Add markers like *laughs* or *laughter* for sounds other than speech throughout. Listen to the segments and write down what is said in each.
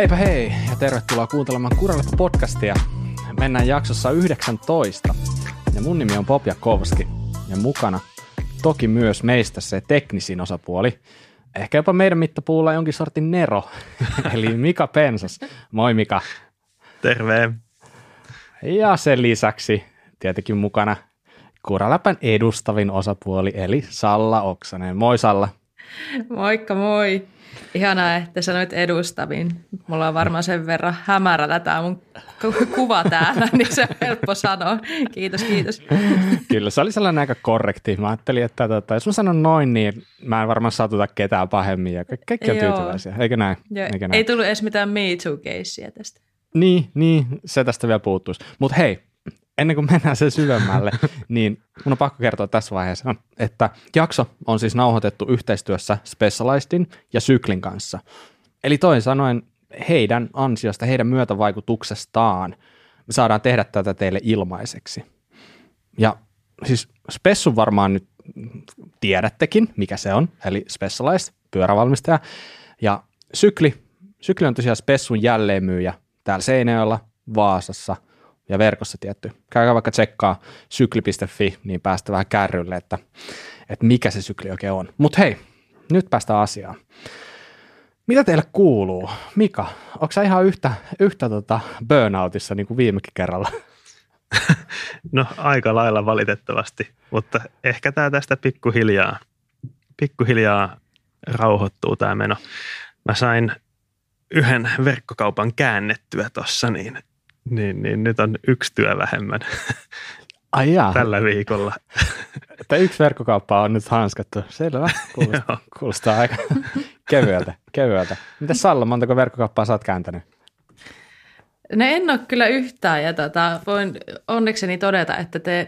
Heipä hei ja tervetuloa kuuntelemaan Kuralepa podcastia. Mennään jaksossa 19 ja mun nimi on Bob Jakovski ja mukana toki myös meistä se teknisin osapuoli. Ehkä jopa meidän mittapuulla jonkin sortin Nero, *laughs* eli Mika Pensas. Moi Mika. Terve. Ja sen lisäksi tietenkin mukana Kuraläpän edustavin osapuoli, eli Salla Oksanen. Moi Salla. Moikka moi. Ihanaa, että sanoit edustavin. Mulla on varmaan sen verran hämärällä tämä mun kuva täällä, *laughs* niin se on helppo sanoa. Kiitos, kiitos. Kyllä, se oli sellainen aika korrekti. Mä ajattelin, että tota, jos mä sanon noin, niin mä en varmaan satuta ketään pahemmin ja kaikki on tyytyväisiä. Eikö näin? Joo, Eikö näin? ei tullut edes mitään Me Too-keissiä tästä. Niin, niin, se tästä vielä puuttuisi. Mutta hei, ennen kuin mennään sen syvemmälle, *laughs* niin mun on pakko kertoa tässä vaiheessa, että jakso on siis nauhoitettu yhteistyössä Specializedin ja Syklin kanssa. Eli toisin sanoen heidän ansiosta, heidän myötävaikutuksestaan me saadaan tehdä tätä teille ilmaiseksi. Ja siis Spessun varmaan nyt tiedättekin, mikä se on, eli Specialized, pyörävalmistaja. Ja Sykli, Sykli on tosiaan Spessun jälleenmyyjä täällä Seinäjoella, Vaasassa ja verkossa tietty. Käykää vaikka tsekkaa sykli.fi, niin päästä vähän kärrylle, että, että mikä se sykli oikein on. Mutta hei, nyt päästään asiaan. Mitä teille kuuluu? Mika, onko sä ihan yhtä, yhtä tota burnoutissa niin kuin viimekin kerralla? *laughs* No aika lailla valitettavasti, mutta ehkä tämä tästä pikkuhiljaa, pikkuhiljaa rauhoittuu tämä meno. Mä sain yhden verkkokaupan käännettyä tuossa, niin, niin, niin nyt on yksi työ vähemmän *laughs* Ai jaa, tällä viikolla. *laughs* että yksi verkkokauppa on nyt hanskattu. Selvä, *laughs* kuulostaa, kuulostaa aika kevyeltä, kevyeltä. Mitäs Salla, montako verkkokauppaa sä oot kääntänyt? No en ole kyllä yhtään ja tota, voin onnekseni todeta, että teen,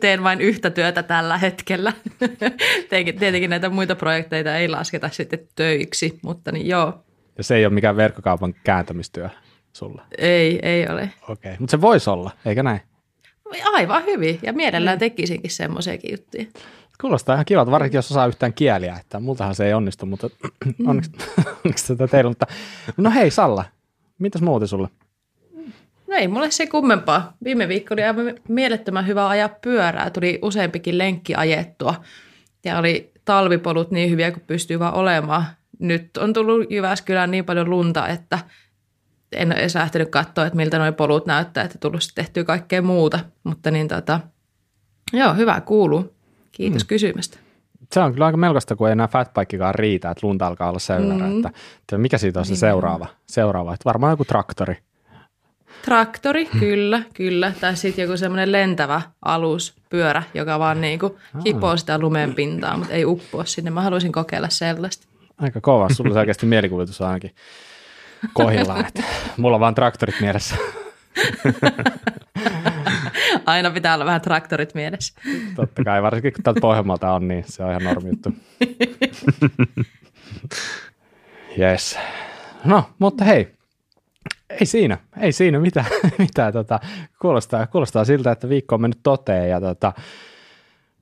teen vain yhtä työtä tällä hetkellä. Tietenkin, tietenkin näitä muita projekteita ei lasketa sitten töiksi, mutta niin joo, Ja se ei ole mikään verkkokaupan kääntämistyö sulla. ei, ei ole. Okei, mutta se voisi olla, eikä näin? Aivan hyvin ja mielellään tekisinkin semmoisiakin juttuja. Kuulostaa ihan kivalta, varsinkin jos osaa yhtään kieliä, että multahan se ei onnistu, mutta *clears throat* onneksi, *laughs* onneksi tätä teillä. Mutta, no hei Salla, mitäs muuta sulle? No ei mulle se kummempaa. Viime viikko oli aivan mielettömän hyvä ajaa pyörää. Tuli useampikin lenkki ajettua. Ja oli talvipolut niin hyviä kuin pystyy vaan olemaan. Nyt on tullut Jyväskylään niin paljon lunta, että en ole edes lähtenyt katsoa, että miltä nuo polut näyttää, että tullut sitten tehtyä kaikkea muuta. Mutta niin tota, joo, hyvä kuuluu. Kiitos mm. kysymästä. Se on kyllä aika melkoista, kun ei enää fatbikekaan riitä, että lunta alkaa olla sen verran, Mm. että, että mikä siitä on se Niin. seuraava, seuraava, että varmaan joku traktori. Traktori, kyllä, kyllä. Tai sitten joku semmoinen lentävä alus, pyörä, joka vaan niinku hipoo sitä lumen pintaa, mutta ei uppoa sinne. Mä haluaisin kokeilla sellaista. Aika kova, sulla selkeästi mielikuvitus ainakin kohdillaan, että mulla on vaan traktorit mielessä. Aina pitää olla vähän traktorit mielessä. Totta kai, varsinkin kun täältä Pohjanmaalta on, niin se on ihan normi juttu. Yes. No, mutta hei, ei siinä, ei siinä mitään, mitään tota, kuulostaa, kuulostaa siltä, että viikko on mennyt toteen ja tota,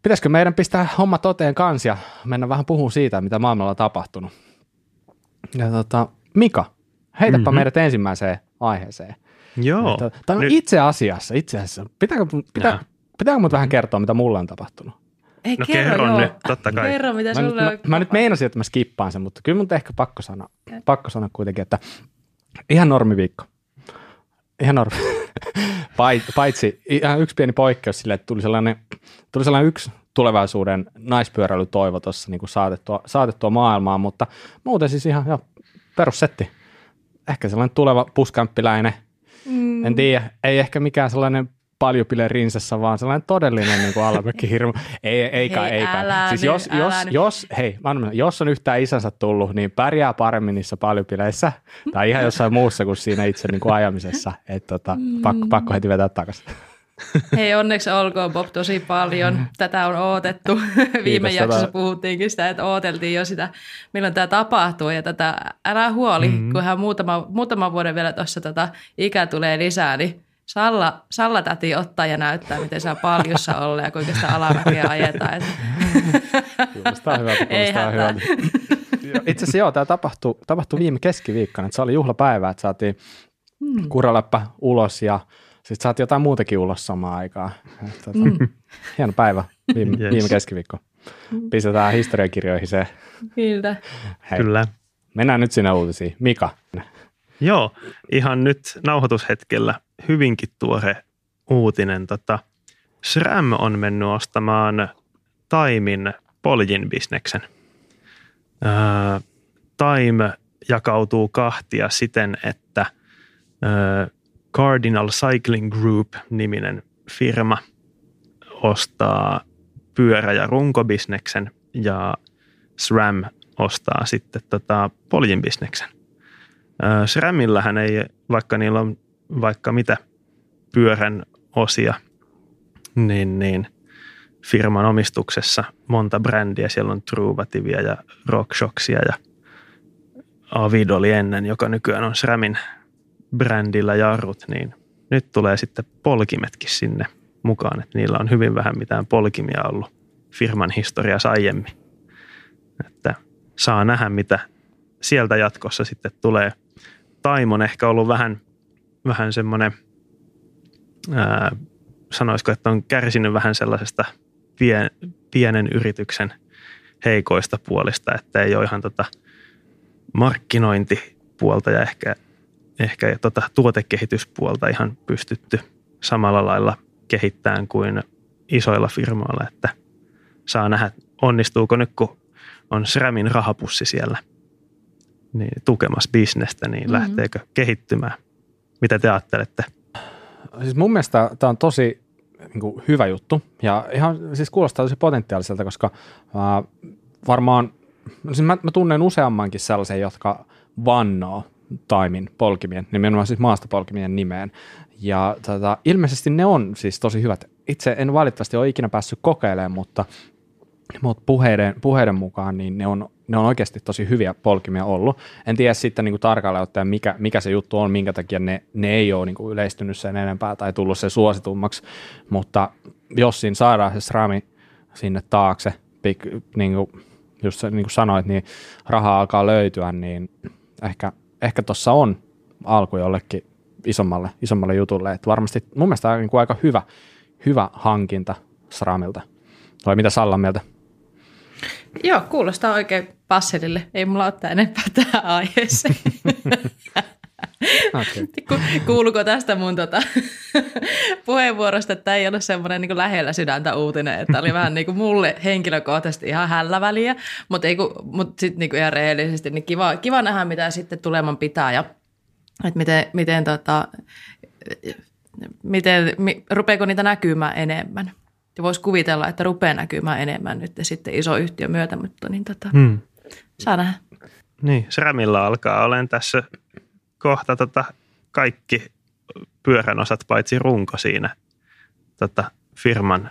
pitäisikö meidän pistää homma toteen kanssa ja mennä vähän puhumaan siitä, mitä maailmalla on tapahtunut. Ja tota, Mika, heitäpä mm-hmm. meidät ensimmäiseen aiheeseen. Joo. Tai no Nyt- itse asiassa, itse asiassa, pitääkö, pitää, Jaha. pitääkö mut vähän kertoa, mitä mulle on tapahtunut? Ei, No kerro joo. nyt, totta kai. Kerro, mitä Mä nyt, sulle mä, on. mä nyt meinasin, että mä skippaan sen, mutta kyllä mun ehkä pakko sanoa, pakko sanoa kuitenkin, että ihan normiviikko. Ihan normi. *laughs* Pait- Paitsi ihan yksi pieni poikkeus sille, että tuli sellainen, tuli sellainen yksi tulevaisuuden naispyöräilytoivo tuossa niin saatettua, saatettua maailmaan, mutta muuten siis ihan jo, perussetti. Ehkä sellainen tuleva puskämppiläinen. Mm. En tiedä, ei ehkä mikään sellainen paljupile rinsessä, vaan sellainen todellinen niin alamäki hirmu. Ei, ei kai, Hei, ei kai. Siis nyt, jos, jos, nyt. jos, hei, mä annan- jos on yhtään isänsä tullut, niin pärjää paremmin niissä paljupileissä tai ihan jossain muussa kuin siinä itse niin kuin ajamisessa. Et, tota, pakko, pakko heti vetää takaisin. Hei, onneksi olkoon Bob tosi paljon. Tätä on odotettu. *laughs* Viime Kiitos, jaksossa puhuttiinkin sitä, että odoteltiin jo sitä, milloin tämä tapahtuu. Ja tätä, älä huoli, mm-hmm. kunhan muutama, muutama vuoden vielä tuossa tota, ikä tulee lisää, niin Salla, Salla täti ottaa ja näyttää, miten saa paljussa *laughs* olla ja kuinka sitä alamäkeä ajetaan. Et *laughs* Kuulostaa hyvältä, Ei kuulostaa hätää. hyvältä. Itse asiassa joo, tämä tapahtui, tapahtui viime keskiviikkona, että se oli juhlapäivä, että saatiin mm. kuraläppä ulos ja sitten saatiin jotain muutakin ulos samaan aikaan. Tota, mm. Hieno päivä viime, yes. viime keskiviikko. Pistetään historiakirjoihin se. Kyllä. Hei. Kyllä. Mennään nyt sinne uutisiin. Mika. Joo, ihan nyt nauhoitushetkellä hyvinkin tuore uutinen. Tota, SRAM on mennyt ostamaan Taimin Poljin bisneksen. Öö, Time jakautuu kahtia siten, että öö, Cardinal Cycling Group-niminen firma ostaa pyörä- ja runkobisneksen ja SRAM ostaa sitten tota Poljin bisneksen. SRAMillähän ei, vaikka niillä on vaikka mitä pyörän osia, niin, niin firman omistuksessa monta brändiä. Siellä on Truvativia ja Rockshoxia ja Avid oli ennen, joka nykyään on SRAMin brändillä jarrut, niin nyt tulee sitten polkimetkin sinne mukaan, että niillä on hyvin vähän mitään polkimia ollut firman historiassa aiemmin. Että saa nähdä, mitä sieltä jatkossa sitten tulee. Taimon ehkä ollut vähän, vähän semmoinen, ää, sanoisiko, että on kärsinyt vähän sellaisesta pien, pienen yrityksen heikoista puolista, että ei ole ihan tota markkinointipuolta ja ehkä, ehkä tota tuotekehityspuolta ihan pystytty samalla lailla kehittämään kuin isoilla firmoilla, että saa nähdä, onnistuuko nyt, kun on SRAMin rahapussi siellä niin tukemassa bisnestä, niin mm-hmm. lähteekö kehittymään? Mitä te ajattelette? Siis mun mielestä tämä on tosi niin kuin, hyvä juttu ja ihan siis kuulostaa tosi potentiaaliselta, koska äh, varmaan, siis mä, mä tunnen useammankin sellaisen, jotka vannoo Taimin polkimien, nimenomaan siis maastopolkimien nimeen. Ja tota, ilmeisesti ne on siis tosi hyvät. Itse en valitettavasti ole ikinä päässyt kokeilemaan, mutta, mutta puheiden, puheiden mukaan niin ne on, ne on oikeasti tosi hyviä polkimia ollut. En tiedä sitten niin kuin tarkalleen ottaen, mikä, mikä se juttu on, minkä takia ne, ne ei ole niin kuin yleistynyt sen enempää tai tullut sen suositummaksi, mutta jos siinä saadaan se SRAMi sinne taakse, niin kuin, just niin kuin sanoit, niin rahaa alkaa löytyä, niin ehkä, ehkä tuossa on alku jollekin isommalle, isommalle jutulle. Että varmasti mun mielestä on niin kuin aika hyvä, hyvä hankinta SRAMilta. Vai mitä Sallan mieltä? Joo, kuulostaa oikein passelille. Ei mulla ole enempää tähän aiheeseen. *laughs* Okay. Kuuluuko tästä mun tota, *laughs* puheenvuorosta, että ei ole semmoinen niin lähellä sydäntä uutinen, että oli vähän niin kuin mulle henkilökohtaisesti ihan hällä väliä, mutta, mutta sitten niin ihan rehellisesti niin kiva, kiva nähdä, mitä sitten tuleman pitää ja että miten, miten, tota, miten mi, rupeeko niitä näkymään enemmän. Ja voisi kuvitella, että rupeaa näkymään enemmän nyt sitten iso yhtiö myötä, mutta niin tota, hmm. saa nähdä. Niin, SRAMilla alkaa olen tässä kohta tota kaikki pyörän osat paitsi runko siinä tota, firman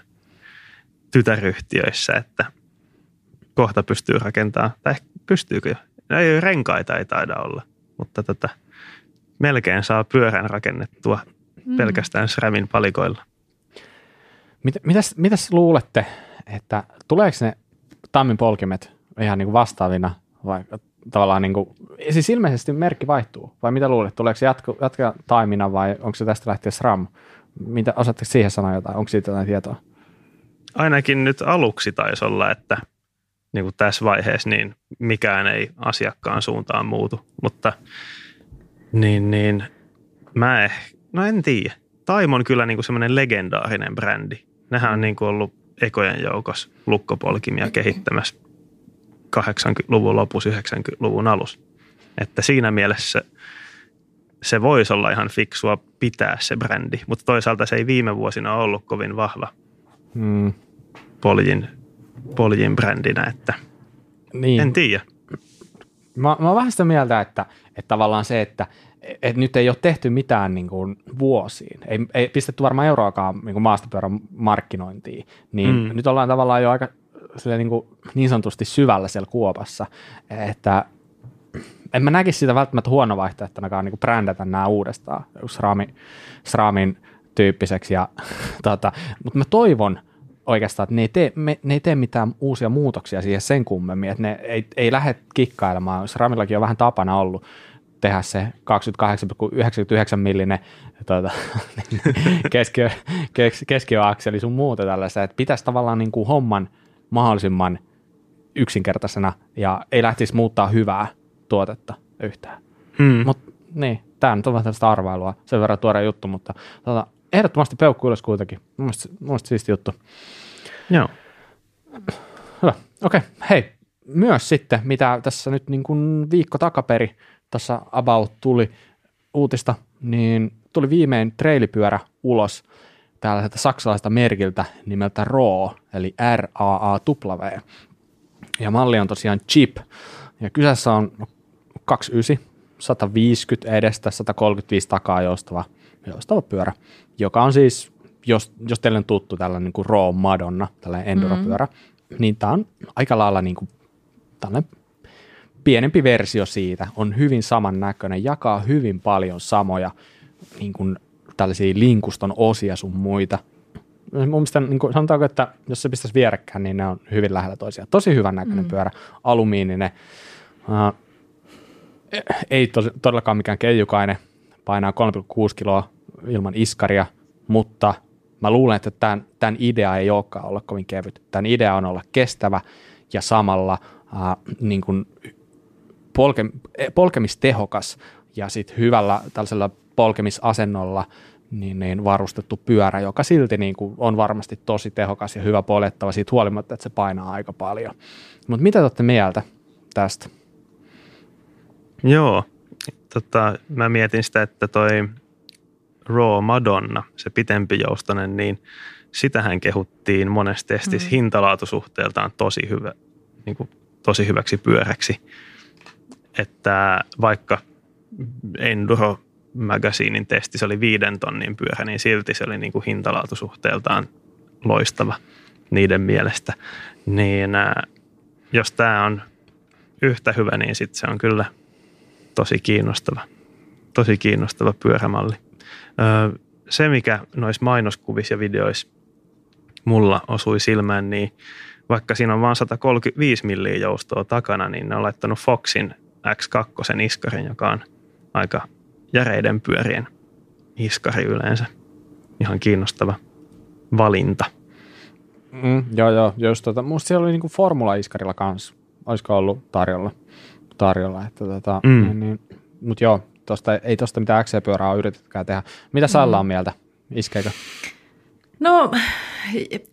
tytäryhtiöissä, että kohta pystyy rakentamaan, tai pystyykö jo? No ei, renkaita ei taida olla, mutta tota, melkein saa pyörän rakennettua mm. pelkästään SRAMin palikoilla. Mit, mitäs, mitäs luulette, että tuleeko ne tammin polkimet ihan niin kuin vastaavina vai tavallaan niin kuin, siis ilmeisesti merkki vaihtuu, vai mitä luulet, tuleeko se jatko, jatka taimina vai onko se tästä lähtien SRAM? Mitä, osaatteko siihen sanoa jotain, onko siitä jotain tietoa? Ainakin nyt aluksi taisi olla, että niin kuin tässä vaiheessa niin mikään ei asiakkaan suuntaan muutu, mutta niin, niin mä eh, no en tiedä. Taim on kyllä niin kuin semmoinen legendaarinen brändi. Nehän on niin kuin ollut ekojen joukossa lukkopolkimia kehittämässä 80-luvun lopussa, 90-luvun alussa. Että siinä mielessä se voisi olla ihan fiksua pitää se brändi, mutta toisaalta se ei viime vuosina ollut kovin vahva hmm. poljin, poljin brändinä, että niin. en tiedä. Mä, mä oon vähän sitä mieltä, että, että tavallaan se, että et nyt ei ole tehty mitään niin kuin vuosiin, ei, ei pistetty varmaan euroakaan niin kuin maastopyörän markkinointiin, niin mm. nyt ollaan tavallaan jo aika niin, kuin niin sanotusti syvällä siellä kuopassa, että en mä näkisi sitä välttämättä huono vaihtoehtonakaan niin brändätä nämä uudestaan SRAMin, SRAMin tyyppiseksi, ja, *laughs* tota, mutta mä toivon oikeastaan, että ne ei, tee, me, ne ei tee mitään uusia muutoksia siihen sen kummemmin, että ne ei, ei lähde kikkailemaan. Ramillakin on vähän tapana ollut tehdä se 28,99 millinen tuota, *laughs* keskiö, kes, keskiöakseli sun muuta tällaista, että pitäisi tavallaan niin kuin homman mahdollisimman yksinkertaisena ja ei lähtisi muuttaa hyvää tuotetta yhtään. Hmm. Mutta niin, tämä nyt on vähän tällaista arvailua, sen verran tuore juttu, mutta tuota, ehdottomasti peukku ylös kuitenkin. Mun mielestä, mun mielestä siisti juttu. Joo. Hyvä. Okei, okay. hei. Myös sitten, mitä tässä nyt niin kuin viikko takaperi tässä About tuli uutista, niin tuli viimein treilipyörä ulos tällaiselta saksalaista merkiltä nimeltä RAW, eli R-A-A-W. Ja malli on tosiaan Chip, ja kyseessä on 29, 150 edestä, 135 takaa joustava, joustava pyörä, joka on siis, jos, jos teille on tuttu tällainen niin kuin Raw Madonna, tällainen enduropyörä, mm-hmm. niin tämä on aika lailla niin kuin tällainen pienempi versio siitä, on hyvin samannäköinen, jakaa hyvin paljon samoja niin kuin tällaisia linkuston osia sun muita. Mun mielestä niin kuin, sanotaanko, että jos se pistäisi vierekkäin, niin ne on hyvin lähellä toisiaan. Tosi hyvän näköinen mm. pyörä, alumiininen. Uh, ei tos, todellakaan mikään keijukainen, painaa 3,6 kiloa ilman iskaria, mutta mä luulen, että tämän, tämän idea ei olekaan olla kovin kevyt. Tämän idea on olla kestävä ja samalla uh, niin kuin polke, polkemistehokas ja sitten hyvällä tällaisella polkemisasennolla niin, niin varustettu pyörä, joka silti niin kuin on varmasti tosi tehokas ja hyvä poljettava siitä huolimatta, että se painaa aika paljon. Mutta mitä te olette mieltä tästä? Joo, tota, mä mietin sitä, että toi Raw Madonna, se pitempi joustonen, niin sitähän kehuttiin monesti testissä mm. hintalaatusuhteeltaan tosi, hyvä, niin kuin, tosi hyväksi pyöräksi. Että vaikka Enduro Magazinin testi, se oli viiden tonnin pyörä, niin silti se oli niin kuin hintalaatusuhteeltaan loistava niiden mielestä. Niin ää, jos tämä on yhtä hyvä, niin sitten se on kyllä tosi kiinnostava, tosi kiinnostava pyörämalli. Öö, se, mikä noissa mainoskuvissa ja videoissa mulla osui silmään, niin vaikka siinä on vain 135 milliä joustoa takana, niin ne on laittanut Foxin X2 iskarin, joka on aika järeiden pyörien iskari yleensä. Ihan kiinnostava valinta. Mm, joo, joo. Just tota, musta siellä oli niinku Formula-iskarilla kanssa. Olisiko ollut tarjolla? tarjolla että tota, mm. niin, niin, Mutta joo, tosta, ei tuosta mitään XC-pyörää ole yritettykään tehdä. Mitä Salla on mieltä? Iskeekö? No,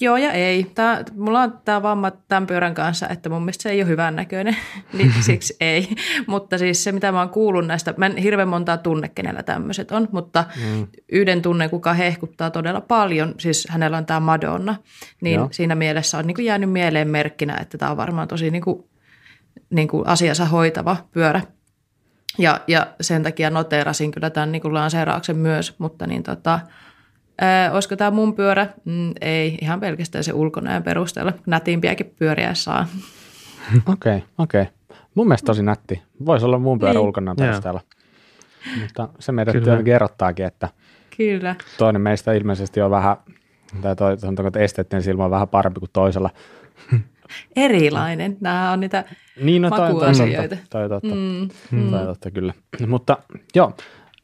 joo ja ei. Tää, mulla on tämä vamma tämän pyörän kanssa, että mun mielestä se ei ole hyvän näköinen, *laughs* niin siksi ei. Mutta siis se, mitä mä oon kuullut näistä, mä en hirveän montaa tunne, kenellä tämmöiset on, mutta mm. yhden tunne, kuka hehkuttaa todella paljon, siis hänellä on tämä Madonna, niin joo. siinä mielessä on niin kuin jäänyt mieleen merkkinä, että tämä on varmaan tosi niin kuin, niin kuin asiansa hoitava pyörä. Ja, ja sen takia noteerasin kyllä tämän niin kuin lanseerauksen myös, mutta niin tota, Ää, olisiko tämä mun pyörä? Mm, ei, ihan pelkästään se ulkonäön perusteella. Nätimpiäkin pyöriä saa. *laughs* Okei, okay, okei. Okay. Mun mielestä tosi nätti. Voisi olla mun pyörä niin. ulkonäön perusteella. Yeah. Mutta se meidän tietenkin erottaakin, että Kyllä. toinen meistä ilmeisesti on vähän, tai toi, sanotaanko, että esteettinen silmä on vähän parempi kuin toisella. *laughs* Erilainen. Nämä on niitä niin, no, toi, makuasioita. Toi, toi, totta. Mm, mm. Toi, totta, kyllä. Mutta joo,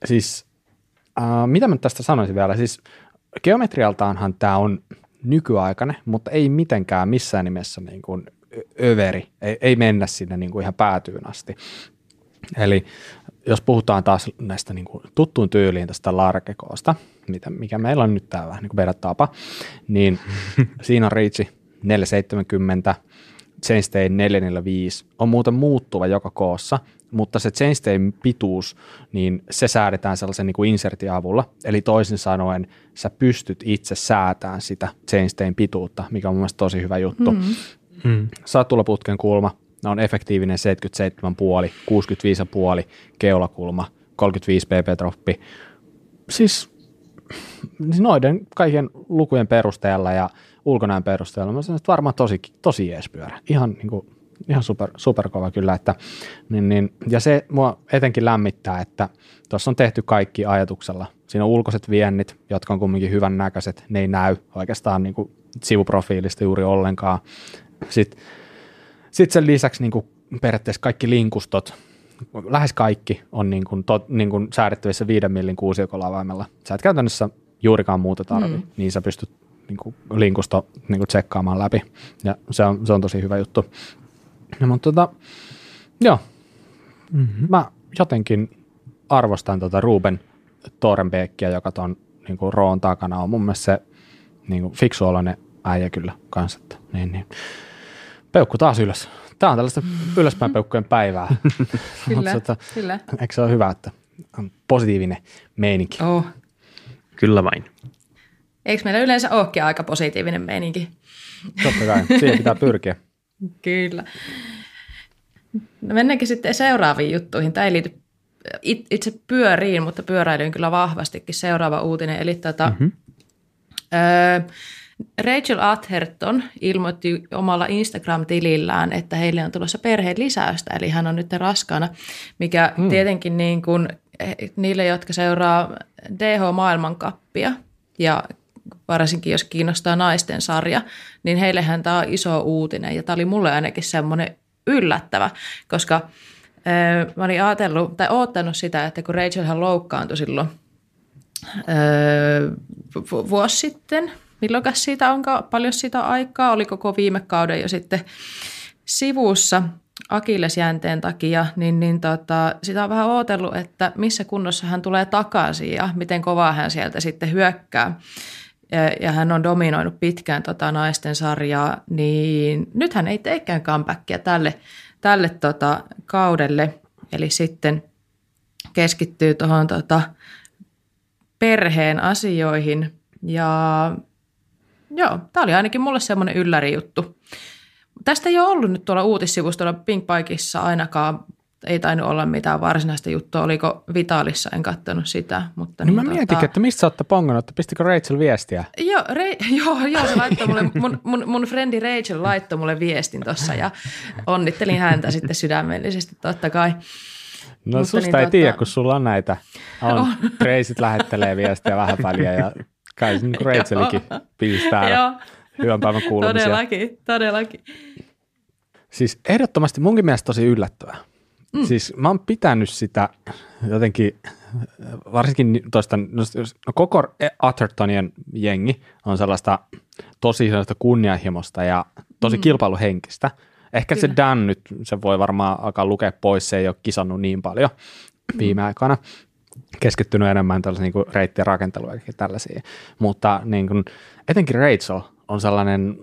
siis Uh, mitä mä tästä sanoisin vielä? Siis geometrialtaanhan tämä on nykyaikainen, mutta ei mitenkään missään nimessä niin kuin överi. Ei, ei mennä sinne niin kuin ihan päätyyn asti. Eli jos puhutaan taas näistä niin kuin tuttuun tyyliin tästä larkekoosta, mitä, mikä meillä on nyt täällä niin kuin tapa, niin *laughs* siinä on Reachi 470, Chainstay 445, on muuten muuttuva joka koossa, mutta se chainstayn pituus, niin se säädetään sellaisen niin kuin insertin avulla. Eli toisin sanoen sä pystyt itse säätämään sitä chainstayn pituutta, mikä on mun mielestä tosi hyvä juttu. Mm. Mm. Satulaputken kulma ne on efektiivinen 77,5, 65,5 keulakulma, 35 pp-troppi. Siis, siis noiden kaiken lukujen perusteella ja ulkonäön perusteella mä sanon, että varmaan tosi, tosi jees pyörä. Ihan niin kuin ihan super, superkova kyllä. Että, niin, niin, ja se mua etenkin lämmittää, että tuossa on tehty kaikki ajatuksella. Siinä on ulkoiset viennit, jotka on kumminkin hyvän näköiset. Ne ei näy oikeastaan niin kuin sivuprofiilista juuri ollenkaan. Sitten sit sen lisäksi niin kuin periaatteessa kaikki linkustot, lähes kaikki on niin kuin, tot, niin kuin säädettävissä viiden millin kuusiokolavaimella. Sä et käytännössä juurikaan muuta tarvi, mm. niin sä pystyt niin kuin linkusto niin kuin tsekkaamaan läpi. Ja se on, se on tosi hyvä juttu. No, mutta tota, joo, mm-hmm. mä jotenkin arvostan tota Ruben Torenbeekkiä, joka tuon niin kuin Roon takana on. Mun mielestä se niin kuin fiksu oloinen äijä kyllä kanssa. Että, niin, niin. Peukku taas ylös. Tämä on tällaista ylöspäin peukkujen päivää. *laughs* Kyllä, Mutta, kyllä. eikö se ole hyvä, että on positiivinen meininki? Oh. Kyllä vain. Eikö meillä yleensä olekin aika positiivinen meininki? Totta kai, siihen pitää pyrkiä. *laughs* Kyllä. No mennäänkin sitten seuraaviin juttuihin. Tämä ei liity it- itse pyöriin, mutta pyöräilyyn kyllä vahvastikin seuraava uutinen. Eli tota, mm-hmm. öö, Rachel Atherton ilmoitti omalla Instagram-tilillään, että heille on tulossa perheen lisäystä, eli hän on nyt raskaana, mikä mm. tietenkin niin kuin, eh, niille, jotka seuraa DH-maailmankappia ja varsinkin jos kiinnostaa naisten sarja, niin heillehän tämä on iso uutinen ja tämä oli mulle ainakin semmoinen yllättävä, koska ö, mä olin ajatellut tai oottanut sitä, että kun Rachelhan loukkaantui silloin ö, vuosi sitten, milloinkas siitä onkaan, paljon siitä aikaa, oli koko viime kauden jo sitten sivussa akillesjänteen takia, niin, niin tota, sitä on vähän ootellut, että missä kunnossa hän tulee takaisin ja miten kovaa hän sieltä sitten hyökkää. Ja, ja hän on dominoinut pitkään tota naisten sarjaa, niin nyt hän ei teekään comebackia tälle, tälle tota kaudelle. Eli sitten keskittyy tuohon tota perheen asioihin. Ja joo, tämä oli ainakin mulle semmoinen ylläri juttu. Tästä ei ole ollut nyt tuolla uutissivustolla Pink Bikeissa ainakaan ei tainnut olla mitään varsinaista juttua. Oliko Vitalissa, en katsonut sitä. Mutta Niin niin mä mietinkin, että mistä sä olette pongannut, että pistikö Rachel viestiä? Joo, Re, *laughs* joo, joo, se laittoi mulle, mun, mun, mun frendi Rachel laittoi mulle viestin tuossa ja onnittelin häntä sitten sydämellisesti totta kai. No Mutta susta niin ei tota- tiedä, kun sulla on näitä. On, Traceit lähettelee viestiä vähän väliä ja kai se niin Rachelikin pistää Joo, hyvän päivän kuulumisia. todellakin, todellakin. Siis ehdottomasti munkin mielestä tosi yllättävää. Mm. Siis mä oon pitänyt sitä jotenkin, varsinkin tuosta, no, no koko Athertonien jengi on sellaista tosi sellaista kunnianhimosta ja tosi mm. kilpailuhenkistä. Ehkä Kyllä. se Dan nyt, se voi varmaan alkaa lukea pois, se ei ole kisannut niin paljon viime aikoina. Keskittynyt enemmän tällaisiin niin reittien rakenteluun ja tällaisiin. Mutta niin kuin, etenkin Rachel on sellainen,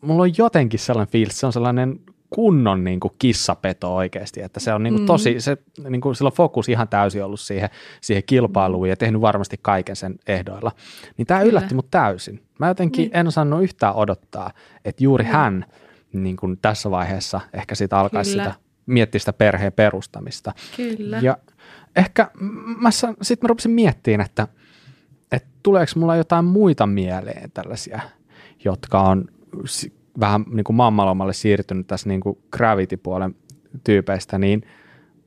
mulla on jotenkin sellainen fiilis, se on sellainen kunnon niin kuin kissapeto oikeasti, että se on niin kuin tosi, se, niin kuin, sillä on fokus ihan täysin ollut siihen, siihen kilpailuun ja tehnyt varmasti kaiken sen ehdoilla. Niin tämä yllätti mut täysin. Mä jotenkin niin. en osannut yhtään odottaa, että juuri hän niin kuin tässä vaiheessa ehkä sitä alkaisi Kyllä. sitä miettiä sitä perheen perustamista. Kyllä. Ja ehkä mä, sitten mä rupesin miettimään, että, että tuleeko mulla jotain muita mieleen tällaisia, jotka on vähän niin kuin mammalomalle siirtynyt tässä niin kuin gravity-puolen tyypeistä, niin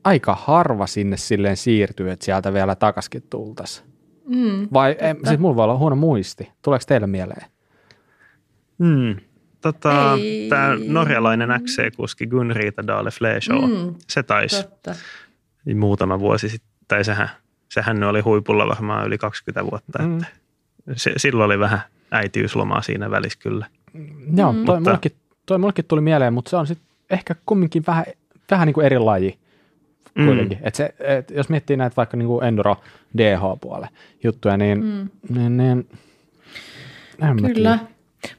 aika harva sinne silleen siirtyy, että sieltä vielä takaskin tultaisiin. Mm, Vai, ei, siis mulla voi olla huono muisti. Tuleeko teille mieleen? Hmm. Tota. Tämä norjalainen XC-kuski Gunriita Dale Fleshow, Mm, mm, se taisi totta. muutama vuosi sitten, tai sehän, sehän oli huipulla varmaan yli 20 vuotta, Mm. että se, silloin oli vähän äitiyslomaa siinä välissä kyllä. Joo, Mm. toi, Mutta- mullekin, toi mullekin tuli mieleen, mutta se on sitten ehkä kumminkin vähän, vähän niin kuin eri laji Mm. kuitenkin. Et se, et jos miettii näitä vaikka niin kuin enduro DH-puolen juttuja, niin, Mm. niin, niin Kyllä.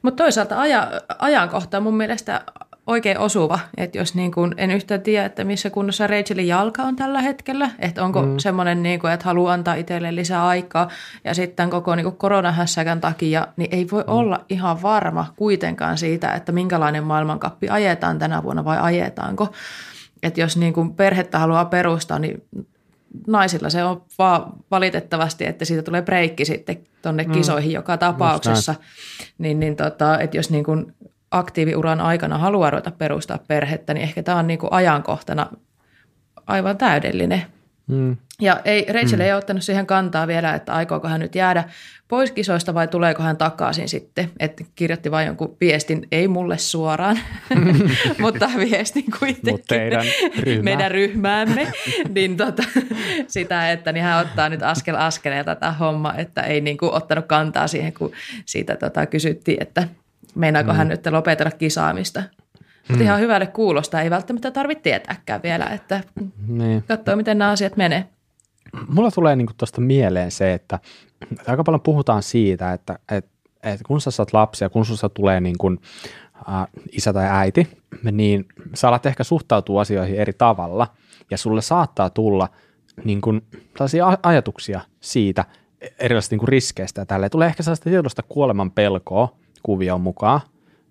Mutta toisaalta aja, ajankohta mun mielestä oikein osuva, että jos niin kun, en yhtään tiedä, että missä kunnossa Rachelin jalka on tällä hetkellä, että onko mm. semmoinen, niin kuin, että haluaa antaa itselleen lisää aikaa ja sitten koko niin kuin koronahässäkän takia, niin ei voi mm. olla ihan varma kuitenkaan siitä, että minkälainen maailmankappi ajetaan tänä vuonna vai ajetaanko. Että jos niin kuin perhettä haluaa perustaa, niin naisilla se on vaan valitettavasti, että siitä tulee breikki sitten tuonne mm. kisoihin joka tapauksessa. Niin, niin tota, että jos niin kuin aktiiviuran aikana haluaa ruveta perustaa perhettä, niin ehkä tämä on niin kuin ajankohtana aivan täydellinen. Mm. Ja ei, Rachel mm. ei ottanut siihen kantaa vielä, että aikooko hän nyt jäädä pois kisoista vai tuleeko hän takaisin sitten. Että kirjoitti vain jonkun viestin, ei mulle suoraan, *laughs* mutta viestin kuitenkin Mut teidän ryhmä. meidän ryhmäämme. *laughs* niin tota, sitä, että niin hän ottaa nyt askel askeleelta tätä homma, että ei niin kuin ottanut kantaa siihen, kun siitä tota, kysyttiin, että meinaako mm. hän nyt lopetella kisaamista. Mutta mm. ihan hyvälle kuulosta, ei välttämättä tarvitse tietääkään vielä, että Niin. katsoo miten nämä asiat menee. Mulla tulee niinku tuosta mieleen se, että aika paljon puhutaan siitä, että et, et kun sä saat lapsia, kun susta tulee niin kuin, äh, isä tai äiti, niin sä alat ehkä suhtautua asioihin eri tavalla ja sulle saattaa tulla niin kuin, tällaisia ajatuksia siitä erilaisista niin riskeistä ja tälleen. Tulee ehkä sellaista tiedosta kuoleman pelkoa kuvioon mukaan,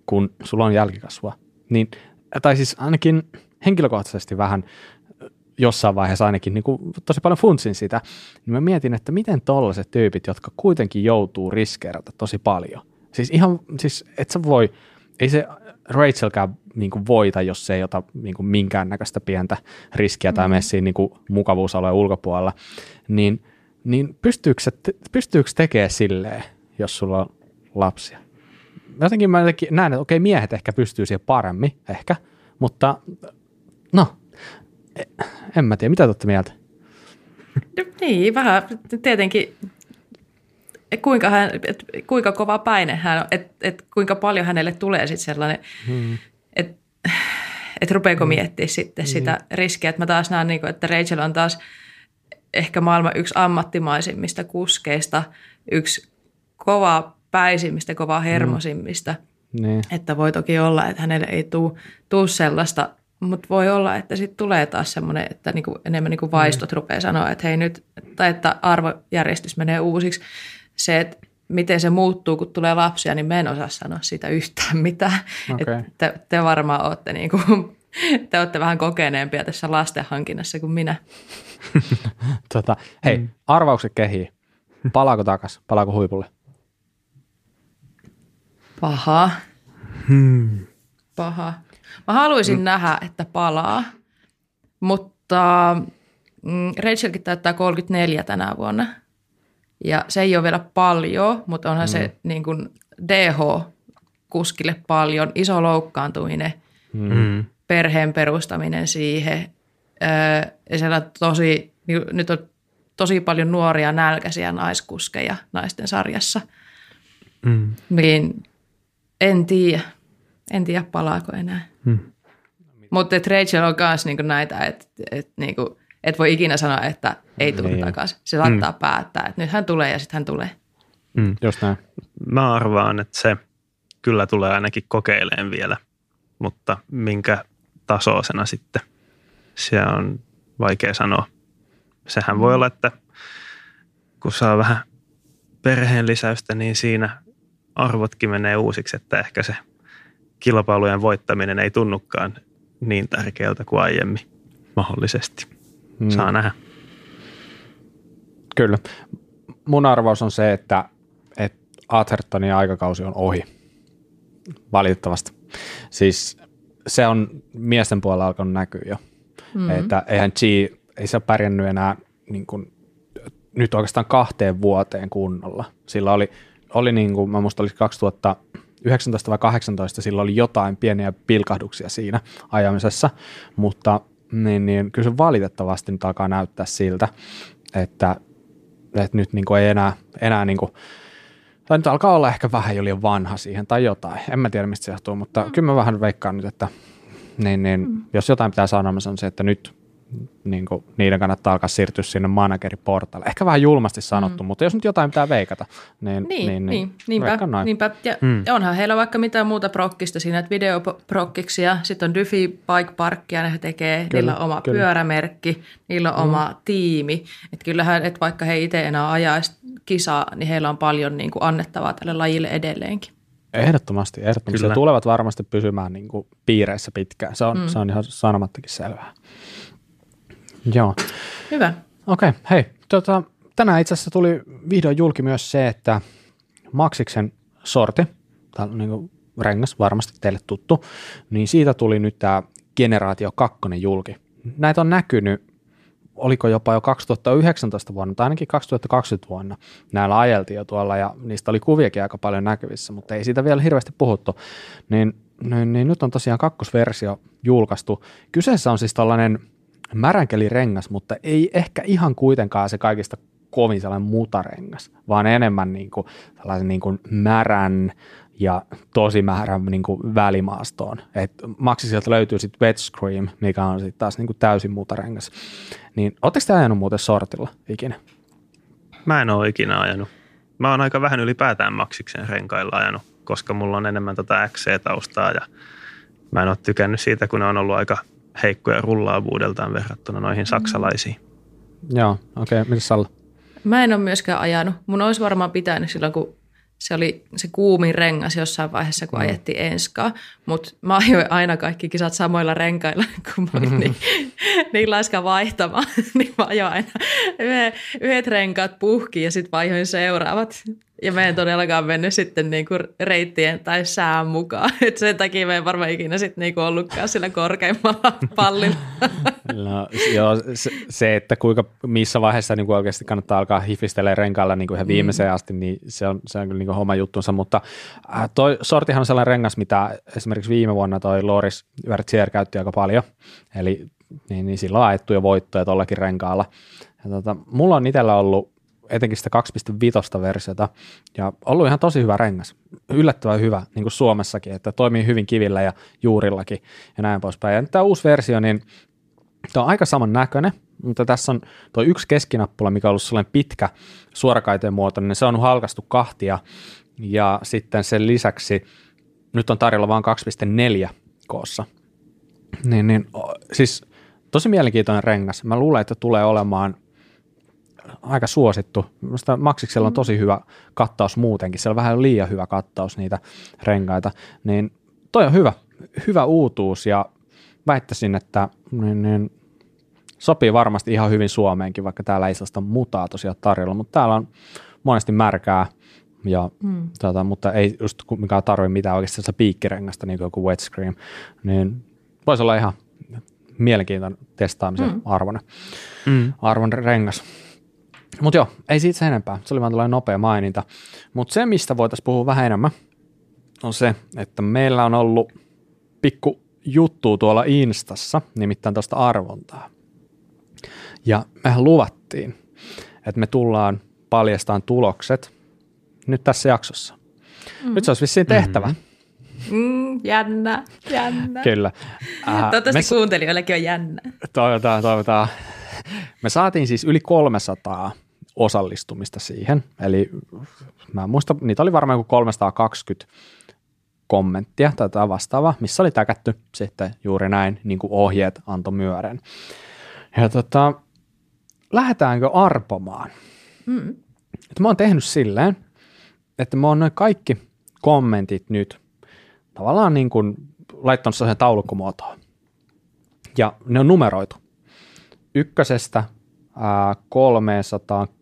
kun sulla on jälkikasvua. Niin, tai siis ainakin henkilökohtaisesti vähän jossain vaiheessa ainakin niin kuin tosi paljon funtsin sitä, niin mä mietin, että miten tollaiset tyypit, jotka kuitenkin joutuu riskeerata tosi paljon. Siis ihan, siis et sä voi, ei se Rachelkään niin kuin voita, jos se ei ota niin kuin minkäännäköistä pientä riskiä tai mene siinä niin kuin mukavuusalueen ulkopuolella, niin, niin pystyykö, se, pystyykö tekemään silleen, jos sulla on lapsia? Jotenkin mä jotenkin näen, että okei, miehet ehkä pystyy siihen paremmin, ehkä, mutta no, en mä tiedä, mitä te olette mieltä? No Niin, vähän tietenkin, kuinka, hän, et, kuinka kova paine hän on, että et, kuinka paljon hänelle tulee sitten sellainen, hmm. että et rupeako hmm. miettiä sitten hmm. sitä riskiä. Että mä taas näen, niin kuin, että Rachel on taas ehkä maailman yksi ammattimaisimmista kuskeista, yksi kova päisimmistä, kova hermosimmista. Niin. Että voi toki olla, että hänelle ei tule sellaista mutta voi olla, että sitten tulee taas semmoinen, että niinku, enemmän niinku vaistot mm. rupeaa sanoa, että hei nyt, tai että arvojärjestys menee uusiksi. Se, että miten se muuttuu, kun tulee lapsia, niin mä en osaa sanoa siitä yhtään *laughs* mitään. Okay. te, te varmaan olette, niinku, *laughs* te olette vähän kokeneempia tässä lasten hankinnassa kuin minä. *laughs* tota, hei, mm. arvaukset kehii. Palaako takas? Palaako huipulle? Paha. Hmm. Paha. Mä haluaisin mm. nähdä, että palaa, mutta mm, Rachelkin täyttää 34 tänä vuonna. Ja se ei ole vielä paljon, mutta onhan mm. se niin kuin DH-kuskille paljon. Iso loukkaantuminen, mm. perheen perustaminen siihen. Öö, ja siellä tosi, nyt on tosi paljon nuoria nälkäisiä naiskuskeja naisten sarjassa. Mm. Niin en tiedä. En tiedä, palaako enää. Hmm. Mutta Rachel on myös niinku näitä, että et, niinku, et voi ikinä sanoa, että ei tule niin. takaisin. Se saattaa hmm. päättää, että nyt hän tulee ja sitten hän tulee. Hmm. Just näin. Mä arvaan, että se kyllä tulee ainakin kokeileen vielä, mutta minkä tasoisena sitten, se on vaikea sanoa. Sehän voi olla, että kun saa vähän perheen lisäystä, niin siinä arvotkin menee uusiksi, että ehkä se kilpailujen voittaminen ei tunnukaan niin tärkeältä kuin aiemmin mahdollisesti. Hmm. Saa nähdä. Kyllä. Mun arvaus on se, että, että Athertonin aikakausi on ohi. Valitettavasti. Siis se on miesten puolella alkanut näkyä jo. Mm-hmm. Että eihän G, ei se pärjännyt enää niin kuin, nyt oikeastaan kahteen vuoteen kunnolla. Sillä oli, oli niin kuin, mä muista olisi 2000, 19 vai 18 sillä oli jotain pieniä pilkahduksia siinä ajamisessa, mutta niin, niin kyllä se valitettavasti nyt alkaa näyttää siltä, että, että nyt niin kuin ei enää, enää niin kuin, tai nyt alkaa olla ehkä vähän jo liian vanha siihen tai jotain. En mä tiedä, mistä se johtuu, mutta mm. kyllä mä vähän veikkaan nyt, että niin, niin, mm. jos jotain pitää sanoa, niin se on se, että nyt niin kuin, niiden kannattaa alkaa siirtyä sinne manageriportalle. Ehkä vähän julmasti sanottu, mm. mutta jos nyt jotain pitää veikata, niin, niin, niin, niin niinpä, noin. niinpä. Ja mm. onhan heillä vaikka mitään muuta prokkista siinä, että videoprokkiksi sitten on Dyfi Bike Parkia, ne tekee, kyllä, niillä on oma kyllä. pyörämerkki, niillä on mm. oma tiimi. Että kyllähän, että vaikka he itse enää ajaisi kisaa, niin heillä on paljon niin kuin annettavaa tälle lajille edelleenkin. Ehdottomasti, ehdottomasti. Kyllä. tulevat varmasti pysymään niin kuin piireissä pitkään. Se on, mm. se on ihan sanomattakin selvää. Joo. Hyvä. Okei, okay, hei. Tota, tänään itse asiassa tuli vihdoin julki myös se, että Maxiksen sorti, tämä niin kuin rengas, varmasti teille tuttu, niin siitä tuli nyt tämä Generaatio 2 julki. Näitä on näkynyt, oliko jopa jo 2019 vuonna tai ainakin 2020 vuonna. Näillä ajeltiin jo tuolla ja niistä oli kuviakin aika paljon näkyvissä, mutta ei siitä vielä hirveästi puhuttu. Niin, niin, niin nyt on tosiaan kakkosversio julkaistu. Kyseessä on siis tällainen märänkelirengas, mutta ei ehkä ihan kuitenkaan se kaikista kovin sellainen mutarengas, vaan enemmän niin kuin sellaisen niin kuin märän ja tosi määrän niin kuin välimaastoon. Et maksi sieltä löytyy sitten Wet Scream, mikä on sitten taas niin kuin täysin mutarengas. Niin ootteko te ajanut muuten sortilla ikinä? Mä en ole ikinä ajanut. Mä oon aika vähän ylipäätään maksiksen renkailla ajanut, koska mulla on enemmän tätä XC-taustaa ja mä en ole tykännyt siitä, kun ne on ollut aika heikkoja rullaavuudeltaan verrattuna noihin saksalaisiin. Joo, okei. Okay. Mitä Salla? Mä en ole myöskään ajanut. Mun olisi varmaan pitänyt silloin, kun se oli se kuumin rengas jossain vaiheessa, kun mm. ajettiin enskaa. Mutta mä ajoin aina kaikki kisat samoilla renkailla, *laughs* kun mä olin mm-hmm. niin, niin laiska vaihtamaan. *laughs* niin mä ajoin aina yhdet renkaat puhki ja sitten vaihoin seuraavat. Ja me en todellakaan mennyt sitten niinku reittien tai sään mukaan. *laughs* Et sen takia me ei varmaan ikinä sitten niinku ollutkaan sillä korkeimmalla *laughs* pallilla. No, joo, se, että kuinka missä vaiheessa niin oikeasti kannattaa alkaa hifistellä renkailla niin ihan viimeiseen mm. asti, niin se on, se on kyllä niin oma juttunsa. Mutta äh, toi sortihan on sellainen rengas, mitä esimerkiksi viime vuonna toi Loris Vertier käytti aika paljon. Eli niin, niin silloin on jo voittoja tuollakin renkaalla. Ja tota, mulla on itsellä ollut etenkin sitä 2.5 versiota, ja ollut ihan tosi hyvä rengas. Yllättävän hyvä, niin kuin Suomessakin, että toimii hyvin kivillä ja juurillakin ja näin poispäin. Ja tämä uusi versio, niin tämä on aika saman näköinen, mutta tässä on tuo yksi keskinappula, mikä on ollut sellainen pitkä suorakaiteen muotoinen, niin se on halkastu kahtia, ja sitten sen lisäksi nyt on tarjolla vain 2.4 koossa. Niin, niin, siis tosi mielenkiintoinen rengas. Mä luulen, että tulee olemaan aika suosittu. Minusta Maxiksella on tosi hyvä kattaus muutenkin. Siellä on vähän liian hyvä kattaus niitä renkaita. Niin toi on hyvä, hyvä uutuus ja väittäisin, että niin, niin, sopii varmasti ihan hyvin Suomeenkin, vaikka täällä ei sellaista mutaa tosiaan tarjolla, mutta täällä on monesti märkää, ja, mm. tota, mutta ei just mikään tarvi mitään oikeasti piikkirengasta, niin kuin joku wet scream, niin voisi olla ihan mielenkiintoinen testaamisen mm. arvoinen, mm. arvon rengas. Mutta joo, ei siitä sen enempää. Se oli vaan tällainen nopea maininta. Mutta se, mistä voitaisiin puhua vähän enemmän, on se, että meillä on ollut pikku juttu tuolla Instassa, nimittäin tuosta arvontaa. Ja mehän luvattiin, että me tullaan paljastamaan tulokset nyt tässä jaksossa. Mm. Nyt se olisi vissiin tehtävä. Mm. Mm, jännä, jännä. Kyllä. *laughs* Äh, Toivottavasti me... kuuntelijoillekin on jännä. Toivotaan, toivotaan. Me saatiin siis yli 300 osallistumista siihen, eli mä muistan, niitä oli varmaan joku 320 kommenttia tai vastaavaa, missä oli täkätty sitten juuri näin, niin kuin ohjeet antoi myören. Ja tota, lähdetäänkö arpomaan? Mm. Et mä oon tehnyt silleen, että mä oon noin kaikki kommentit nyt tavallaan niin kuin laittanut sellaisen taulukkomuotoon. Ja ne on numeroitu ykkösestä ää,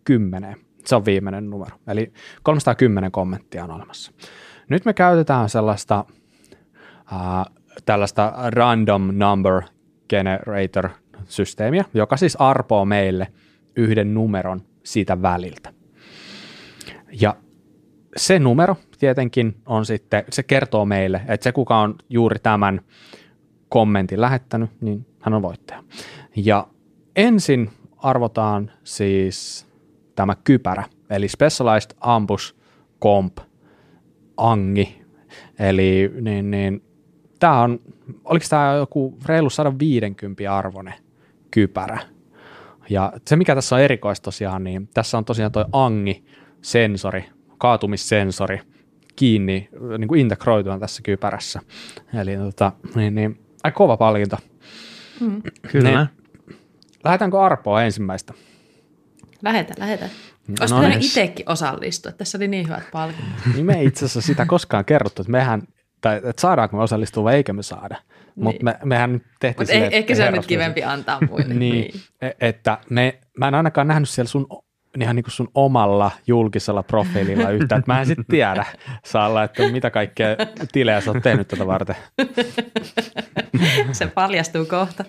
310. Se on viimeinen numero. Eli 310 kommenttia on olemassa. Nyt me käytetään sellaista ää, tällaista random number generator systeemiä, joka siis arpoo meille yhden numeron siitä väliltä. Ja se numero tietenkin on sitten, se kertoo meille, että se kuka on juuri tämän kommentin lähettänyt, niin hän on voittaja. Ja ensin arvotaan siis tämä kypärä, eli Specialized Ambush Comp Angi. Eli niin, niin, tämä on, oliko tämä joku reilu 150 arvone kypärä. Ja se, mikä tässä on erikoista tosiaan, niin tässä on tosiaan tuo Angi-sensori, kaatumissensori kiinni, niin kuin integroituna tässä kypärässä. Eli tota, niin, niin, aika kova palkinto. Mm. Kyllä. Niin, Lähdetäänkö Arpoa ensimmäistä? Lähetä, lähetä. Olisi no pitänyt itsekin osallistua. Tässä oli niin hyvät palkinnot. *laughs* Niin me ei itse asiassa sitä koskaan kerrottu, että mehän, tai että saadaanko me osallistua vai eikö me saada. Niin. Mutta me, mehän tehtiin silleen, Ehkä se on nyt kivempi antaa muille. *laughs* niin, niin. E- että me, mä en ainakaan nähnyt siellä sun ihan niin kuin sun omalla julkisella profiililla yhtä, että mä en sitten tiedä, Salla, että mitä kaikkea tilejä sä oot tehnyt tätä varten. Se paljastuu kohta.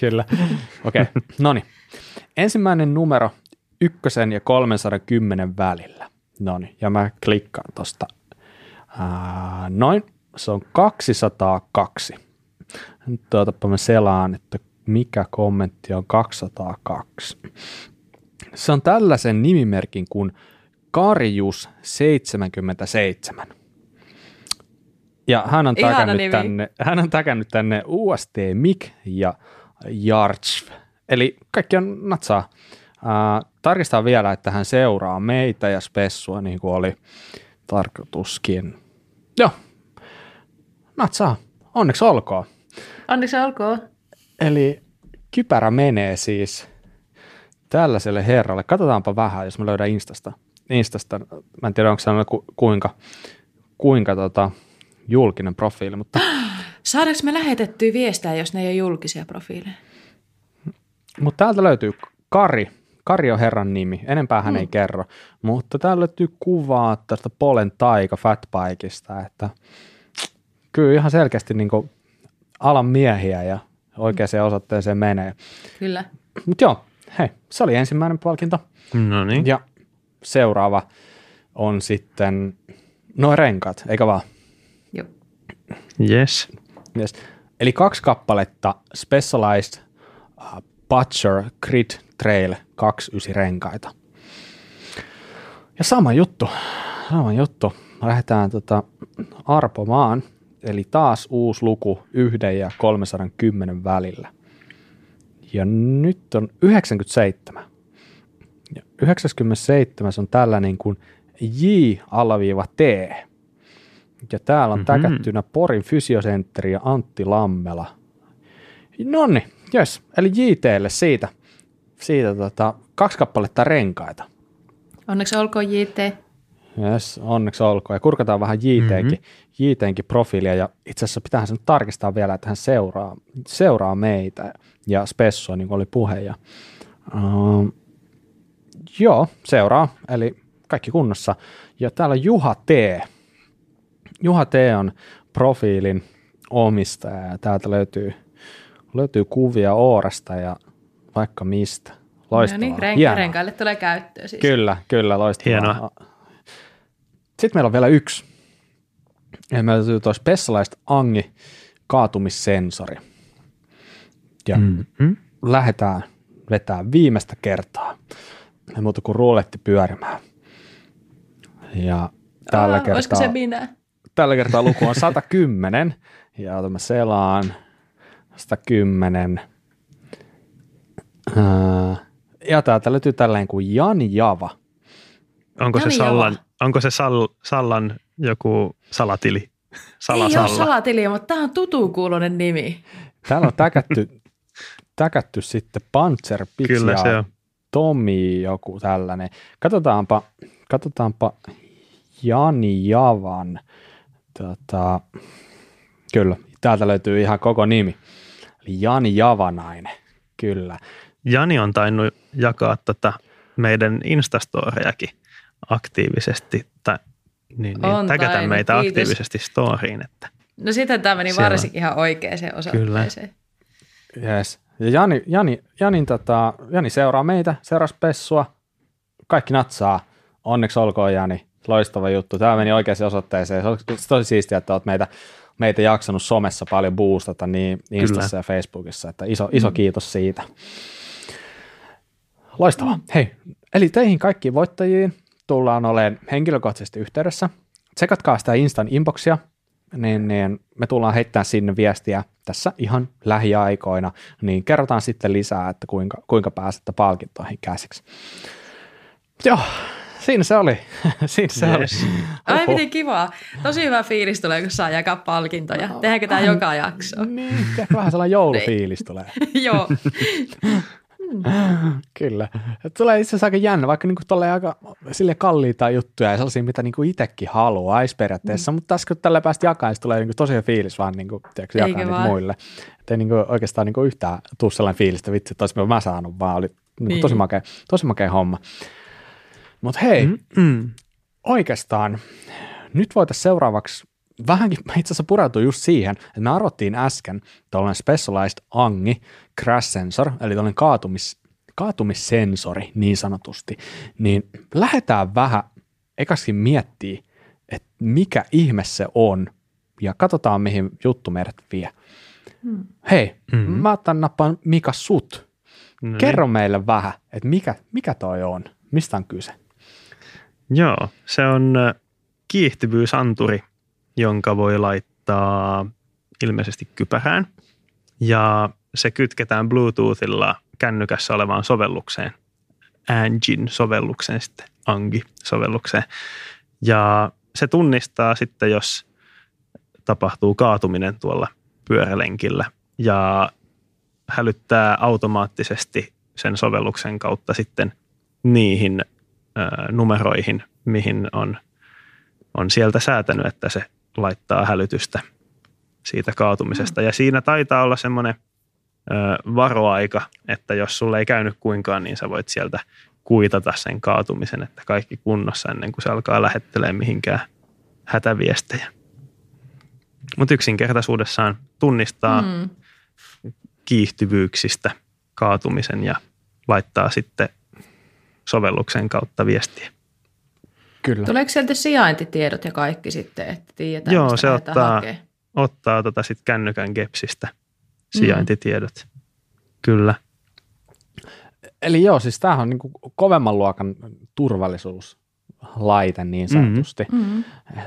Kyllä. Okei, okay. no niin. Ensimmäinen numero ykkösen ja 310 välillä. No niin, ja mä klikkaan tosta. Ää, noin, se on 202. Nyt tuotapa mä selaan, että mikä kommentti on 202. Se on tällaisen nimimerkin kuin Karjus 77. Ja hän on, täkännyt tänne, hän on täkännyt tänne UST Mik ja Jartsv. Eli kaikki on natsaa. Uh, tarkistaa vielä, että hän seuraa meitä ja Spessua niin kuin oli tarkoituskin. Joo, natsaa. Onneksi olkoon. Onneksi olkoon. Eli kypärä menee siis tällaiselle herralle. Katsotaanpa vähän, jos mä löydän Instasta. Instasta. Mä en tiedä, onko se ku, kuinka, kuinka tota, julkinen profiili, mutta... *gasps* Saadaanko me lähetettyä viestää, jos ne ei ole julkisia profiileja? Mutta täältä löytyy Kari. Kari on herran nimi. Enempää hän mm. ei kerro. Mutta täällä löytyy kuvaa tästä Polen taika Fatbikeista, että kyllä ihan selkeästi niin alan miehiä ja oikeaan osoitteeseen menee. Kyllä. Mutta joo, hei, se oli ensimmäinen palkinto. No niin. Ja seuraava on sitten noin renkaat, eikä vaan? Joo. Yes. yes. Eli kaksi kappaletta Specialized uh, Butcher Grid Trail 29 renkaita. Ja sama juttu, sama juttu. Lähdetään tota arpomaan – eli taas uusi luku yhden ja 310 välillä. Ja nyt on 97. Ja 97 on tällainen kuin J-T. Ja täällä on mm-hmm. täkättynä Porin fysiosentteri ja Antti Lammela. Nonni, jes. Eli JTlle siitä, siitä tota, kaksi kappaletta renkaita. Onneksi olkoon JT. Yes, onneksi olkoon. Ja kurkataan vähän JTnkin, mm-hmm. JTnkin profiilia ja itse asiassa pitää sen tarkistaa vielä, että hän seuraa, seuraa meitä ja Spessua, niin kuin oli puhe. Ja, uh, joo, seuraa, eli kaikki kunnossa. Ja täällä on Juha T. Juha T on profiilin omistaja ja täältä löytyy, löytyy kuvia Oorasta ja vaikka mistä. Loistavaa. No niin, renkaille tulee käyttöön siis. Kyllä, kyllä, loistavaa. Hienoa. Sitten meillä on vielä yksi. Ja meillä löytyy tuo Specialized Angi kaatumissensori. Ja mm-hmm. lähdetään vetää viimeistä kertaa. Ei muuta kuin ruoletti pyörimään. Ja tällä Aa, kertaa... Olisiko se minä? Tällä kertaa luku on 110. ja otamme selaan 110. Ja täältä löytyy tällainen kuin Jan Java. Onko Jan se Sallan, Java onko se Sal, Sallan joku salatili? Sala, Ei ole salatili, mutta tämä on tutun kuulonen nimi. Täällä on täkätty, täkätty sitten Panzer Kyllä se on. Tomi joku tällainen. Katsotaanpa, katsotaanpa Jani Javan. Tota, kyllä, täältä löytyy ihan koko nimi. Eli Jani Javanainen, kyllä. Jani on tainnut jakaa tätä meidän Instastorejakin aktiivisesti tai niin, niin tägätä meitä kiitos. aktiivisesti storyin. Että no sitten tämä meni siellä. varsinkin ihan oikeaan osoitteeseen. Kyllä. Yes. Ja Jani, Jani, Janin, tota, Jani seuraa meitä, seuraa Pessua, kaikki natsaa. Onneksi olkoon Jani, loistava juttu. Tämä meni oikeaan osoitteeseen. Se on tosi siistiä, että olet meitä, meitä jaksanut somessa paljon boostata niin Instassa Kyllä. ja Facebookissa, että iso, iso mm. kiitos siitä. Loistavaa. Hei, eli teihin kaikkiin voittajiin tullaan olemaan henkilökohtaisesti yhteydessä. Tsekatkaa sitä Instan inboxia, niin, niin me tullaan heittämään sinne viestiä tässä ihan lähiaikoina, niin kerrotaan sitten lisää, että kuinka, kuinka pääsette palkintoihin käsiksi. Joo, siinä se oli. *laughs* siinä se yes. oli. Ai miten kivaa. Tosi hyvä fiilis tulee, kun saa jakaa palkintoja. Tehdäänkö tämä joka jakso? Niin, vähän sellainen joulufiilis tulee. *laughs* Joo. *laughs* Kyllä. Tulee itse asiassa aika jännä, vaikka niinku aika sille kalliita juttuja ja sellaisia, mitä niinku itsekin haluaisi periaatteessa, mm. mutta tässä kun tällä päästä jakaa, niin tulee niinku tosi fiilis vaan niinku, tiedätkö, jakaa niitä muille. Että ei niinku oikeastaan niinku yhtään tuu sellainen fiilis, että vitsi, että mä saanut, vaan oli niinku niin. tosi, makea, tosi makea homma. Mutta hei, Mm, mm. oikeastaan nyt voitaisiin seuraavaksi vähänkin itse asiassa pureutua just siihen, että me arvottiin äsken tuollainen Specialized Angi Crash Sensor, eli tällainen kaatumis, kaatumissensori niin sanotusti, niin lähdetään vähän ekaskin miettiä, että mikä ihme se on, ja katsotaan mihin juttu meidät vie. Hmm. Hei, Mhm. mä otan nappaan Mika sut. No niin. Kerro meille vähän, että mikä, mikä toi on, mistä on kyse? Joo, se on ö, kiihtyvyysanturi, jonka voi laittaa ilmeisesti kypärään. Ja se kytketään Bluetoothilla kännykässä olevaan sovellukseen, Angin-sovellukseen sitten, Angi-sovellukseen. Ja se tunnistaa sitten, jos tapahtuu kaatuminen tuolla pyörälenkillä ja hälyttää automaattisesti sen sovelluksen kautta sitten niihin ö, numeroihin, mihin on, on sieltä säätänyt, että se laittaa hälytystä siitä kaatumisesta. Ja siinä taitaa olla semmoinen varoaika, että jos sulle ei käynyt kuinkaan, niin sä voit sieltä kuitata sen kaatumisen, että kaikki kunnossa ennen kuin se alkaa lähettelee mihinkään hätäviestejä. Mutta yksinkertaisuudessaan tunnistaa. Mm. kiihtyvyyksistä kaatumisen ja laittaa sitten sovelluksen kautta viestiä. Kyllä. Tuleeko sieltä sijaintitiedot ja kaikki sitten, että tiedetään, Joo, se ottaa- hakemaan? Ottaa tota sit kännykän gepsistä sijaintitiedot. Kyllä. Eli joo, siis tämähän on niin kovemman luokan turvallisuuslaite niin sanotusti. Mm.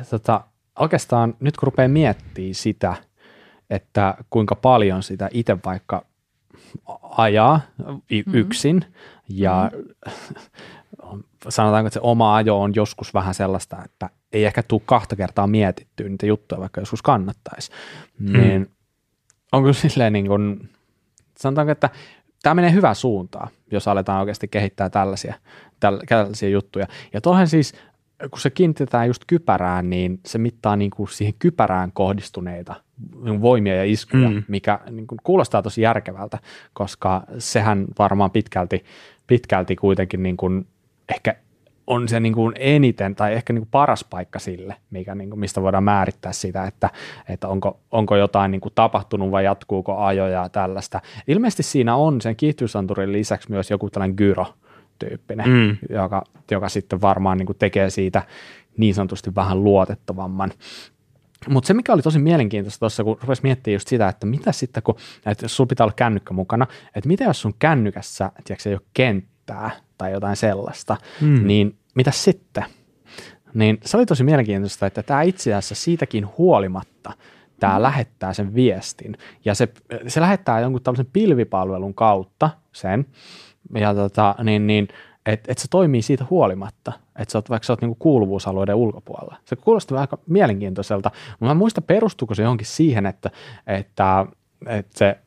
Tota, oikeastaan nyt kun rupeaa miettimään sitä, että kuinka paljon sitä itse vaikka ajaa y- Mhm. yksin ja *laughs* sanotaanko, että se oma ajo on joskus vähän sellaista, että ei ehkä tule kahta kertaa mietittyä niitä juttuja, vaikka joskus kannattaisi. Niin on kyllä silleen niin kuin, sanotaanko, että tämä menee hyvään suuntaan, jos aletaan oikeasti kehittää tällaisia, täl- tällaisia juttuja. Ja tuohon siis, kun se kiinnitetään just kypärään, niin se mittaa niin kuin siihen kypärään kohdistuneita voimia ja iskuja, mm. Mm. mikä niin kuin kuulostaa tosi järkevältä, koska sehän varmaan pitkälti, pitkälti kuitenkin niin kuin ehkä on se niin kuin eniten tai ehkä niin kuin paras paikka sille, mikä niin kuin, mistä voidaan määrittää sitä, että, että onko, onko jotain niin kuin tapahtunut vai jatkuuko ajoja ja tällaista. Ilmeisesti siinä on sen kiihtyvysanturin lisäksi myös joku tällainen gyro-tyyppinen, Mm. joka, joka sitten varmaan niin kuin tekee siitä niin sanotusti vähän luotettavamman. Mutta se, mikä oli tosi mielenkiintoista tuossa, kun rupesi miettimään just sitä, että mitä sitten, kun, että jos sulla pitää olla kännykkä mukana, että mitä jos sun kännykässä, tiedätkö, ei ole kenttää tai jotain sellaista, Mm. niin mitä sitten? Niin se oli tosi mielenkiintoista, että tämä itse asiassa siitäkin huolimatta, tämä mm. lähettää sen viestin, ja se, se lähettää jonkun tällaisen pilvipalvelun kautta sen, ja tota, niin, niin että et se toimii siitä huolimatta, että sä oot, vaikka sä oot niinku kuuluvuusalueiden ulkopuolella. Se kuulostaa aika mielenkiintoiselta, mutta mä muista perustuuko se johonkin siihen, että, että, että se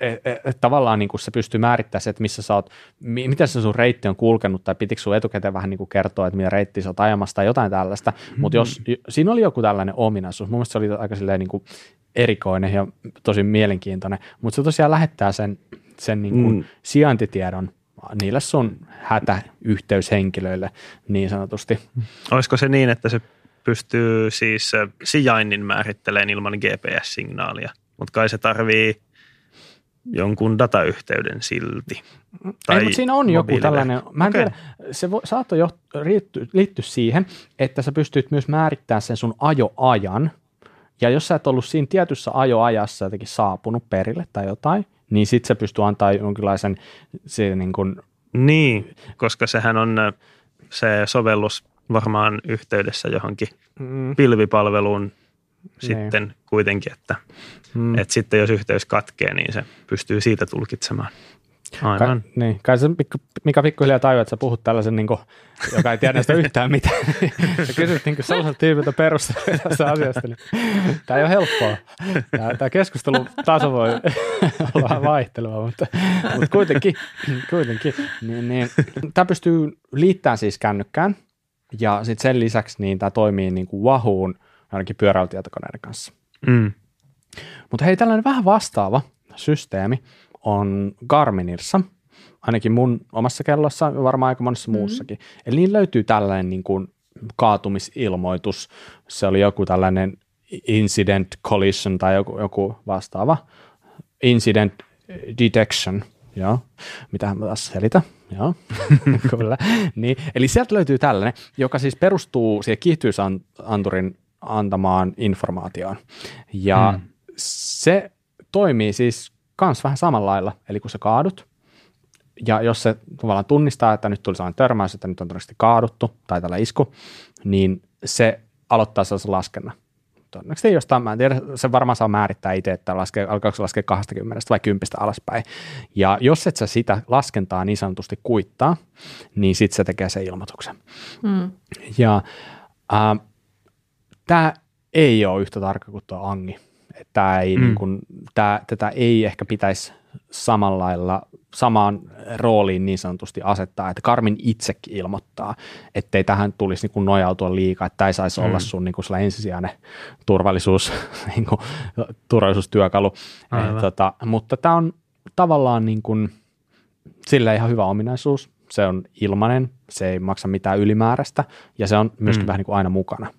et, et, et tavallaan niin kuin se pystyy määrittämään se, että missä sä oot, mi, miten se sun reitti on kulkenut, tai pitikö sun etukäteen vähän niin kuin kertoa, että mitä reittiä sä oot ajamassa tai jotain tällaista, mm-hmm. mutta jos, siinä oli joku tällainen ominaisuus, mun mielestä se oli aika silleen niin kuin erikoinen ja tosi mielenkiintoinen, mutta se tosiaan lähettää sen, sen niin kuin Mm. sijaintitiedon niille sun hätäyhteyshenkilöille niin sanotusti. Olisiko se niin, että se pystyy siis sijainnin määrittelemään ilman GPS-signaalia, mutta kai se tarvii jonkun datayhteyden silti. Tai Ei, mutta siinä on joku tällainen, mä en Okei. tiedä, se vo, saattoi jo, liittyä, liittyä siihen, että sä pystyt myös määrittämään sen sun ajoajan, ja jos sä et ollut siinä tietyssä ajoajassa jotenkin saapunut perille tai jotain, niin sit se pystyy antaa jonkinlaisen se niin kuin, Niin, koska sehän on ö, se sovellus varmaan yhteydessä johonkin mm, pilvipalveluun sitten kuitenkin, että, mm, että sitten jos yhteys katkee, niin se pystyy siitä tulkitsemaan. Aivan. Kai, niin, kai se pikku, Mika pikkuhiljaa tajuu, että sä puhut tällaisen, niin kuin, joka ei tiedä sitä yhtään *laughs* mitään. Sä kysyt niin sellaiselta tyypiltä perusteluja tästä asiasta. Niin, tämä ei ole helppoa. Tämä, tämä keskustelu taso voi olla vaihtelua, mutta, mutta kuitenkin. kuitenkin niin, niin, tämä pystyy liittämään siis kännykkään ja sitten sen lisäksi niin tämä toimii niin kuin Wahoo'n ainakin pyöräilytietokoneiden kanssa. Mm. Mutta hei, tällainen vähän vastaava systeemi on Garminissa, ainakin mun omassa kellossa ja varmaan aika monessa mm. muussakin. Eli niin löytyy tällainen niin kuin kaatumisilmoitus. Se oli joku tällainen incident collision tai joku, joku vastaava. Incident detection, joo. Mitähän mä taas selitä, joo, *laughs* kyllä. Niin, eli sieltä löytyy tällainen, joka siis perustuu siihen kiihtyysanturin antamaan informaatioon. Ja mm. se toimii siis kans vähän samalla lailla, eli kun sä kaadut, ja jos se tavallaan tunnistaa, että nyt tuli sellainen törmäys, että nyt on todennäköisesti kaaduttu tai tällä isku, niin se aloittaa sellaisen laskennan. Todennäköisesti jostain, mä en tiedä, se varmaan saa määrittää itse, että laskee, alkaako se laskea 20 vai 10 alaspäin. Ja jos et sä sitä laskentaa niin sanotusti kuittaa, niin sitten se tekee sen ilmoituksen. Mm. Ja äh, tämä ei ole yhtä tarkka kuin tuo Angi. Tämä ei, mm. niin kun, tää, tätä ei ehkä pitäisi samalla lailla samaan rooliin niin sanotusti asettaa, että Karmin itsekin ilmoittaa, ettei tähän tulisi niin kuin nojautua liikaa, että tämä ei saisi mm. olla sun niin kuin ensisijainen turvallisuus, *laughs* niin kuin, turvallisuustyökalu. Et, tota, mutta tämä on tavallaan niin kuin, sille ihan hyvä ominaisuus. Se on ilmainen, se ei maksa mitään ylimääräistä ja se on myöskin mm. vähän niin kuin aina mukana.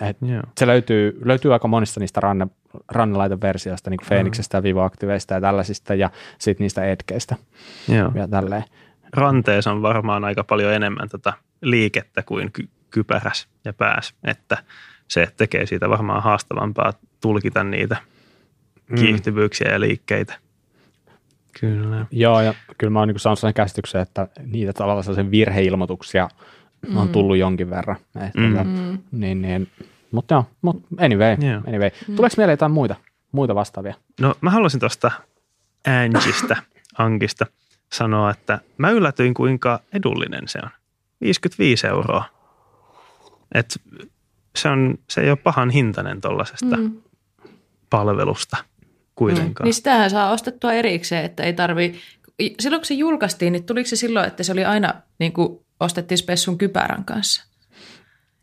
Et yeah. Se löytyy, löytyy aika monista niistä ranne, rannelaiteversioista, niin kuin Phoenixista ja Vivo-aktiveista ja tällaisista, ja sitten niistä etkeistä. Yeah. Ja tälleen. Ranteessa on varmaan aika paljon enemmän tota liikettä kuin ky- kypäräs ja pääs, että se tekee siitä varmaan haastavampaa tulkita niitä mm. kiihtyvyyksiä ja liikkeitä. Kyllä. Joo, ja kyllä mä oon niin saanut sen käsityksen, että niitä tavallaan sellaisen virheilmoituksia – mm. on tullut jonkin verran. Että, mm. mm. niin, niin, mutta joo, mut anyway, yeah. anyway. Mm. Tuleeko mieleen jotain muita, muita vastaavia? No mä haluaisin tuosta Angista, *coughs* Angista sanoa, että mä yllätyin kuinka edullinen se on. 55 euroa. Et se, on, se ei ole pahan hintainen tuollaisesta mm. palvelusta kuitenkaan. Mm. Niin sitähän saa ostettua erikseen, että ei tarvi silloin kun se julkaistiin, niin tuliko se silloin, että se oli aina niin kuin ostettiin Spessun kypärän kanssa?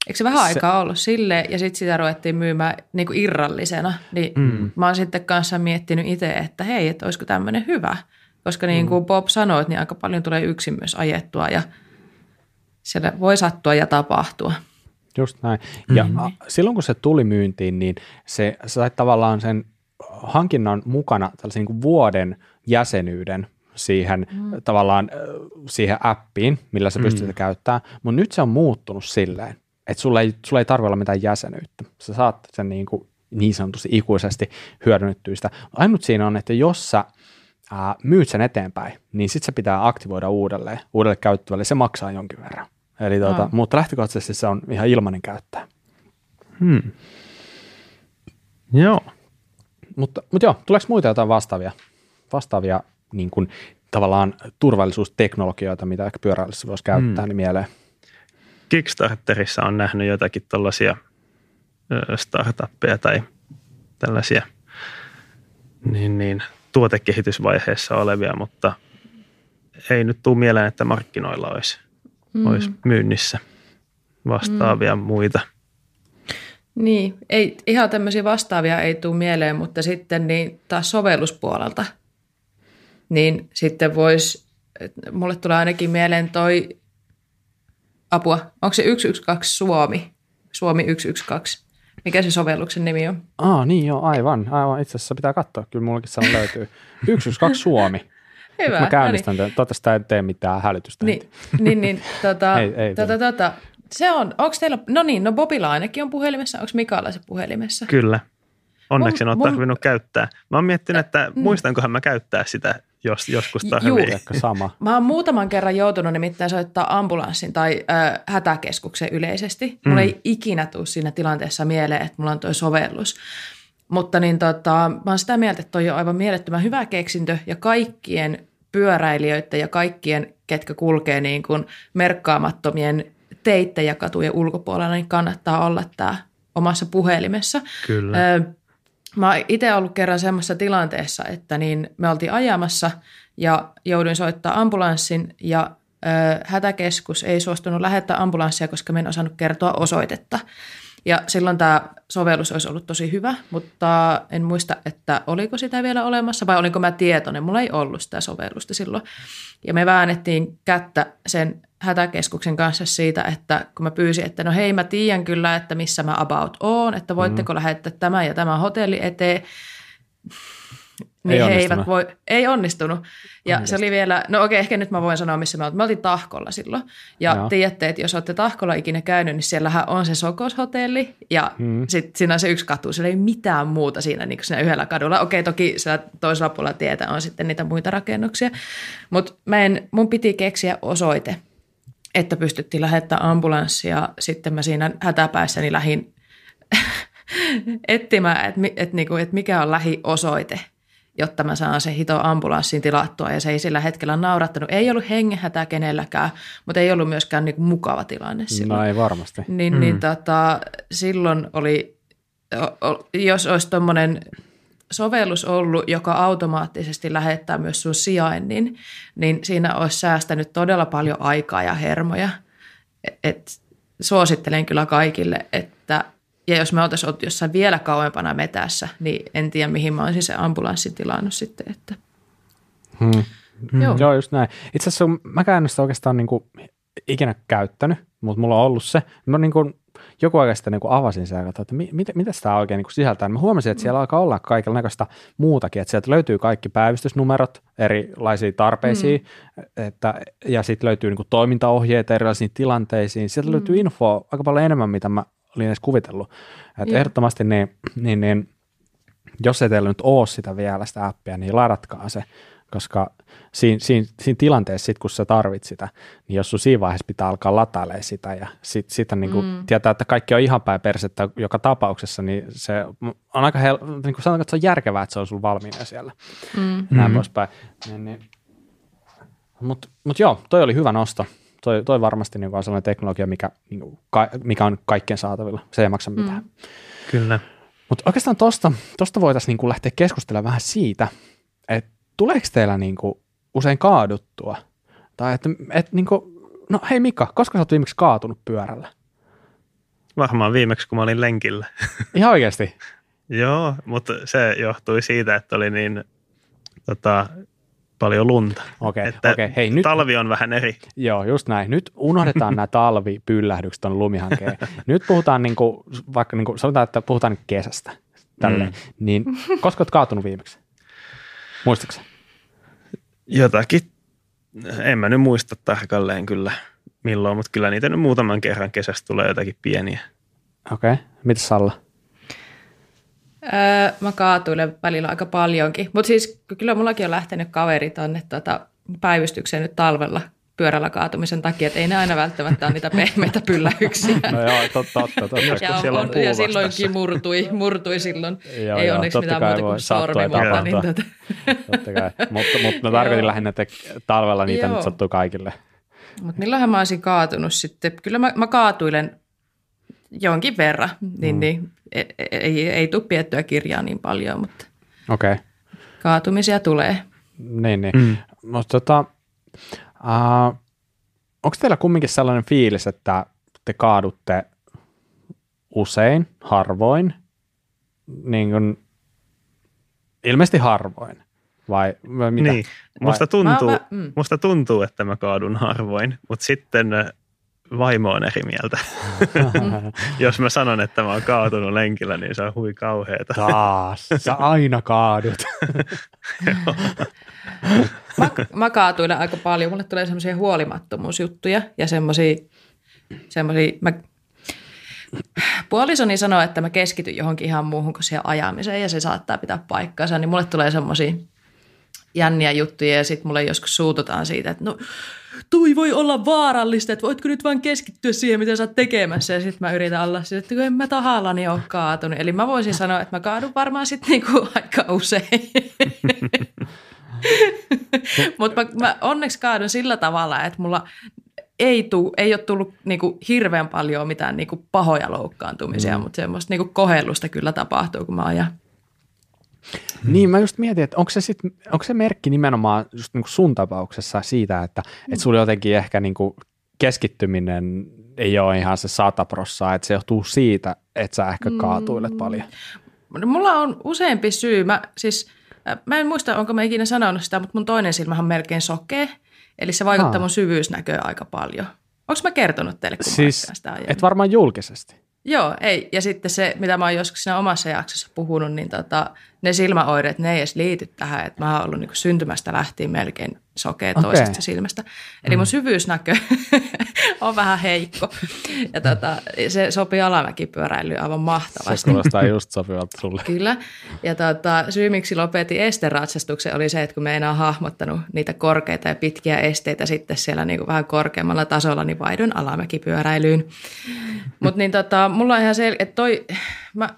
Eikö se vähän se... aikaa ollut sille ja sitten sitä ruvettiin myymään niin kuin irrallisena. Niin mm. mä oon sitten kanssa miettinyt itse, että hei, että olisiko tämmöinen hyvä. Koska niin kuin mm. Bob sanoi, niin aika paljon tulee yksin myös ajettua ja siellä voi sattua ja tapahtua. Just näin. Ja mm. silloin kun se tuli myyntiin, niin se sai tavallaan sen hankinnan mukana tällaisen niin kuin vuoden jäsenyyden siihen mm. tavallaan siihen appiin, millä sä pystyt mm. käyttämään, mutta nyt se on muuttunut silleen, että sulla ei, sulla ei tarvitse olla mitään jäsenyyttä. Sä saat sen niin, kuin niin sanotusti ikuisesti hyödynnettyä sitä. Ainut siinä on, että jos sä ää, myyt sen eteenpäin, niin sitten se pitää aktivoida uudelleen, uudelle käyttävälle, se maksaa jonkin verran. Eli tuota, mm. Mutta lähtökohtaisesti se on ihan ilmainen käyttää. Hmm. Joo. Mutta, mutta joo, tuleeko muita jotain vastaavia, vastaavia niin kuin, tavallaan turvallisuusteknologioita, mitä ehkä pyöräilyssä voisi käyttää, mm. niin mieleen. Kickstarterissa on nähnyt jotakin tällaisia startuppeja tai tällaisia niin, niin, tuotekehitysvaiheessa olevia, mutta ei nyt tule mieleen, että markkinoilla olisi, mm. olisi myynnissä vastaavia mm. muita. Niin, ei, ihan tämmöisiä vastaavia ei tule mieleen, mutta sitten niin taas sovelluspuolelta – niin sitten voisi, mulle tulee ainakin mieleen toi apua, onko se 112 Suomi, Suomi 112, mikä se sovelluksen nimi on? Ah, niin joo, aivan, aivan. Itse asiassa pitää katsoa, kyllä mullakin se *laughs* löytyy. 112 Suomi. Hyvä. Mä käynnistän no niin. toivottavasti tämä ei tee mitään hälytystä. Niin, niin, niin tota, *laughs* ei, ei tota, tota, se on, onko teillä, no niin, no Bobilla ainakin on puhelimessa, onko Mikaela se puhelimessa? Kyllä. Onneksi mun, en ole mun, tarvinnut käyttää. Mä oon miettinyt, että mm. muistankohan mä käyttää sitä jos, joskus tarvii. sama. Mä oon muutaman kerran joutunut nimittäin soittaa ambulanssin tai äh, hätäkeskuksen yleisesti. Mulla mm. ei ikinä tule siinä tilanteessa mieleen, että mulla on tuo sovellus. Mutta niin tota, mä oon sitä mieltä, että toi on aivan mielettömän hyvä keksintö ja kaikkien pyöräilijöiden ja kaikkien, ketkä kulkee niin kuin merkkaamattomien teitten ja katujen ulkopuolella, niin kannattaa olla tämä omassa puhelimessa. Kyllä. Ö, Mä oon itse ollut kerran semmoisessa tilanteessa, että niin me oltiin ajamassa ja jouduin soittaa ambulanssin ja ö, hätäkeskus ei suostunut lähettää ambulanssia, koska me en osannut kertoa osoitetta. Ja silloin tämä sovellus olisi ollut tosi hyvä, mutta en muista, että oliko sitä vielä olemassa vai olinko mä tietoinen. Mulla ei ollut sitä sovellusta silloin. Ja me väännettiin kättä sen hätäkeskuksen kanssa siitä, että kun mä pyysin, että no hei mä tiedän kyllä, että missä mä about oon, että voitteko mm. lähettää tämä ja tämä hotelli eteen. Niin ei he eivät voi, ei onnistunut. Ja Onnistunut. se oli vielä, no okei, ehkä nyt mä voin sanoa, missä me oltiin. Me oltiin Tahkolla silloin. Ja Joo. tiedätte, että jos olette Tahkolla ikinä käynyt, niin siellähän on se Sokos-hotelli. Ja hmm. sitten siinä on se yksi katu. Siellä ei mitään muuta siinä, niin kuin siinä yhdellä kadulla. Okei, toki siellä toisella puolella tietä on sitten niitä muita rakennuksia. Mutta mun piti keksiä osoite, että pystyttiin lähettämään ambulanssi. Ja sitten mä siinä hätäpäissäni lähdin *laughs* etsimään, että, että, niinku, että mikä on lähiosoite – jotta mä saan se hito ambulanssin tilattua. Ja se ei sillä hetkellä naurattanut. Ei ollut hengehätä kenelläkään, mutta ei ollut myöskään niin mukava tilanne silloin. No ei varmasti. Niin, mm. niin tota, silloin oli, jos olisi tuommoinen sovellus ollut, joka automaattisesti lähettää myös sun sijainnin, niin siinä olisi säästänyt todella paljon aikaa ja hermoja. Et suosittelen kyllä kaikille, että ja jos me oltaisiin oltu jossain vielä kauempana metässä, niin en tiedä mihin mä olisin se ambulanssin tilannut sitten. Että. Hmm. Hmm. Joo. Joo, just näin. Itse asiassa mä en sitä oikeastaan niin kuin ikinä käyttänyt, mutta mulla on ollut se. Mä niin kuin joku aika sitten niin kuin avasin sen ja katsoin, että mit, mitä tämä oikein niin kuin sisältää. Mä huomasin, että siellä alkaa olla kaikenlaista muutakin, että sieltä löytyy kaikki päivystysnumerot erilaisiin tarpeisiin, mm. että, ja sitten löytyy niin kuin toimintaohjeita erilaisiin tilanteisiin. Sieltä mm. löytyy infoa aika paljon enemmän, mitä mä olin edes kuvitellut. Että ehdottomasti niin, niin, niin, jos ei teillä nyt ole sitä vielä, sitä appia, niin ladatkaa se, koska siinä, siinä, siinä tilanteessa, sit, kun sä tarvit sitä, niin jos sun siinä vaiheessa pitää alkaa latailemaan sitä ja sit, sitä niin kuin mm. tietää, että kaikki on ihan päin persettä joka tapauksessa, niin se on aika hel- niin kuin sanotaan, että se on järkevää, että se on sulla valmiina siellä. Mm. Näin mm. poispäin. Niin, niin. Mutta mut joo, toi oli hyvä nosto toi, toi varmasti niin on sellainen teknologia, mikä, niin kuin, ka, mikä on kaikkien saatavilla. Se ei maksa mitään. Mm. Kyllä. Mutta oikeastaan tuosta tosta voitaisiin niin lähteä keskustelemaan vähän siitä, että tuleeko teillä niin kuin usein kaaduttua? Tai että, että niin kuin, no hei Mika, koska sä oot viimeksi kaatunut pyörällä? Varmaan viimeksi, kun mä olin lenkillä. *laughs* Ihan oikeasti? Joo, mutta se johtui siitä, että oli niin tota, paljon lunta. Okei, okay, okay. Hei, nyt, talvi on vähän eri. Joo, just näin. Nyt unohdetaan nämä talvipyllähdykset tuon lumihankkeen. Nyt puhutaan niin kuin, vaikka niin kuin, sanotaan, että puhutaan kesästä. Tälle. Mm. Niin koska olet kaatunut viimeksi? Muistatko Jotakin, en mä nyt muista tarkalleen kyllä milloin, mutta kyllä niitä nyt muutaman kerran kesästä tulee jotakin pieniä. Okei, okay. mitä Salla? Öö, mä kaatuilen välillä aika paljonkin, mutta siis kyllä mullakin on lähtenyt kaveri tuonne tota, päivystykseen nyt talvella pyörällä kaatumisen takia, että ei ne aina välttämättä ole niitä pehmeitä pyllähyksiä. No joo, totta, totta. totta. ja, on, on, ja silloinkin murtui, murtui silloin. Joo, ei joo, onneksi mitään muuta kuin sormi, mutta niin tota. Totta kai, mutta, mutta mä tarkoitin lähinnä, että talvella niitä joo. nyt sattuu kaikille. Mutta milloinhan mä olisin kaatunut sitten? Kyllä mä, mä kaatuilen jonkin verran, niin, mm. niin ei, ei, ei tule piettyä kirjaa niin paljon, mutta okay. kaatumisia tulee. Niin, niin. Mm. Mutta tota, uh, onko teillä kumminkin sellainen fiilis, että te kaadutte usein, harvoin, niin kuin, ilmeisesti harvoin, vai, vai mitä? Niin, musta tuntuu, mä, mä, mm. musta tuntuu, että mä kaadun harvoin, mutta sitten vaimo on eri mieltä. *laughs* Jos mä sanon, että mä oon kaatunut lenkillä, niin se on hui kauheeta. Taas, sä aina kaadut. *laughs* mä, mä kaatuilen aika paljon. Mulle tulee semmoisia huolimattomuusjuttuja ja semmoisia, semmoisia mä Puolisoni sanoo, että mä keskityn johonkin ihan muuhun kuin siihen ajamiseen ja se saattaa pitää paikkaansa, niin mulle tulee semmoisia jänniä juttuja ja sitten mulle joskus suututaan siitä, että no toi voi olla vaarallista, että voitko nyt vain keskittyä siihen, mitä sä oot tekemässä. Ja sitten mä yritän olla sille, että en mä tahallani ole kaatunut. Eli mä voisin sanoa, että mä kaadun varmaan sitten niinku aika usein. *laughs* Mutta mä, mä onneksi kaadun sillä tavalla, että mulla ei, tuu, ei ole tullut niinku hirveän paljon mitään niinku pahoja loukkaantumisia, mm. mutta semmoista niinku kohellusta kyllä tapahtuu, kun mä ajan. Niin, mä just mietin, että onko se, sit, onko se merkki nimenomaan just niin kuin sun tapauksessa siitä, että mm. et sulla jotenkin ehkä niin kuin keskittyminen ei ole ihan se sata prossaa, että se johtuu siitä, että sä ehkä kaatuilet mm. paljon. Mulla on useampi syy. Mä, siis, äh, mä en muista, onko mä ikinä sanonut sitä, mutta mun toinen silmähän on melkein sokea. Eli se vaikuttaa Aa. mun syvyysnäköön aika paljon. Onko mä kertonut teille, kun siis, mä sitä aiemmin? et varmaan julkisesti. Joo, ei. Ja sitten se, mitä mä oon joskus siinä omassa jaksossa puhunut, niin tota, ne silmäoireet, ne ei edes liity tähän. Että mä oon ollut niin syntymästä lähtien melkein sokea okay. toisesta silmästä. Eli mun mm. syvyysnäkö *laughs* on vähän heikko. Ja tota, se sopii alamäkipyöräilyyn aivan mahtavasti. Se kuulostaa just sopivalta sulle. Kyllä. Ja tota, syy, miksi lopetin esteratsastuksen, oli se, että kun me enää hahmottanut niitä korkeita ja pitkiä esteitä sitten siellä niin kuin vähän korkeammalla tasolla, niin vaihdun alamäkipyöräilyyn. Mutta niin tota, mulla on ihan sel- että toi, mä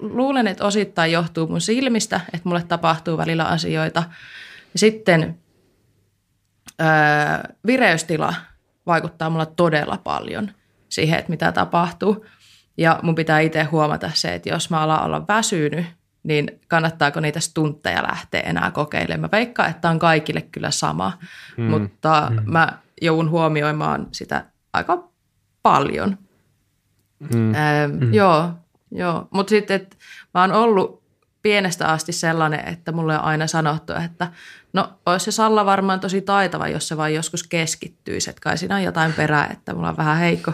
luulen, että osittain johtuu mun silmistä, että mulle tapahtuu välillä asioita. Ja sitten vireystila vaikuttaa mulla todella paljon siihen, että mitä tapahtuu. Ja mun pitää itse huomata se, että jos mä alan olla väsynyt, niin kannattaako niitä stuntteja lähteä enää kokeilemaan. Mä veikkaan, että on kaikille kyllä sama, mm. mutta mm. mä joudun huomioimaan sitä aika paljon. Mm. Ää, mm. Joo, joo. mutta sitten, mä oon ollut pienestä asti sellainen, että mulle on aina sanottu, että no olisi se Salla varmaan tosi taitava, jos se vain joskus keskittyisi. Että kai siinä on jotain perää, että mulla on vähän heikko.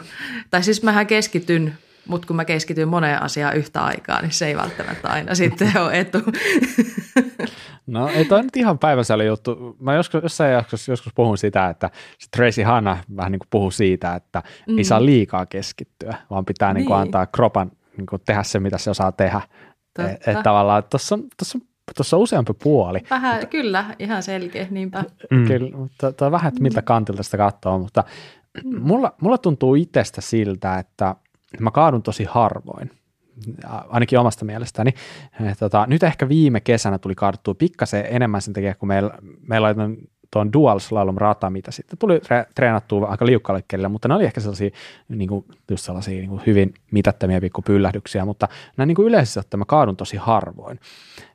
Tai siis mähän keskityn, mutta kun mä keskityn moneen asiaan yhtä aikaa, niin se ei välttämättä aina sitten ole etu. No ei toi nyt ihan päiväsääli juttu. Mä joskus, jossain joskus, joskus puhun sitä, että se Tracy Hanna vähän niin kuin puhuu siitä, että mm. ei saa liikaa keskittyä, vaan pitää niin. Niin kuin antaa kropan niin kuin tehdä se, mitä se osaa tehdä. Että et tavallaan tuossa on, tossa, tuossa on useampi puoli. Vähän, mutta, kyllä, ihan selkeä, niinpä. Mm. Kyllä, mutta tuo vähän, että miltä kantilta sitä katsoo, mutta mulla, mulla tuntuu itsestä siltä, että mä kaadun tosi harvoin ainakin omasta mielestäni. Tota, nyt ehkä viime kesänä tuli kaaduttua pikkasen enemmän sen takia, kun meillä, meillä on tuon dual slalom rata, mitä sitten tuli tre- treenattua aika liukkalle kelillä, mutta ne oli ehkä sellaisia, niin kuin, just sellaisia niin kuin hyvin mitättömiä pikkupyllähdyksiä, mutta näin niin kuin yleisesti ottaen mä kaadun tosi harvoin.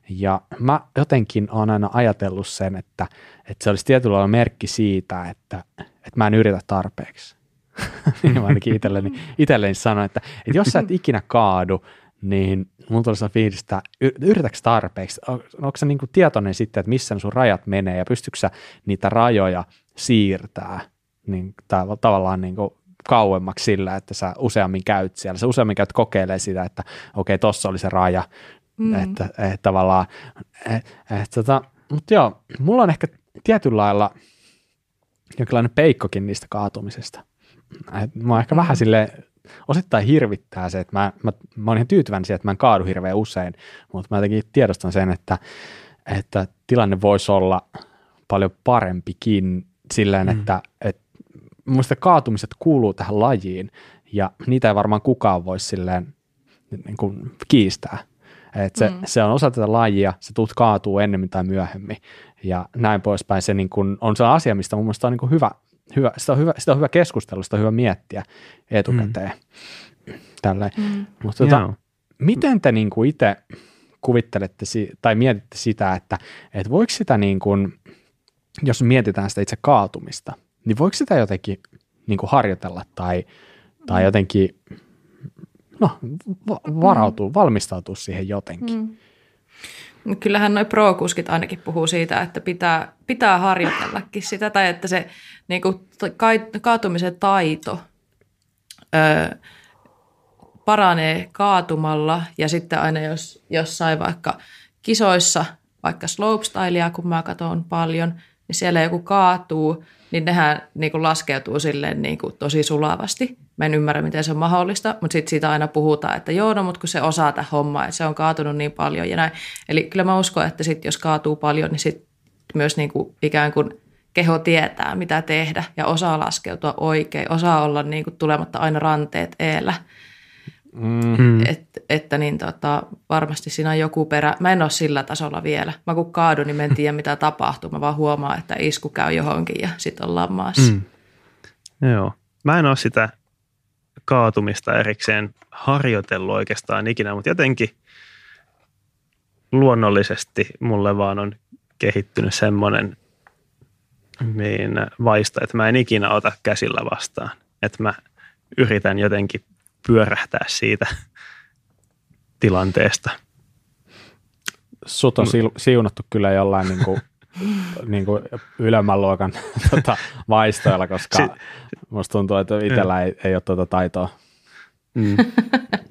Ja mä jotenkin olen aina ajatellut sen, että, että se olisi tietyllä lailla merkki siitä, että, että mä en yritä tarpeeksi. *laughs* niin mä ainakin itselleni, itselleni sanoin, että, että jos sä et ikinä kaadu, niin mun tulisi fiilistä, yritätkö tarpeeksi, on, onko se niin kuin tietoinen sitten, että missä sun rajat menee ja pystytkö sä niitä rajoja siirtää niin, tav- tavallaan niin kuin kauemmaksi sillä, että sä useammin käyt siellä. Sä useammin käyt kokeilemaan sitä, että okei, okay, tossa oli se raja, mm. että, että tavallaan, et, et, tota, mutta joo, mulla on ehkä tietyllä lailla jonkinlainen peikkokin niistä kaatumisesta. Et mä oon ehkä mm. vähän sille osittain hirvittää se, että mä, mä, mä oon ihan tyytyväinen siihen, että mä en kaadu hirveän usein, mutta mä jotenkin tiedostan sen, että, että tilanne voisi olla paljon parempikin silleen, mm. että, että muista kaatumiset kuuluu tähän lajiin ja niitä ei varmaan kukaan voi silleen niin kuin kiistää. Et se, mm. se on osa tätä lajia, se tuut kaatuu ennemmin tai myöhemmin ja näin poispäin. Se niin kuin on se asia, mistä mun mielestä on niin kuin hyvä hyvä, sitä, on hyvä, sitä on hyvä keskustella, sitä on hyvä miettiä etukäteen. Mm. Mm. Mutta tota, miten te niin kuin itse kuvittelette tai mietitte sitä, että, että voiko sitä niin kuin, jos mietitään sitä itse kaatumista, niin voiko sitä jotenkin niin kuin harjoitella tai, tai mm. jotenkin no, varautua, mm. valmistautua siihen jotenkin? Mm. Kyllähän noi pro-kuskit ainakin puhuu siitä, että pitää, pitää harjoitellakin sitä, tai että se niin kuin, kaatumisen taito ö, paranee kaatumalla, ja sitten aina jos jossain vaikka kisoissa, vaikka slopestylea, kun mä katson paljon, niin siellä joku kaatuu, niin nehän niin kuin laskeutuu silleen niin kuin tosi sulavasti. Mä en ymmärrä, miten se on mahdollista, mutta sitten siitä aina puhutaan, että joo, no, mutta kun se osaa tätä hommaa, että se on kaatunut niin paljon ja näin. Eli kyllä mä uskon, että sitten jos kaatuu paljon, niin sitten myös niin kuin ikään kuin keho tietää, mitä tehdä ja osaa laskeutua oikein, osaa olla niin kuin tulematta aina ranteet eellä. Mm. Et, että niin tota, varmasti siinä on joku perä. Mä en ole sillä tasolla vielä. Mä kun kaadun, niin mä en *laughs* tiedä mitä tapahtuu. Mä vaan huomaan, että isku käy johonkin ja sitten ollaan maassa. Mm. Joo. Mä en ole sitä kaatumista erikseen harjoitellut oikeastaan ikinä, mutta jotenkin luonnollisesti mulle vaan on kehittynyt semmoinen niin vaista, että mä en ikinä ota käsillä vastaan. Että mä yritän jotenkin pyörähtää siitä tilanteesta. Sut on siunattu kyllä jollain niin kuin, niin kuin ylemmän luokan *laughs* tota, vaistoilla, koska si- musta tuntuu, että itsellä ei, ei ole tuota taitoa. Mm.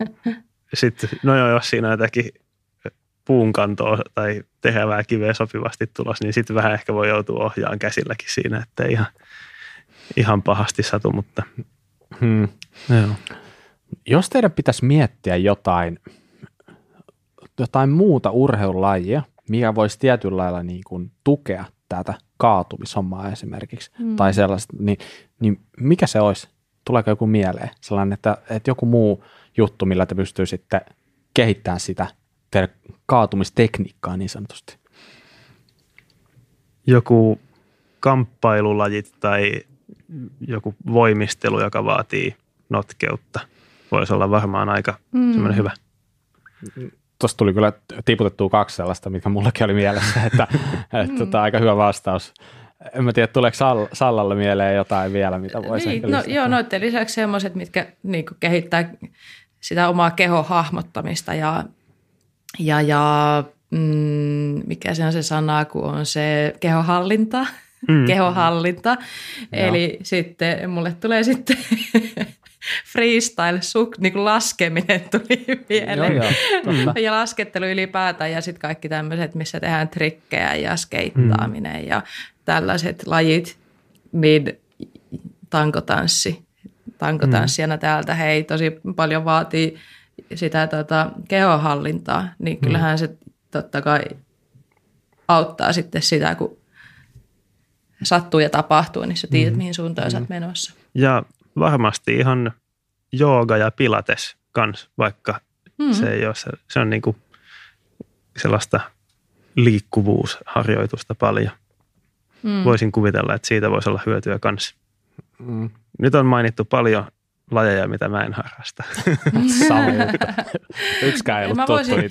*laughs* Sitten, no joo, jos siinä on jotakin puunkantoa tai tehävää kiveä sopivasti tulos, niin sitten vähän ehkä voi joutua ohjaan käsilläkin siinä, että ihan, ihan pahasti satu, mutta hmm. joo. Jos teidän pitäisi miettiä jotain, jotain muuta urheilulajia, mikä voisi tietyllä lailla niin kuin tukea tätä kaatumishommaa esimerkiksi, hmm. tai sellaista, niin, niin mikä se olisi? Tuleeko joku mieleen? Sellainen, että, että joku muu juttu, millä te pystyy sitten kehittämään sitä kaatumistekniikkaa niin sanotusti? Joku kamppailulajit tai joku voimistelu, joka vaatii notkeutta, voisi olla varmaan aika mm. semmoinen hyvä. Tuosta tuli kyllä tiputettua kaksi sellaista, mitkä mullakin oli mielessä, *laughs* että, että mm. tota, aika hyvä vastaus. En mä tiedä, tuleeko Sall- Sallalle mieleen jotain vielä, mitä voisi niin, no, Joo, noiden lisäksi semmoiset, mitkä niin kehittää sitä omaa kehohahmottamista ja ja, ja mm, mikä se on se sana, kun on se kehohallinta, mm. *laughs* kehohallinta. Eli sitten mulle tulee sitten freestyle, suk, niin kuin laskeminen tuli mieleen. Joo, joo, ja laskettelu ylipäätään ja sitten kaikki tämmöiset, missä tehdään trikkejä ja skeittaaminen mm. ja tällaiset lajit, niin tankotanssi. Tankotanssijana mm. täältä hei tosi paljon vaatii sitä tota, kehohallintaa, niin hmm. kyllähän se totta kai auttaa sitten sitä, kun sattuu ja tapahtuu, niin sä tiedät, mm. mihin suuntaan mm. sä oot hmm. menossa. Ja varmasti ihan jooga ja pilates kans, vaikka mm. se ei ole, se, se on niinku sellaista liikkuvuusharjoitusta paljon. Mm. Voisin kuvitella, että siitä voisi olla hyötyä kanssa. Mm. Nyt on mainittu paljon lajeja, mitä mä en harrasta. *laughs* Sama *laughs* Yksikään ei ollut mä voisin, *laughs*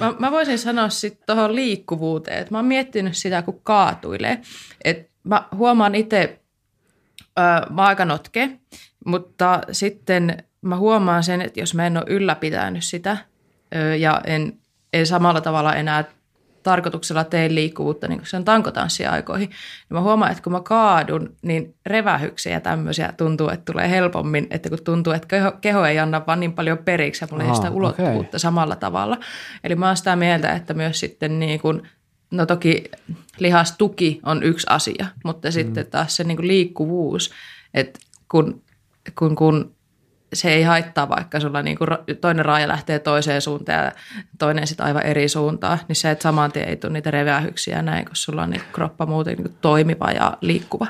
mä, mä voisin sanoa sitten tuohon liikkuvuuteen, että mä oon miettinyt sitä, kun kaatuilee. Et mä huomaan itse, mä aika notke, mutta sitten mä huomaan sen, että jos mä en ole ylläpitänyt sitä ja en, en samalla tavalla enää tarkoituksella teen liikkuvuutta niin se on tankotanssiaikoihin, niin mä huomaan, että kun mä kaadun, niin revähyksiä ja tämmöisiä tuntuu, että tulee helpommin, että kun tuntuu, että keho, keho ei anna vaan niin paljon periksi ja mulla ei sitä ulottuvuutta okay. samalla tavalla. Eli mä oon sitä mieltä, että myös sitten niin kuin, no toki lihastuki on yksi asia, mutta mm. sitten taas se niin liikkuvuus, että kun, kun, kun se ei haittaa, vaikka sulla niin kuin toinen raaja lähtee toiseen suuntaan ja toinen sitten aivan eri suuntaan, niin se, että saman tien ei tule niitä revähyksiä näin, kun sulla on niin kroppa muuten niin toimiva ja liikkuva.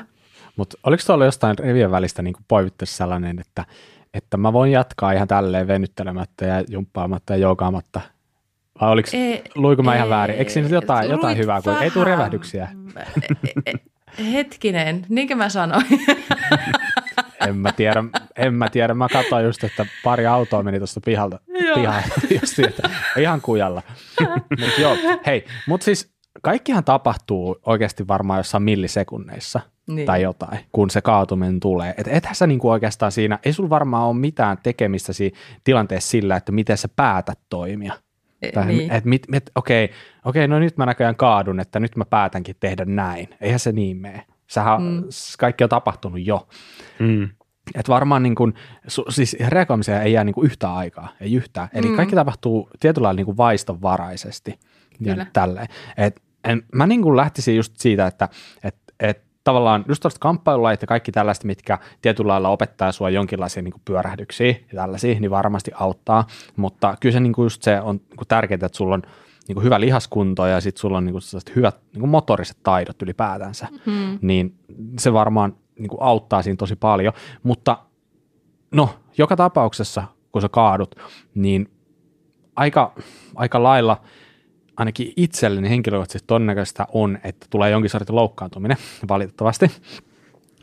Mutta oliko tuolla jostain rivien välistä niin poivitteessa sellainen, että, että mä voin jatkaa ihan tälleen venyttelemättä ja jumppaamatta ja joogaamatta vai oliko, ei, luiko mä ei, ihan väärin? Eikö siinä jotain, jotain hyvää, kun ei tule revähdyksiä? E, e, hetkinen, niinkö mä sanoin? *laughs* en mä tiedä, en mä tiedä. Mä katsoin just, että pari autoa meni tuosta pihalta, pihalta *laughs* just että ihan kujalla. mut joo, hei, mutta siis kaikkihan tapahtuu oikeasti varmaan jossain millisekunneissa niin. tai jotain, kun se kaatuminen tulee. Et ethän sä niinku oikeastaan siinä, ei sulla varmaan ole mitään tekemistä siinä tilanteessa sillä, että miten sä päätät toimia. E, niin. et, mit, mit, okei, okei, no nyt mä näköjään kaadun, että nyt mä päätänkin tehdä näin. Eihän se niin mene. Sähän, mm. kaikki on tapahtunut jo. Mm. Et varmaan niin kun, siis reagoimiseen ei jää niin yhtä aikaa, ei yhtään. Eli mm. kaikki tapahtuu tietyllä lailla niin kuin vaistonvaraisesti. Kyllä. tälleen. Et, en, mä niin kuin lähtisin just siitä, että et, et, tavallaan just tuosta kamppailulait ja kaikki tällaista, mitkä tietyllä lailla opettaa sua jonkinlaisia niin pyörähdyksiä ja tällaisia, niin varmasti auttaa. Mutta kyllä se niin kuin just se on niin kuin tärkeää, että sulla on niin kuin hyvä lihaskunto ja sitten sulla on niin kuin hyvät niin kuin motoriset taidot ylipäätänsä, mm. niin se varmaan niin kuin auttaa siinä tosi paljon. Mutta no, joka tapauksessa, kun sä kaadut, niin aika, aika lailla ainakin itselleni henkilökohtaisesti todennäköistä on, että tulee jonkin sortin loukkaantuminen, *laughs* valitettavasti.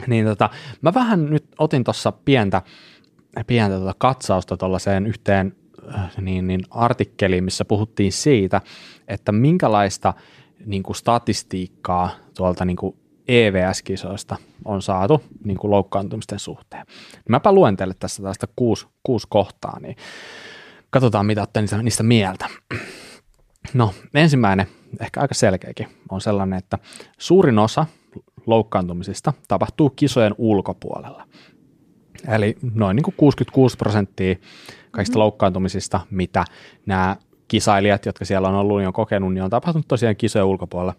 Niin tota, mä vähän nyt otin tuossa pientä, pientä tota katsausta tuollaiseen yhteen Äh, niin, niin artikkeliin, missä puhuttiin siitä, että minkälaista niin kuin statistiikkaa tuolta niin kuin EVS-kisoista on saatu niin kuin loukkaantumisten suhteen. Mäpä luen teille tässä tästä kuusi, kuusi kohtaa, niin katsotaan mitä olette niistä, niistä mieltä. No ensimmäinen, ehkä aika selkeäkin, on sellainen, että suurin osa loukkaantumisista tapahtuu kisojen ulkopuolella. Eli noin niin kuin 66 prosenttia kaikista mm-hmm. loukkaantumisista, mitä nämä kisailijat, jotka siellä on ollut, niin on kokenut, niin on tapahtunut tosiaan kisojen ulkopuolella.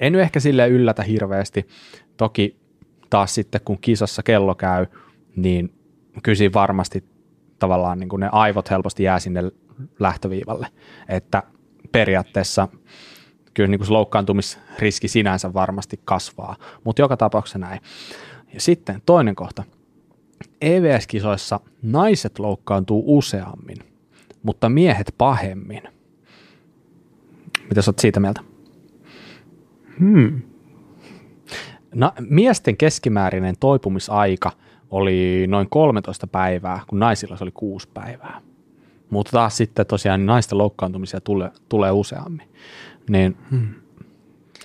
En nyt ehkä sille yllätä hirveästi. Toki taas sitten, kun kisassa kello käy, niin kyllä varmasti tavallaan niin kuin ne aivot helposti jää sinne lähtöviivalle. Että periaatteessa kyllä niin kuin loukkaantumisriski sinänsä varmasti kasvaa, mutta joka tapauksessa näin. Ja sitten toinen kohta. EVS-kisoissa naiset loukkaantuu useammin, mutta miehet pahemmin. Mitä sä oot siitä mieltä? Hmm. No, miesten keskimäärinen toipumisaika oli noin 13 päivää, kun naisilla se oli 6 päivää. Mutta taas sitten tosiaan naisten loukkaantumisia tulee, tulee useammin. Niin hmm.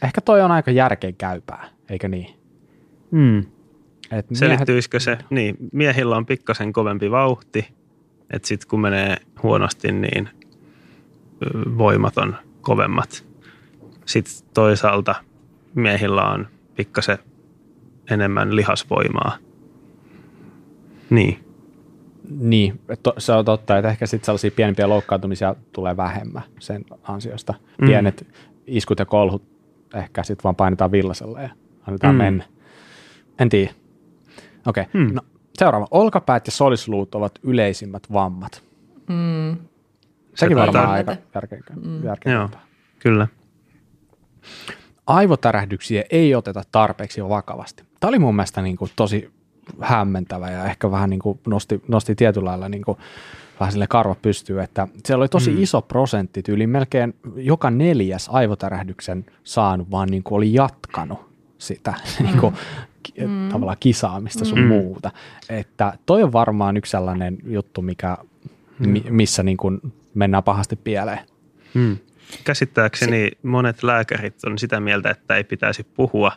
ehkä toi on aika järkeenkäypää, eikö niin? Hmm. Et Selittyisikö se? Niin, miehillä on pikkasen kovempi vauhti, että sitten kun menee huonosti, niin voimat on kovemmat. Sitten toisaalta miehillä on pikkasen enemmän lihasvoimaa. Niin. Niin, se on totta, että ehkä sitten sellaisia pienempiä loukkaantumisia tulee vähemmän sen ansiosta. Mm. Pienet iskut ja kolhut ehkä sitten vaan painetaan villasella ja annetaan mm. mennä. En tiedä. Okei, okay. mm. no, seuraava. Olkapäät ja solisluut ovat yleisimmät vammat. Mm. Sekin se varmaan aika järkeenkä. Mm. Joo, kyllä. Aivotärähdyksiä ei oteta tarpeeksi vakavasti. Tämä oli mun mielestä niin kuin tosi hämmentävä ja ehkä vähän niin kuin nosti, nosti tietyllä lailla niin kuin vähän sille karva pystyy, että siellä oli tosi mm. iso prosentti, yli melkein joka neljäs aivotärähdyksen saanut, vaan niin kuin oli jatkanut sitä *laughs* mm. niin kuin, mm. tavallaan kisaamista sun mm. muuta. Että toi on varmaan yksi sellainen juttu, mikä, mm. missä niin kuin mennään pahasti pieleen. Mm. Käsittääkseni si- monet lääkärit on sitä mieltä, että ei pitäisi puhua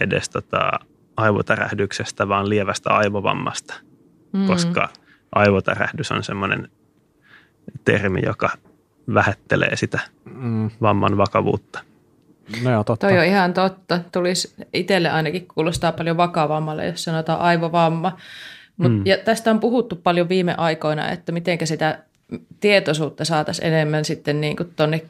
edes tota aivotärähdyksestä, vaan lievästä aivovammasta, mm. koska aivotärähdys on semmoinen termi, joka vähättelee sitä mm. vamman vakavuutta. No joo, totta. Toi on ihan totta. Tulisi itselle ainakin kuulostaa paljon vakavammalle, jos sanotaan aivovamma. Mut, mm. Ja tästä on puhuttu paljon viime aikoina, että miten sitä tietoisuutta saataisiin enemmän sitten niin tuonne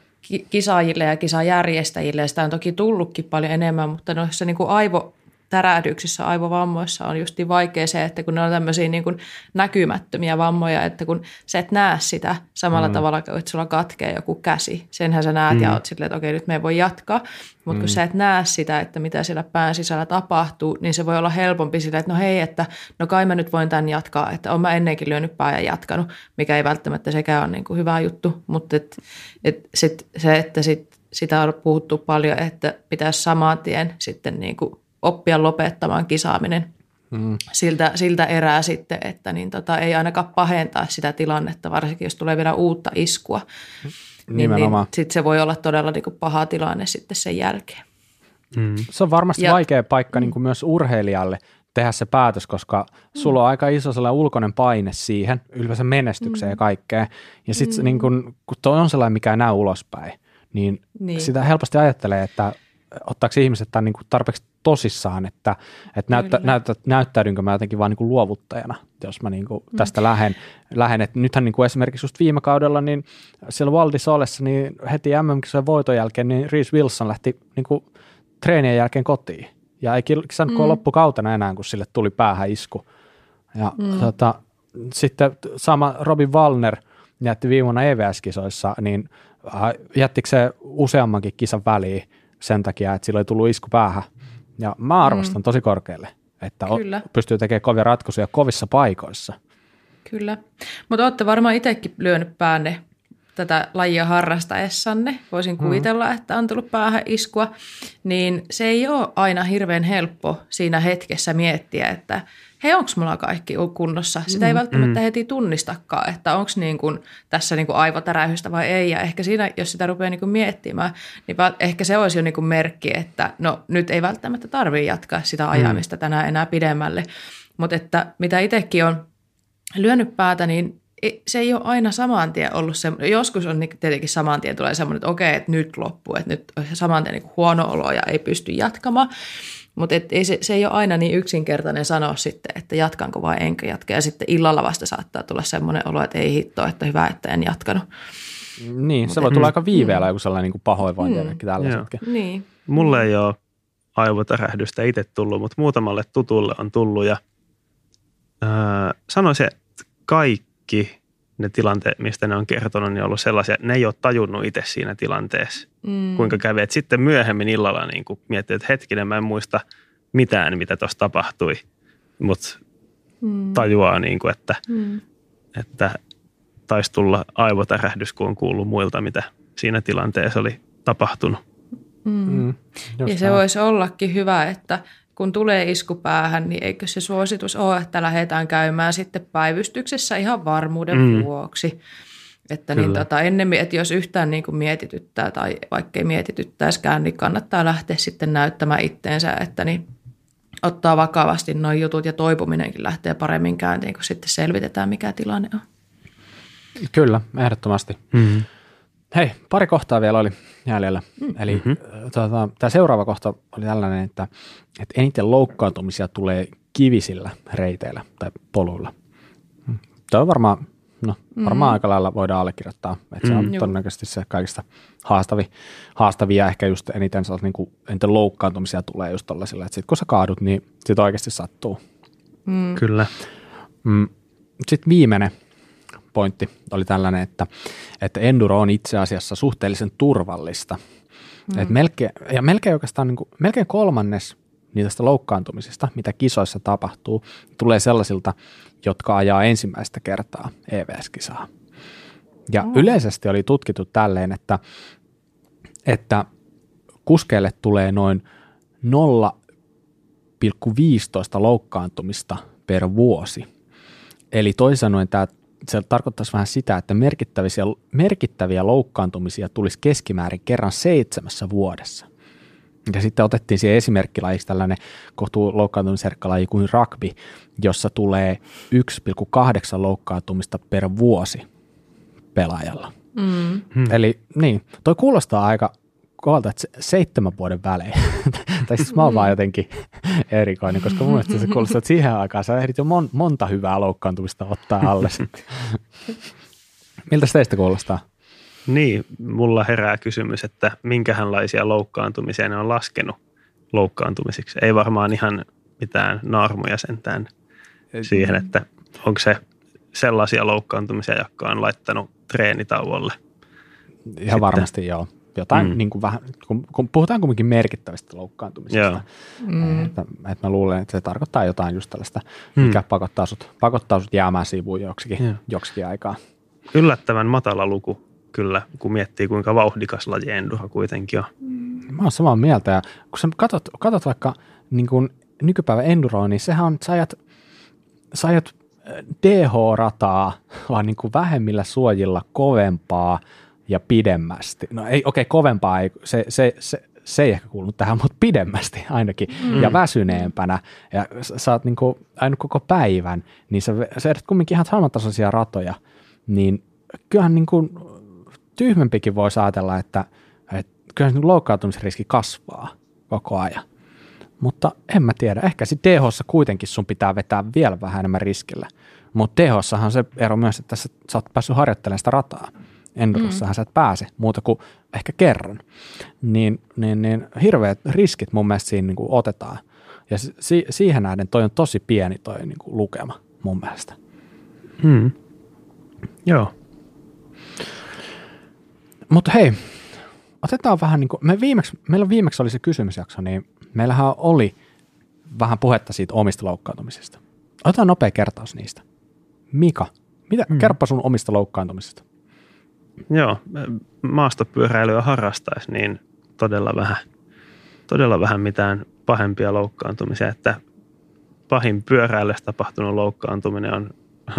kisaajille ja kisajärjestäjille. Ja sitä on toki tullutkin paljon enemmän, mutta noissa niin kuin aivo, tärähdyksissä, aivovammoissa on just vaikea se, että kun ne on tämmöisiä niin kuin näkymättömiä vammoja, että kun sä et näe sitä samalla mm. tavalla kuin että sulla katkee joku käsi. Senhän sä näet mm. ja oot silleen, että okei, nyt me ei voi jatkaa. Mutta mm. kun sä et näe sitä, että mitä siellä pään sisällä tapahtuu, niin se voi olla helpompi sille, että no hei, että no kai mä nyt voin tämän jatkaa, että on mä ennenkin lyönyt pää ja jatkanut, mikä ei välttämättä sekään ole niin kuin hyvä juttu, mutta et, et sit, se, että sit, sitä on puhuttu paljon, että pitäisi saman tien sitten niin kuin oppia lopettamaan kisaaminen mm. siltä, siltä erää sitten, että niin tota, ei ainakaan pahentaa sitä tilannetta, varsinkin jos tulee vielä uutta iskua. Niin, niin sitten se voi olla todella niin kuin paha tilanne sitten sen jälkeen. Mm. Se on varmasti ja, vaikea paikka niin kuin myös urheilijalle tehdä se päätös, koska mm. sulla on aika iso sellainen ulkoinen paine siihen, ylipäänsä menestykseen mm. ja kaikkeen. Ja sitten mm. niin kun, kun toi on sellainen, mikä ei näy ulospäin, niin, niin sitä helposti ajattelee, että ottaako ihmiset tämän niin kuin tarpeeksi tosissaan, että, että näyttä, näyttä, näyttäydynkö mä jotenkin vaan niin kuin luovuttajana, jos mä niin kuin mm. tästä lähden. lähden. Että nythän niin kuin esimerkiksi just viime kaudella, niin siellä Waldis Olessa, niin heti mm voiton jälkeen, niin Reese Wilson lähti niin kuin treenien jälkeen kotiin. Ja ei saanut mm. loppukautena enää, kun sille tuli päähän isku. Ja mm. tota, sitten sama Robin Wallner jätti viime vuonna EVS-kisoissa, niin äh, jättikö se useammankin kisan väliin sen takia, että sillä oli tullut isku päähän. Ja mä arvostan mm. tosi korkealle, että Kyllä. pystyy tekemään kovia ratkaisuja kovissa paikoissa. Kyllä, mutta olette varmaan itsekin lyönyt päänne tätä lajia harrastaessanne, voisin Mm. kuvitella, että on tullut päähän iskua, niin se ei ole aina hirveän helppo siinä hetkessä miettiä, että hei, onko mulla kaikki kunnossa? Sitä ei välttämättä heti tunnistakaan, että onko niin kuin tässä niin kuin aivotärähystä vai ei. Ja ehkä siinä, jos sitä rupeaa niin miettimään, niin ehkä se olisi jo niin merkki, että no nyt ei välttämättä tarvitse jatkaa sitä ajamista tänään enää pidemmälle. Mutta että mitä itsekin on lyönyt päätä, niin se ei ole aina saman tien ollut se, joskus on niin tietenkin saman tien tulee semmoinen, että okei, että nyt loppuu, että nyt on saman tien niin huono olo ja ei pysty jatkamaan. Mutta ei se, se ei ole aina niin yksinkertainen sanoa sitten, että jatkanko vai enkö jatka. Ja sitten illalla vasta saattaa tulla semmoinen olo, että ei hitto, että hyvä, että en jatkanut. Niin, se voi tulla aika viiveellä joku sellainen niin pahoinvointi ja kaikki tällaisetkin. Niin. Mulle ei ole aivotärähdystä itse tullut, mutta muutamalle tutulle on tullut ja öö, sanoisin, että kaikki ne tilanteet, mistä ne on kertonut, niin on ollut sellaisia, että ne ei ole tajunnut itse siinä tilanteessa, mm. kuinka kävi. Et sitten myöhemmin illalla niin kuin miettii, että hetkinen, mä en muista mitään, mitä tuossa tapahtui, mutta mm. tajuaa, niin kuin, että, mm. että taisi tulla aivotärähdys, kun on kuullut muilta, mitä siinä tilanteessa oli tapahtunut. Mm. Ja se voisi ollakin hyvä, että kun tulee isku päähän, niin eikö se suositus ole, että lähdetään käymään sitten päivystyksessä ihan varmuuden mm. vuoksi. Että niin tota, ennemmin, että jos yhtään niin kuin mietityttää tai vaikka ei mietityttäisikään, niin kannattaa lähteä sitten näyttämään itteensä, että niin ottaa vakavasti nuo jutut ja toipuminenkin lähtee paremmin käyntiin, kun sitten selvitetään, mikä tilanne on. Kyllä, ehdottomasti. Mm-hmm. Hei, pari kohtaa vielä oli jäljellä. Mm. Eli mm-hmm. tota, tämä seuraava kohta oli tällainen, että, että eniten loukkaantumisia tulee kivisillä reiteillä tai poluilla. Tämä on varmaan, no, varmaan mm. aika lailla voidaan allekirjoittaa, että se on Juu. todennäköisesti se kaikista haastavi, haastavia, ehkä just eniten, niin kuin, eniten loukkaantumisia tulee just tollasilla, että sit kun sä kaadut, niin sit oikeasti sattuu. Mm. Kyllä. Mm. Sitten viimeinen pointti oli tällainen, että, että enduro on itse asiassa suhteellisen turvallista. Mm. Et melkein, ja melkein oikeastaan niin kuin, melkein kolmannes niistä loukkaantumisista, mitä kisoissa tapahtuu, tulee sellaisilta, jotka ajaa ensimmäistä kertaa EVS-kisaa. Ja oh. yleisesti oli tutkittu tälleen, että, että kuskeille tulee noin 0,15 loukkaantumista per vuosi. Eli toisin sanoen tämä se tarkoittaisi vähän sitä, että merkittäviä, merkittäviä loukkaantumisia tulisi keskimäärin kerran seitsemässä vuodessa. Ja sitten otettiin siihen esimerkkilajiksi tällainen kohtuu loukkaantumisherkkalaji kuin rugby, jossa tulee 1,8 loukkaantumista per vuosi pelaajalla. Mm. Hmm. Eli niin, toi kuulostaa aika kovalta, että seitsemän vuoden välein. *laughs* tai siis mä oon vaan jotenkin erikoinen, koska mun mielestä se kuulostaa, että siihen aikaan sä ehdit jo mon, monta hyvää loukkaantumista ottaa alle. Miltä teistä kuulostaa? Niin, mulla herää kysymys, että minkähänlaisia loukkaantumisia ne on laskenut loukkaantumisiksi. Ei varmaan ihan mitään naarmuja sentään siihen, että onko se sellaisia loukkaantumisia, jotka on laittanut treenitauolle. Ihan Sitten. varmasti joo. Jotain mm. niin kuin vähän, kun, kun puhutaan kuitenkin merkittävistä loukkaantumisista, mm. että, että mä luulen, että se tarkoittaa jotain just tällaista, mm. mikä pakottaa sut, pakottaa sut jäämään sivuun joksikin, joksikin aikaa. Yllättävän matala luku kyllä, kun miettii kuinka vauhdikas laji enduro kuitenkin on. Mä oon samaa mieltä ja kun sä katot, katot vaikka niin kuin nykypäivän enduroa, niin sehän on, sä ajat, sä ajat DH-rataa, vaan niin kuin vähemmillä suojilla kovempaa ja pidemmästi. No ei, okei, okay, kovempaa ei, se, se, se, se ei ehkä kuulunut tähän, mutta pidemmästi ainakin mm. ja väsyneempänä ja sä oot niin kuin aina koko päivän, niin sä, sä edät kumminkin ihan samantasoisia ratoja, niin kyllähän niin kuin tyhmempikin voisi ajatella, että, että kyllä se loukkaantumisriski kasvaa koko ajan. Mutta en mä tiedä, ehkä sitten dh kuitenkin sun pitää vetää vielä vähän enemmän riskillä. Mutta dh on se ero myös, että sä, sä oot päässyt harjoittelemaan sitä rataa. Endurossahan mm. sä et pääse muuta kuin ehkä kerran. Niin, niin, niin hirveät riskit mun mielestä siinä niin kuin otetaan. Ja si- siihen nähden toi on tosi pieni toi niin kuin lukema mun mielestä. Hmm. Joo. Mutta hei, otetaan vähän niin kuin, me viimeksi, meillä viimeksi oli se kysymysjakso, niin meillähän oli vähän puhetta siitä omista loukkaantumisista. Otetaan nopea kertaus niistä. Mika, mitä, hmm. kerropa sun omista loukkaantumisista. Joo, maastopyöräilyä harrastaisi, niin todella vähän, todella vähän mitään pahempia loukkaantumisia, että pahin pyöräillessä tapahtunut loukkaantuminen on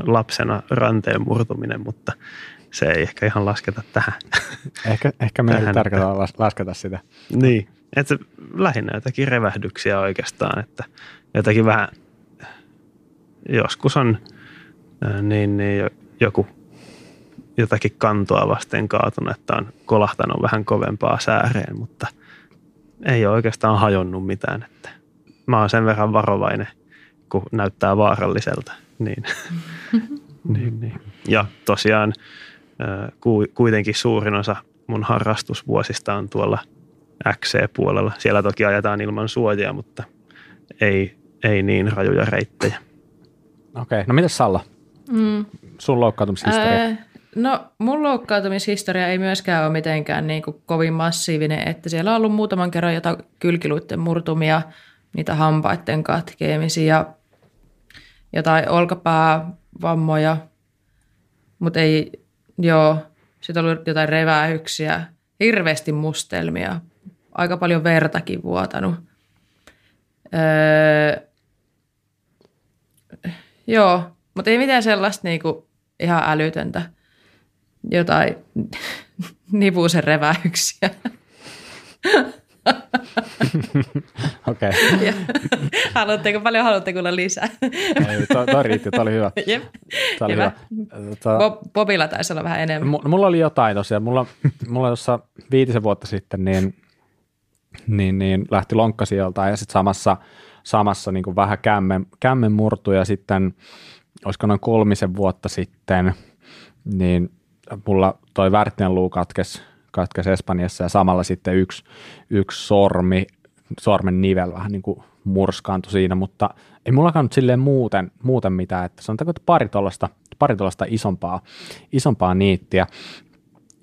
lapsena ranteen murtuminen, mutta se ei ehkä ihan lasketa tähän. Ehkä, ehkä meidän ei tärkeää lasketa sitä. Niin, että lähinnä jotakin revähdyksiä oikeastaan, että jotakin vähän, joskus on niin, niin joku jotakin kantoa vasten kaatunut, että on kolahtanut vähän kovempaa sääreen, mutta ei ole oikeastaan hajonnut mitään. Että mä oon sen verran varovainen, kun näyttää vaaralliselta. Niin. *laughs* niin, niin. Ja tosiaan kuitenkin suurin osa mun harrastusvuosista on tuolla XC-puolella. Siellä toki ajetaan ilman suojaa, mutta ei, ei niin rajuja reittejä. Okei, no mitäs Salla? Mm. Sun loukkaantumishistoria? Ää, no mun loukkaantumishistoria ei myöskään ole mitenkään niin kuin kovin massiivinen, että siellä on ollut muutaman kerran jotain kylkiluitten murtumia, niitä hampaiden katkeamisia, jotain olkapäävammoja, mutta ei, joo, sitten on ollut jotain revähyksiä, hirveästi mustelmia, aika paljon vertakin vuotanut. Öö, joo, mutta ei mitään sellaista niinku ihan älytöntä, jotain nivuusen reväyksiä. Okei. Okay. haluatteko, paljon haluatte kuulla lisää? Ei, toi, toi riitti, toi oli hyvä. Jep. Toi oli hyvä. Tota, Bobilla taisi olla vähän enemmän. M- mulla oli jotain tosiaan. Mulla, mulla tuossa viitisen vuotta sitten niin, niin, niin lähti lonkka sieltä ja sitten samassa, samassa niin kuin vähän kämmen, kämmen murtu ja sitten olisiko noin kolmisen vuotta sitten, niin mulla toi värttinen luu katkesi, katkesi Espanjassa ja samalla sitten yksi, yksi sormi, sormen nivel vähän niin kuin murskaantui siinä, mutta ei mullakaan nyt silleen muuten, muuten mitään, että sanotaanko, että pari tuollaista pari isompaa, isompaa niittiä.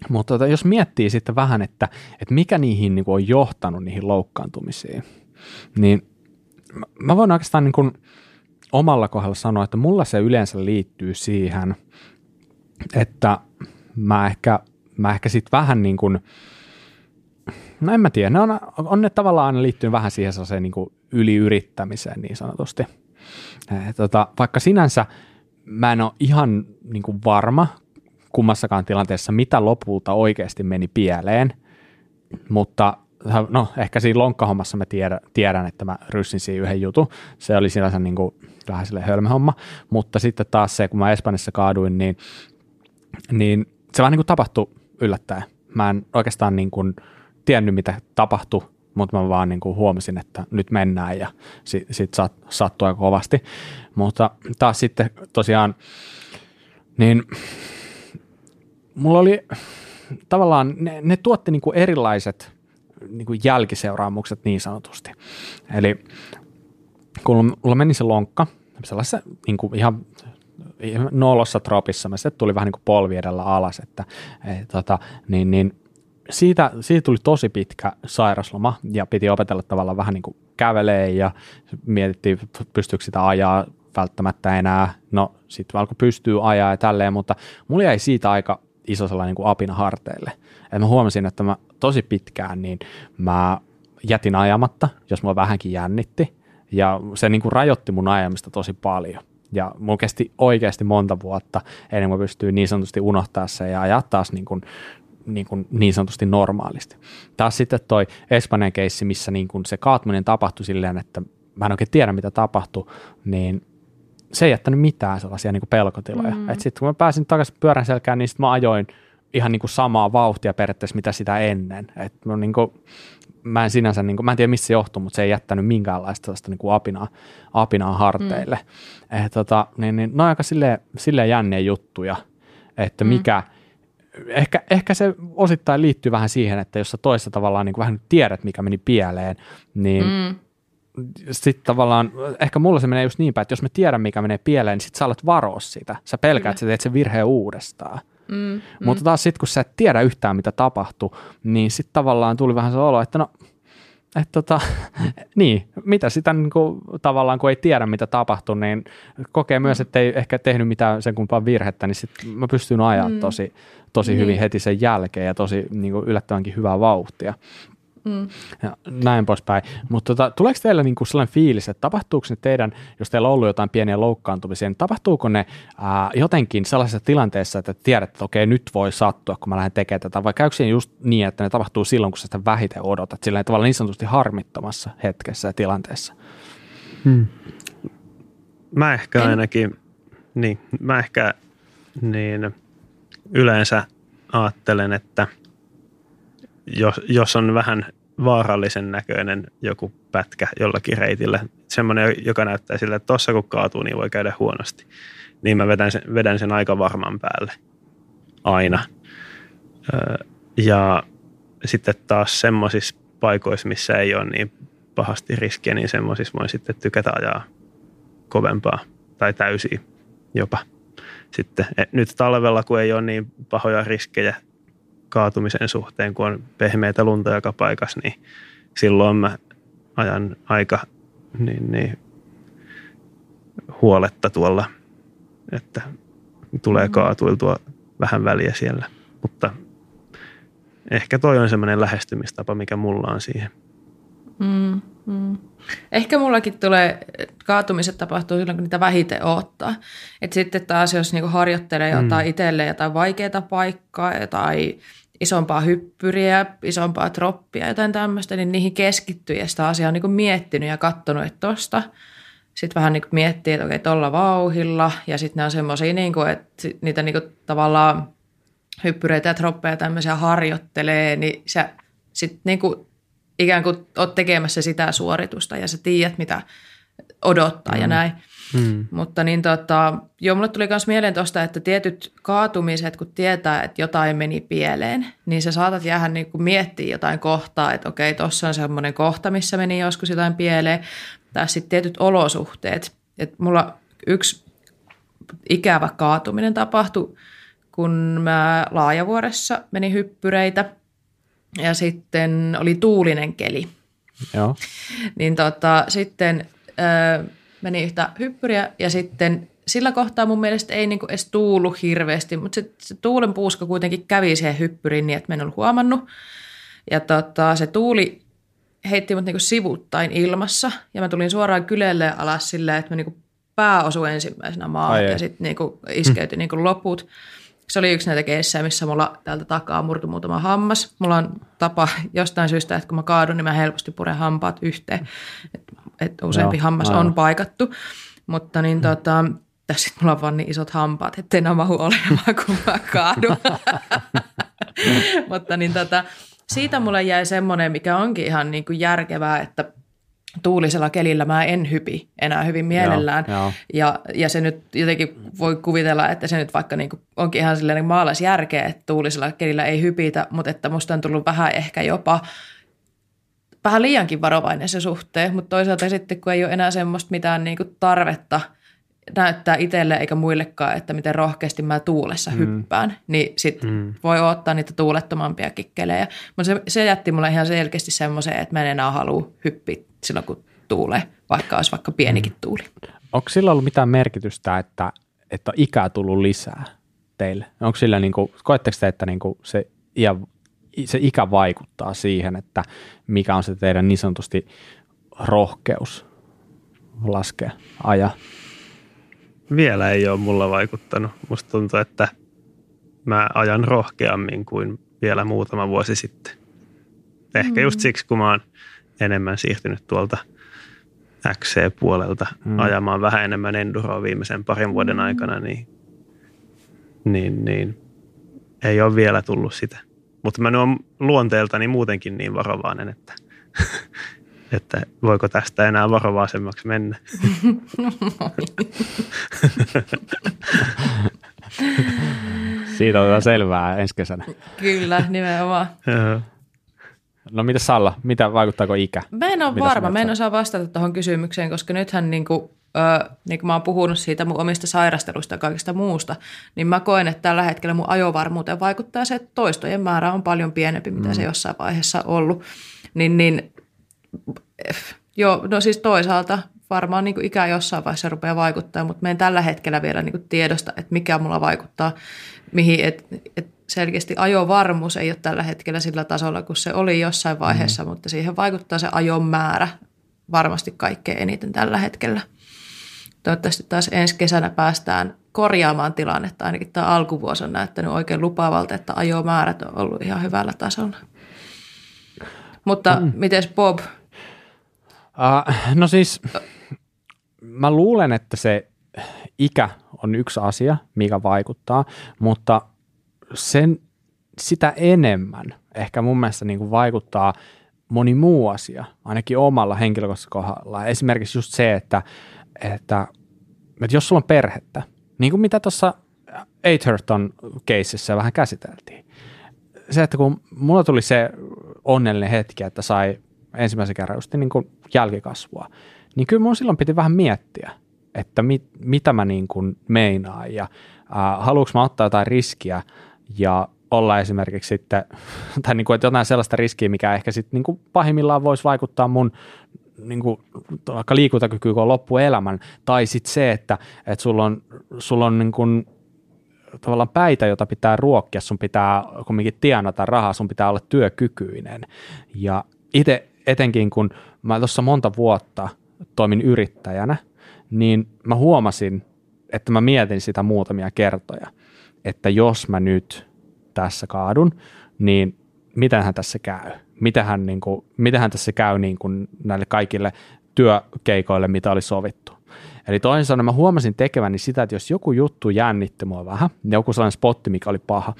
Mutta tota, jos miettii sitten vähän, että, että mikä niihin niin kuin on johtanut niihin loukkaantumisiin, niin mä voin oikeastaan niin kuin omalla kohdalla sanoa, että mulla se yleensä liittyy siihen, että mä ehkä, mä ehkä sitten vähän niin kuin, no en mä tiedä, ne on, on ne tavallaan aina liittyy vähän siihen sellaiseen niin kuin yliyrittämiseen niin sanotusti. E, tota, vaikka sinänsä mä en ole ihan niin kuin varma kummassakaan tilanteessa, mitä lopulta oikeasti meni pieleen, mutta no ehkä siinä lonkkahommassa mä tiedän, tiedän että mä ryssin siinä yhden jutun. Se oli sinänsä niin kuin vähän sille hölmöhomma, mutta sitten taas se, kun mä Espanjassa kaaduin, niin, niin se vähän niin kuin tapahtui yllättäen. Mä en oikeastaan niin kuin tiennyt, mitä tapahtui, mutta mä vaan niin kuin huomasin, että nyt mennään ja sit sat, sattui aika kovasti. Mutta taas sitten tosiaan, niin mulla oli tavallaan, ne, ne tuotti niin kuin erilaiset niin kuin jälkiseuraamukset niin sanotusti. Eli kun mulla meni se lonkka, sellaisessa niin kuin ihan nolossa tropissa, se tuli vähän niin kuin polvi edellä alas, että et, tota, niin, niin siitä, siitä tuli tosi pitkä sairasloma ja piti opetella tavallaan vähän niin kuin kävelee ja mietittiin, pystyykö sitä ajaa välttämättä enää. No sitten alkoi pystyy ajaa ja tälleen, mutta mulla jäi siitä aika iso sellainen niin kuin apina harteille. Et mä huomasin, että mä tosi pitkään niin mä jätin ajamatta, jos mua vähänkin jännitti. Ja se niin kuin rajoitti mun ajamista tosi paljon. Ja mun kesti oikeasti monta vuotta ennen kuin mä pystyin niin sanotusti unohtaa se ja ajaa taas niin, kuin, niin, kuin niin sanotusti normaalisti. Taas sitten toi Espanjan keissi, missä niin kuin se kaatuminen tapahtui silleen, että mä en oikein tiedä mitä tapahtui, niin se ei jättänyt mitään sellaisia niin kuin pelkotiloja. Mm. Sitten kun mä pääsin takaisin pyörän selkään, niin sitten mä ajoin ihan niin kuin samaa vauhtia periaatteessa mitä sitä ennen. Et mä, niin kuin, mä en sinänsä, niin kuin, mä en tiedä missä se johtuu, mutta se ei jättänyt minkäänlaista sellaista niin kuin apinaa, apinaa harteille. Mm. Et, tota, niin, niin, ne on aika silleen, silleen jänniä juttuja, että mm. mikä, ehkä, ehkä se osittain liittyy vähän siihen, että jos sä toista tavallaan niin kuin vähän tiedät, mikä meni pieleen, niin mm sitten tavallaan, ehkä mulla se menee just niin päin, että jos me tiedän, mikä menee pieleen, niin sitten sä alat varoa sitä. Sä pelkäät, että sä teet sen virheen uudestaan. Mm, mm. Mutta taas sitten, kun sä et tiedä yhtään, mitä tapahtuu, niin sitten tavallaan tuli vähän se olo, että no, että tota, *laughs* niin, mitä sitä niin kuin, tavallaan, kun ei tiedä mitä tapahtuu, niin kokee myös, että ei ehkä tehnyt mitään sen kumpaa virhettä, niin sit mä pystyn ajaa mm. tosi, tosi niin. hyvin heti sen jälkeen ja tosi niin kuin, yllättävänkin hyvää vauhtia. Mm. Ja näin poispäin. Mutta tota, tuleeko teillä niinku sellainen fiilis, että tapahtuuko ne teidän, jos teillä on ollut jotain pieniä loukkaantumisia, niin tapahtuuko ne ää, jotenkin sellaisessa tilanteessa, että tiedät, että okei, nyt voi sattua, kun mä lähden tekemään tätä, vai käykö siinä just niin, että ne tapahtuu silloin, kun sä sitä vähiten odotat, sillä tavalla niin sanotusti harmittomassa hetkessä ja tilanteessa? Hmm. Mä ehkä ainakin, niin, mä ehkä niin yleensä ajattelen, että jos, jos on vähän vaarallisen näköinen joku pätkä jollakin reitillä. Semmoinen, joka näyttää sille, että tuossa kun kaatuu, niin voi käydä huonosti. Niin mä vedän sen, vedän sen aika varman päälle aina. Ja sitten taas semmoisissa paikoissa, missä ei ole niin pahasti riskiä, niin semmoisissa voin sitten tykätä ajaa kovempaa tai täysiä jopa. Sitten nyt talvella, kun ei ole niin pahoja riskejä kaatumisen suhteen, kun on pehmeitä lunta joka paikassa, niin silloin mä ajan aika niin, niin, huoletta tuolla, että tulee mm. kaatuiltua vähän väliä siellä. Mutta ehkä toi on semmoinen lähestymistapa, mikä mulla on siihen. Mm, mm. Ehkä mullakin tulee, kaatumiset tapahtuu silloin, kun niitä vähiten odottaa. Et sitten taas, jos niinku harjoittelee jotain mm. itselleen jotain vaikeaa paikkaa tai isompaa hyppyriä, isompaa troppia, jotain tämmöistä, niin niihin keskittyy ja sitä asiaa on niin miettinyt ja katsonut, että tosta. Sitten vähän niin miettii, että okei, tuolla vauhilla ja sitten ne on semmoisia, niin kuin, että niitä niin kuin tavallaan hyppyreitä ja troppeja tämmöisiä harjoittelee, niin sä sitten niin kuin ikään kuin oot tekemässä sitä suoritusta ja sä tiedät, mitä odottaa mm. ja näin. Hmm. Mutta niin tota, joo, mulle tuli myös mieleen tuosta, että tietyt kaatumiset, kun tietää, että jotain meni pieleen, niin sä saatat jäädä niin kuin miettiä jotain kohtaa, että okei, tuossa on semmoinen kohta, missä meni joskus jotain pieleen, tai sitten tietyt olosuhteet. että mulla yksi ikävä kaatuminen tapahtui, kun mä Laajavuoressa meni hyppyreitä ja sitten oli tuulinen keli. Joo. Niin tota, sitten meni yhtä hyppyriä ja sitten sillä kohtaa mun mielestä ei niinku edes tuulu hirveästi, mutta se, se tuulen puuska kuitenkin kävi siihen hyppyriin niin, että mä en ollut huomannut. Ja tota, se tuuli heitti mut niinku sivuttain ilmassa ja mä tulin suoraan kylelle alas silleen, että mä niinku pää osui ensimmäisenä maahan ja sitten niinku iskeytyi mm. niinku loput. Se oli yksi näitä keissejä, missä mulla täältä takaa murtui muutama hammas. Mulla on tapa jostain syystä, että kun mä kaadun, niin mä helposti puren hampaat yhteen. Et että useampi Joo, hammas aivan. on paikattu. Mutta niin tota, tässä mulla on vaan niin isot hampaat, ettei nämä mahu olemaan, kun mä kaadun. *laughs* Mutta niin tota, siitä mulle jäi semmoinen, mikä onkin ihan niin kuin järkevää, että tuulisella kelillä mä en hypi enää hyvin mielellään. Joo, jo. Ja, ja se nyt jotenkin voi kuvitella, että se nyt vaikka niin kuin onkin ihan sellainen maalaisjärkeä, että tuulisella kelillä ei hypitä, mutta että musta on tullut vähän ehkä jopa – vähän liiankin varovainen se suhteen, mutta toisaalta sitten kun ei ole enää semmoista mitään niin kuin tarvetta näyttää itselle eikä muillekaan, että miten rohkeasti mä tuulessa mm. hyppään, niin sitten mm. voi ottaa niitä tuulettomampia kikkelejä. Mutta se, se jätti mulle ihan selkeästi semmoisen, että mä en enää halua hyppiä silloin, kun tuulee, vaikka olisi vaikka pienikin mm. tuuli. Onko sillä ollut mitään merkitystä, että, että ikää tullut lisää teille? Onko sillä, niin kuin, koetteko te, että niin kuin se iän se ikä vaikuttaa siihen, että mikä on se teidän niin sanotusti rohkeus laskea aja? Vielä ei ole mulla vaikuttanut. Musta tuntuu, että mä ajan rohkeammin kuin vielä muutama vuosi sitten. Ehkä mm. just siksi, kun mä oon enemmän siirtynyt tuolta XC-puolelta mm. ajamaan vähän enemmän enduroa viimeisen parin vuoden mm. aikana, niin, niin, niin ei ole vielä tullut sitä mutta mä oon luonteeltani muutenkin niin varovainen, että, *laughs* että voiko tästä enää varovaisemmaksi mennä. Siitä otetaan selvää ensi kesänä. Kyllä, nimenomaan. No mitä Salla, mitä vaikuttaako ikä? Mä en ole varma, mä en osaa vastata tuohon kysymykseen, koska nythän niin kuin ö, niin kuin mä oon puhunut siitä mun omista sairastelusta ja kaikista muusta, niin mä koen, että tällä hetkellä mun ajovarmuuteen vaikuttaa se, että toistojen määrä on paljon pienempi, mitä mm. se jossain vaiheessa on ollut. Niin, niin Joo, no siis toisaalta varmaan niin ikä jossain vaiheessa rupeaa vaikuttaa, mutta me en tällä hetkellä vielä niin tiedosta, että mikä mulla vaikuttaa, mihin, että et selkeästi ajovarmuus ei ole tällä hetkellä sillä tasolla, kun se oli jossain vaiheessa, mm. mutta siihen vaikuttaa se ajon määrä varmasti kaikkein eniten tällä hetkellä. Toivottavasti taas ensi kesänä päästään korjaamaan tilannetta. Ainakin tämä alkuvuosi on näyttänyt oikein lupaavalta, että ajomäärät on ollut ihan hyvällä tasolla. Mutta mm. miten Bob? Uh, no siis mä luulen, että se ikä on yksi asia, mikä vaikuttaa, mutta sen, sitä enemmän ehkä mun mielestä niin kuin vaikuttaa moni muu asia, ainakin omalla henkilökohtaisella kohdalla. Esimerkiksi just se, että, että, että jos sulla on perhettä, niin kuin mitä tuossa Atherton keisissä vähän käsiteltiin, se, että kun mulla tuli se onnellinen hetki, että sai ensimmäisen kerran just niin kuin jälkikasvua, niin kyllä mun silloin piti vähän miettiä, että mit, mitä mä niin kuin meinaan ja äh, haluanko mä ottaa jotain riskiä ja olla esimerkiksi sitten, *laughs* tai niin kuin, että jotain sellaista riskiä, mikä ehkä sitten niin kuin pahimmillaan voisi vaikuttaa mun niin kuin, vaikka liikuntakyky on loppuelämän, tai sitten se, että, että sulla on, sulla on niin kuin, tavallaan päitä, jota pitää ruokkia, sun pitää kumminkin tienata rahaa, sun pitää olla työkykyinen. Ja itse etenkin, kun mä tuossa monta vuotta toimin yrittäjänä, niin mä huomasin, että mä mietin sitä muutamia kertoja, että jos mä nyt tässä kaadun, niin mitähän tässä käy? Mitähän, niin kuin, mitähän tässä käy niin kuin näille kaikille työkeikoille, mitä oli sovittu? Eli toisin sanoen mä huomasin tekeväni sitä, että jos joku juttu jännitti mua vähän, joku sellainen spotti, mikä oli paha,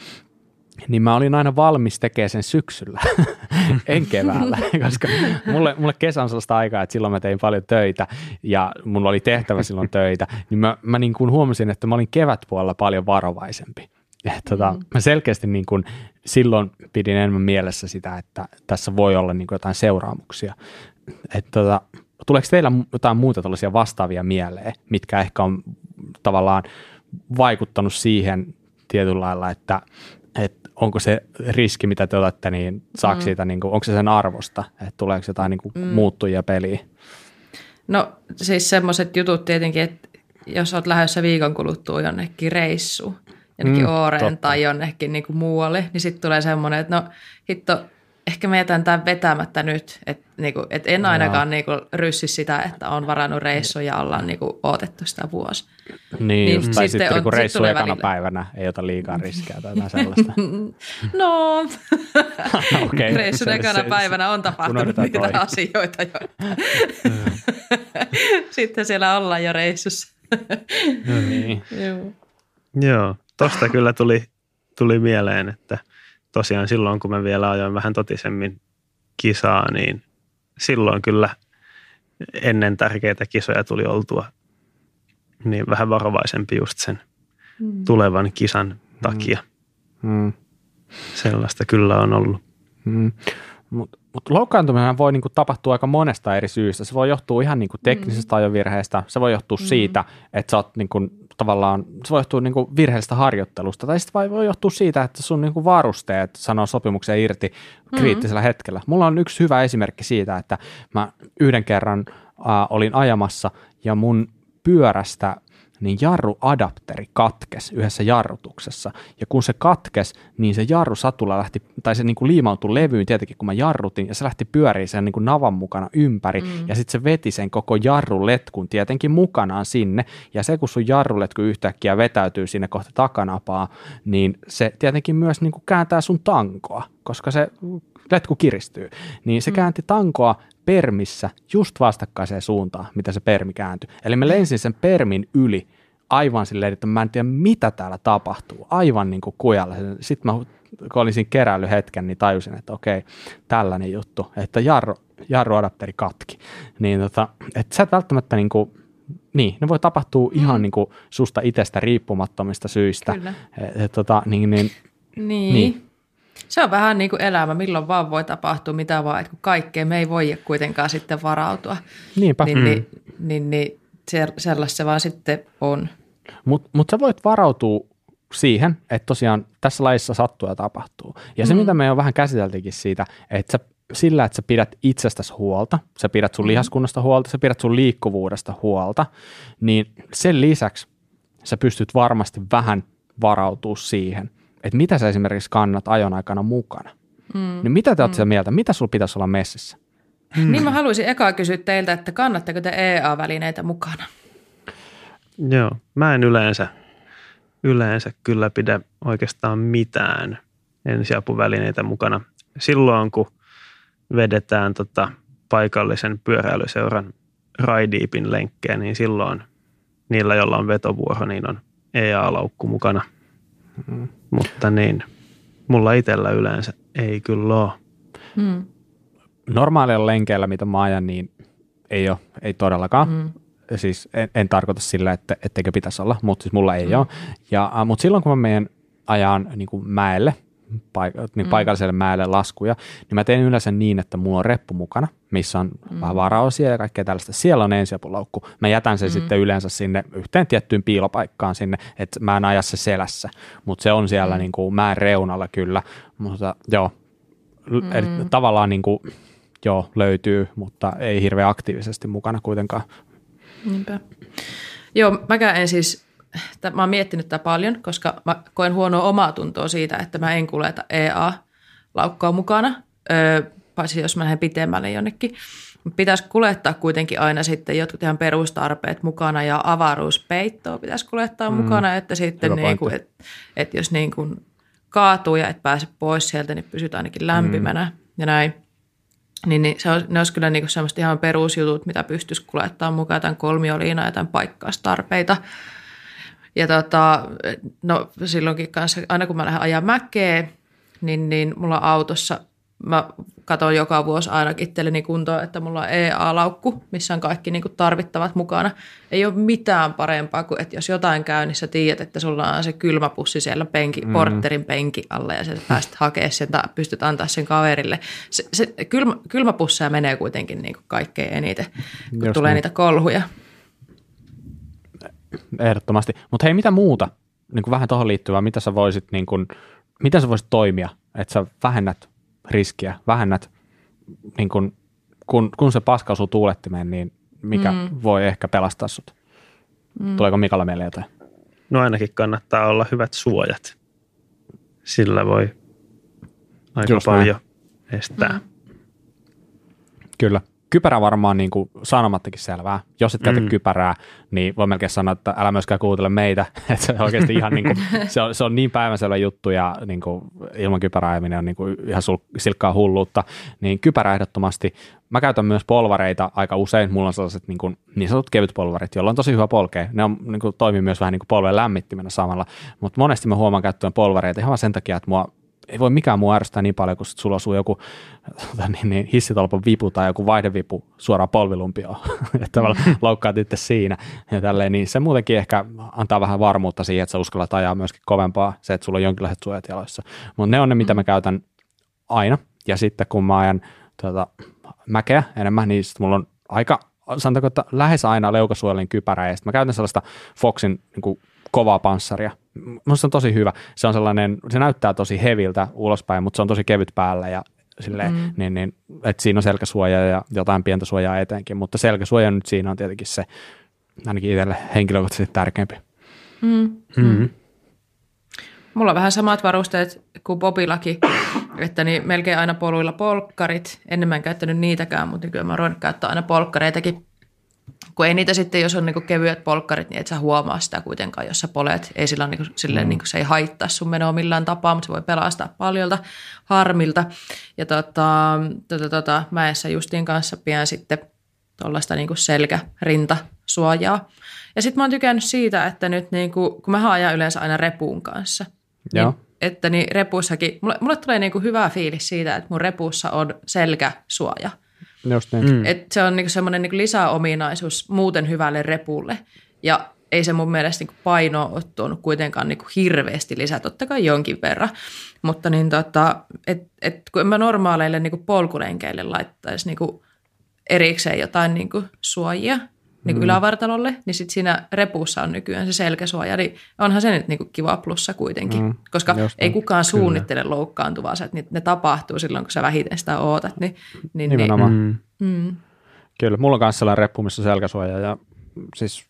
niin mä olin aina valmis tekemään sen syksyllä, *laughs* en keväällä, *laughs* koska mulle, mulle kesä on sellaista aikaa, että silloin mä tein paljon töitä ja mulla oli tehtävä silloin töitä, niin mä, mä niin kuin huomasin, että mä olin kevätpuolella paljon varovaisempi. Ja, tota, mm. Mä selkeästi niin kuin silloin pidin enemmän mielessä sitä, että tässä voi olla niin kuin jotain seuraamuksia. Et, tota, tuleeko teillä jotain muuta tällaisia vastaavia mieleen, mitkä ehkä on tavallaan vaikuttanut siihen tietyllä lailla, että, että onko se riski, mitä te otatte, niin saako mm. siitä, niin kuin, onko se sen arvosta, että tuleeko jotain niin kuin mm. muuttujia peliin? No siis semmoiset jutut tietenkin, että jos olet lähdössä viikon kuluttua jonnekin reissuun, jonnekin mm, Ooreen totta. tai jonnekin niin kuin muualle, niin sitten tulee semmoinen, että no hitto, ehkä me jätän tämän vetämättä nyt, että niinku, et en ainakaan niinku ryssi sitä, että on varannut reissu ja ollaan niinku odotettu sitä vuosi. Niin, niin tai sitten, sitten kun reissu ekana välillä. päivänä ei ota liikaa riskiä tai jotain sellaista. *laughs* no, *laughs* okay, reissun ekana se, päivänä on tapahtunut niitä toi. asioita jo. *laughs* sitten siellä ollaan jo reissussa. niin. Joo. Joo, tosta kyllä tuli, tuli mieleen, että – tosiaan silloin, kun mä vielä ajoin vähän totisemmin kisaa, niin silloin kyllä ennen tärkeitä kisoja tuli oltua niin vähän varovaisempi just sen mm. tulevan kisan takia. Mm. mm. Sellaista kyllä on ollut. Mm. Mutta mut loukkaantuminen voi niinku tapahtua aika monesta eri syystä. Se voi johtua ihan niinku teknisestä mm. ajovirheestä, se voi johtua mm. siitä, että sä oot niinku tavallaan, se voi johtua niin kuin virheellisestä harjoittelusta, tai sitten voi johtua siitä, että sun niin kuin varusteet sanoo sopimuksen irti kriittisellä mm-hmm. hetkellä. Mulla on yksi hyvä esimerkki siitä, että mä yhden kerran äh, olin ajamassa, ja mun pyörästä niin jarruadapteri katkes yhdessä jarrutuksessa. Ja kun se katkes, niin se jarrusatula lähti, tai se niin kuin liimautui levyyn tietenkin, kun mä jarrutin, ja se lähti pyöriin sen niin kuin navan mukana ympäri, mm. ja sitten se veti sen koko jarruletkun tietenkin mukanaan sinne, ja se kun sun jarruletku yhtäkkiä vetäytyy sinne kohta takanapaa, niin se tietenkin myös niin kuin kääntää sun tankoa, koska se letku kiristyy, niin se mm. käänti tankoa permissä just vastakkaiseen suuntaan, mitä se permi kääntyi. Eli mä lensin sen permin yli aivan silleen, että mä en tiedä mitä täällä tapahtuu, aivan niin kuin kujalla. Sitten mä kun olin siinä keräily hetken, niin tajusin, että okei, tällainen juttu, että jarru, jarruadapteri katki. Niin tota, että sä et välttämättä niin kuin, niin, ne voi tapahtua mm. ihan niin kuin susta itsestä riippumattomista syistä. Kyllä. Et, et, tota, niin, niin, niin. niin. Se on vähän niin kuin elämä, milloin vaan voi tapahtua mitä vaan, että kun kaikkeen me ei voi kuitenkaan sitten varautua. Niinpä. Niin, niin mm. niin, niin, niin sellaista se vaan sitten on. Mutta mut sä voit varautua siihen, että tosiaan tässä lajissa sattuu ja tapahtuu. Ja se, mm. mitä me jo vähän käsiteltikin siitä, että sä sillä, että sä pidät itsestäsi huolta, sä pidät sun lihaskunnasta huolta, sä pidät sun liikkuvuudesta huolta, niin sen lisäksi sä pystyt varmasti vähän varautua siihen, että mitä sä esimerkiksi kannat ajon aikana mukana. Mm. Niin mitä te olette mm. mieltä? Mitä sulla pitäisi olla messissä? Mm. Niin mä haluaisin eka kysyä teiltä, että kannatteko te EA-välineitä mukana? Joo, mä en yleensä, yleensä kyllä pidä oikeastaan mitään ensiapuvälineitä mukana. Silloin kun vedetään tota paikallisen pyöräilyseuran Raideepin lenkkejä, niin silloin niillä, joilla on vetovuoro, niin on EA-laukku mukana. Mm. Mutta niin, mulla itsellä yleensä ei kyllä ole. Mm. Normaalilla lenkeillä, mitä mä ajan, niin ei ole, ei todellakaan. Mm. Siis en, en tarkoita sillä, että etteikö pitäisi olla, mutta siis mulla ei mm. ole. Ja, mutta silloin kun mä menen ajan niin kuin mäelle, paik- niin mm. paikalliselle mäelle laskuja, niin mä teen yleensä niin, että mulla on reppu mukana, missä on mm. vähän varaosia ja kaikkea tällaista. Siellä on ensiapulaukku. Mä jätän sen mm. sitten yleensä sinne yhteen tiettyyn piilopaikkaan sinne, että mä en aja se selässä, mutta se on siellä mm. niin kuin mäen reunalla kyllä. Mutta joo, mm. eli tavallaan niin kuin, joo, löytyy, mutta ei hirveän aktiivisesti mukana kuitenkaan. Niinpä. Joo, mäkään en siis mä oon miettinyt tätä paljon, koska mä koen huonoa omaa tuntoa siitä, että mä en kuljeta EA-laukkaa mukana, öö, paitsi jos mä lähden pitemmälle jonnekin. Pitäisi kuljettaa kuitenkin aina sitten jotkut ihan perustarpeet mukana ja avaruuspeittoa pitäisi kuljettaa mm. mukana, että sitten niin kuin, et, et jos niin kuin kaatuu ja et pääse pois sieltä, niin pysyt ainakin lämpimänä mm. ja näin. Niin, niin se on, ne olisi kyllä niin semmoista ihan perusjutut, mitä pystyisi kuljettamaan mukaan, tämän kolmioliina ja tämän paikkaustarpeita. Ja tota, no silloinkin kanssa, aina kun mä lähden ajaa mäkeä, niin, niin mulla autossa, mä katson joka vuosi aina itselleni kuntoon, että mulla on EA-laukku, missä on kaikki niin tarvittavat mukana. Ei ole mitään parempaa kuin, että jos jotain käy, niin sä tiedät, että sulla on se kylmäpussi siellä penki, mm. porterin penki alla ja sä pääset hakemaan sen tai pystyt antaa sen kaverille. Se, se kylmä, kylmäpusseja menee kuitenkin niin kaikkein eniten, kun Just tulee niin. niitä kolhuja. Ehdottomasti. Mutta hei, mitä muuta, niin kuin vähän tuohon liittyvää, mitä sä voisit, niin kuin, miten sä voisit toimia, että sä vähennät riskiä, vähennät, niin kuin, kun, kun se paska osuu tuulettimeen, niin mikä mm. voi ehkä pelastaa sut? Mm. Tuleeko Mikalla mieleen jotain? No ainakin kannattaa olla hyvät suojat. Sillä voi aika Just paljon näin. estää. Mm. Kyllä kypärä varmaan niin kuin sanomattakin selvää. Jos et käytä mm. kypärää, niin voi melkein sanoa, että älä myöskään kuuntele meitä. *laughs* että se on oikeasti ihan niin kuin, *laughs* se, on, se on niin päivänselvä juttu ja niin kuin, ilman kypärää ajaminen on niin kuin ihan sul, silkkaa hulluutta. Niin kypärä ehdottomasti. Mä käytän myös polvareita aika usein. Mulla on sellaiset niin, kuin, niin sanotut kevyt polvarit, joilla on tosi hyvä polkea. Ne on, niin kuin, toimii myös vähän niin kuin polven lämmittimenä samalla. Mutta monesti mä huomaan käyttöön polvareita ihan sen takia, että mua ei voi mikään muu ärsyttää niin paljon, kun sulla osuu joku *laughs* tota niin, niin, hissitolpan vipu tai joku vaihdevipu suoraan polvilumpioon, *laughs* että mm. loukkaat itse siinä ja tälleen, niin se muutenkin ehkä antaa vähän varmuutta siihen, että sä uskallat ajaa myöskin kovempaa, se, että sulla on jonkinlaiset suojat jaloissa. Mutta ne on ne, mitä mä käytän aina, ja sitten kun mä ajan tuota, mäkeä enemmän, niin mulla on aika, sanotaanko, että lähes aina leukasuojelin kypärä, ja sitten mä käytän sellaista Foxin niin kuin kovaa panssaria. Minusta se on tosi hyvä. Se on sellainen, se näyttää tosi heviltä ulospäin, mutta se on tosi kevyt päällä ja silleen, mm. niin, niin, että siinä on selkäsuoja ja jotain pientä suojaa eteenkin, mutta selkäsuoja nyt siinä on tietenkin se ainakin itselle henkilökohtaisesti tärkeämpi. Mm. Mm. Mulla on vähän samat varusteet kuin Bobillakin, että niin melkein aina poluilla polkkarit. Ennen mä en käyttänyt niitäkään, mutta kyllä mä oon käyttää aina polkkareitakin kun ei niitä sitten, jos on niin kevyet polkkarit, niin et sä huomaa sitä kuitenkaan, jos sä polet. Ei sillä niin kuin, silleen, mm. niin kuin, se ei haittaa sun menoa millään tapaa, mutta se voi pelastaa paljolta harmilta. Ja tota, tota, tota, mäessä Justiin kanssa pian sitten tuollaista niin selkä-rinta-suojaa. Ja sitten mä oon tykännyt siitä, että nyt niin kuin, kun mä ajan yleensä aina repuun kanssa, niin Joo. Niin, että niin repuussakin, mulle, mulle tulee niin kuin hyvä fiilis siitä, että mun repuussa on selkäsuoja – Just niin. Mm. Et se on niinku semmoinen niinku lisäominaisuus muuten hyvälle repulle. Ja ei se mun mielestä niinku paino ole tuonut kuitenkaan niinku hirveästi lisää, totta kai jonkin verran. Mutta niin tota, et, et kun en mä normaaleille niinku polkulenkeille laittaisi niinku erikseen jotain niinku suojia, niin mm. ylävartalolle, niin sitten siinä repussa on nykyään se selkäsuoja, niin onhan se nyt niin kuin kiva plussa kuitenkin, mm. koska Just ei kukaan suunnittele Kyllä. loukkaantuvansa, että ne tapahtuu silloin, kun sä vähiten sitä ootat. Niin, niin, Nimenomaan. Niin, mm. Mm. Kyllä, mulla on kanssa sellainen reppu, missä on selkäsuoja ja siis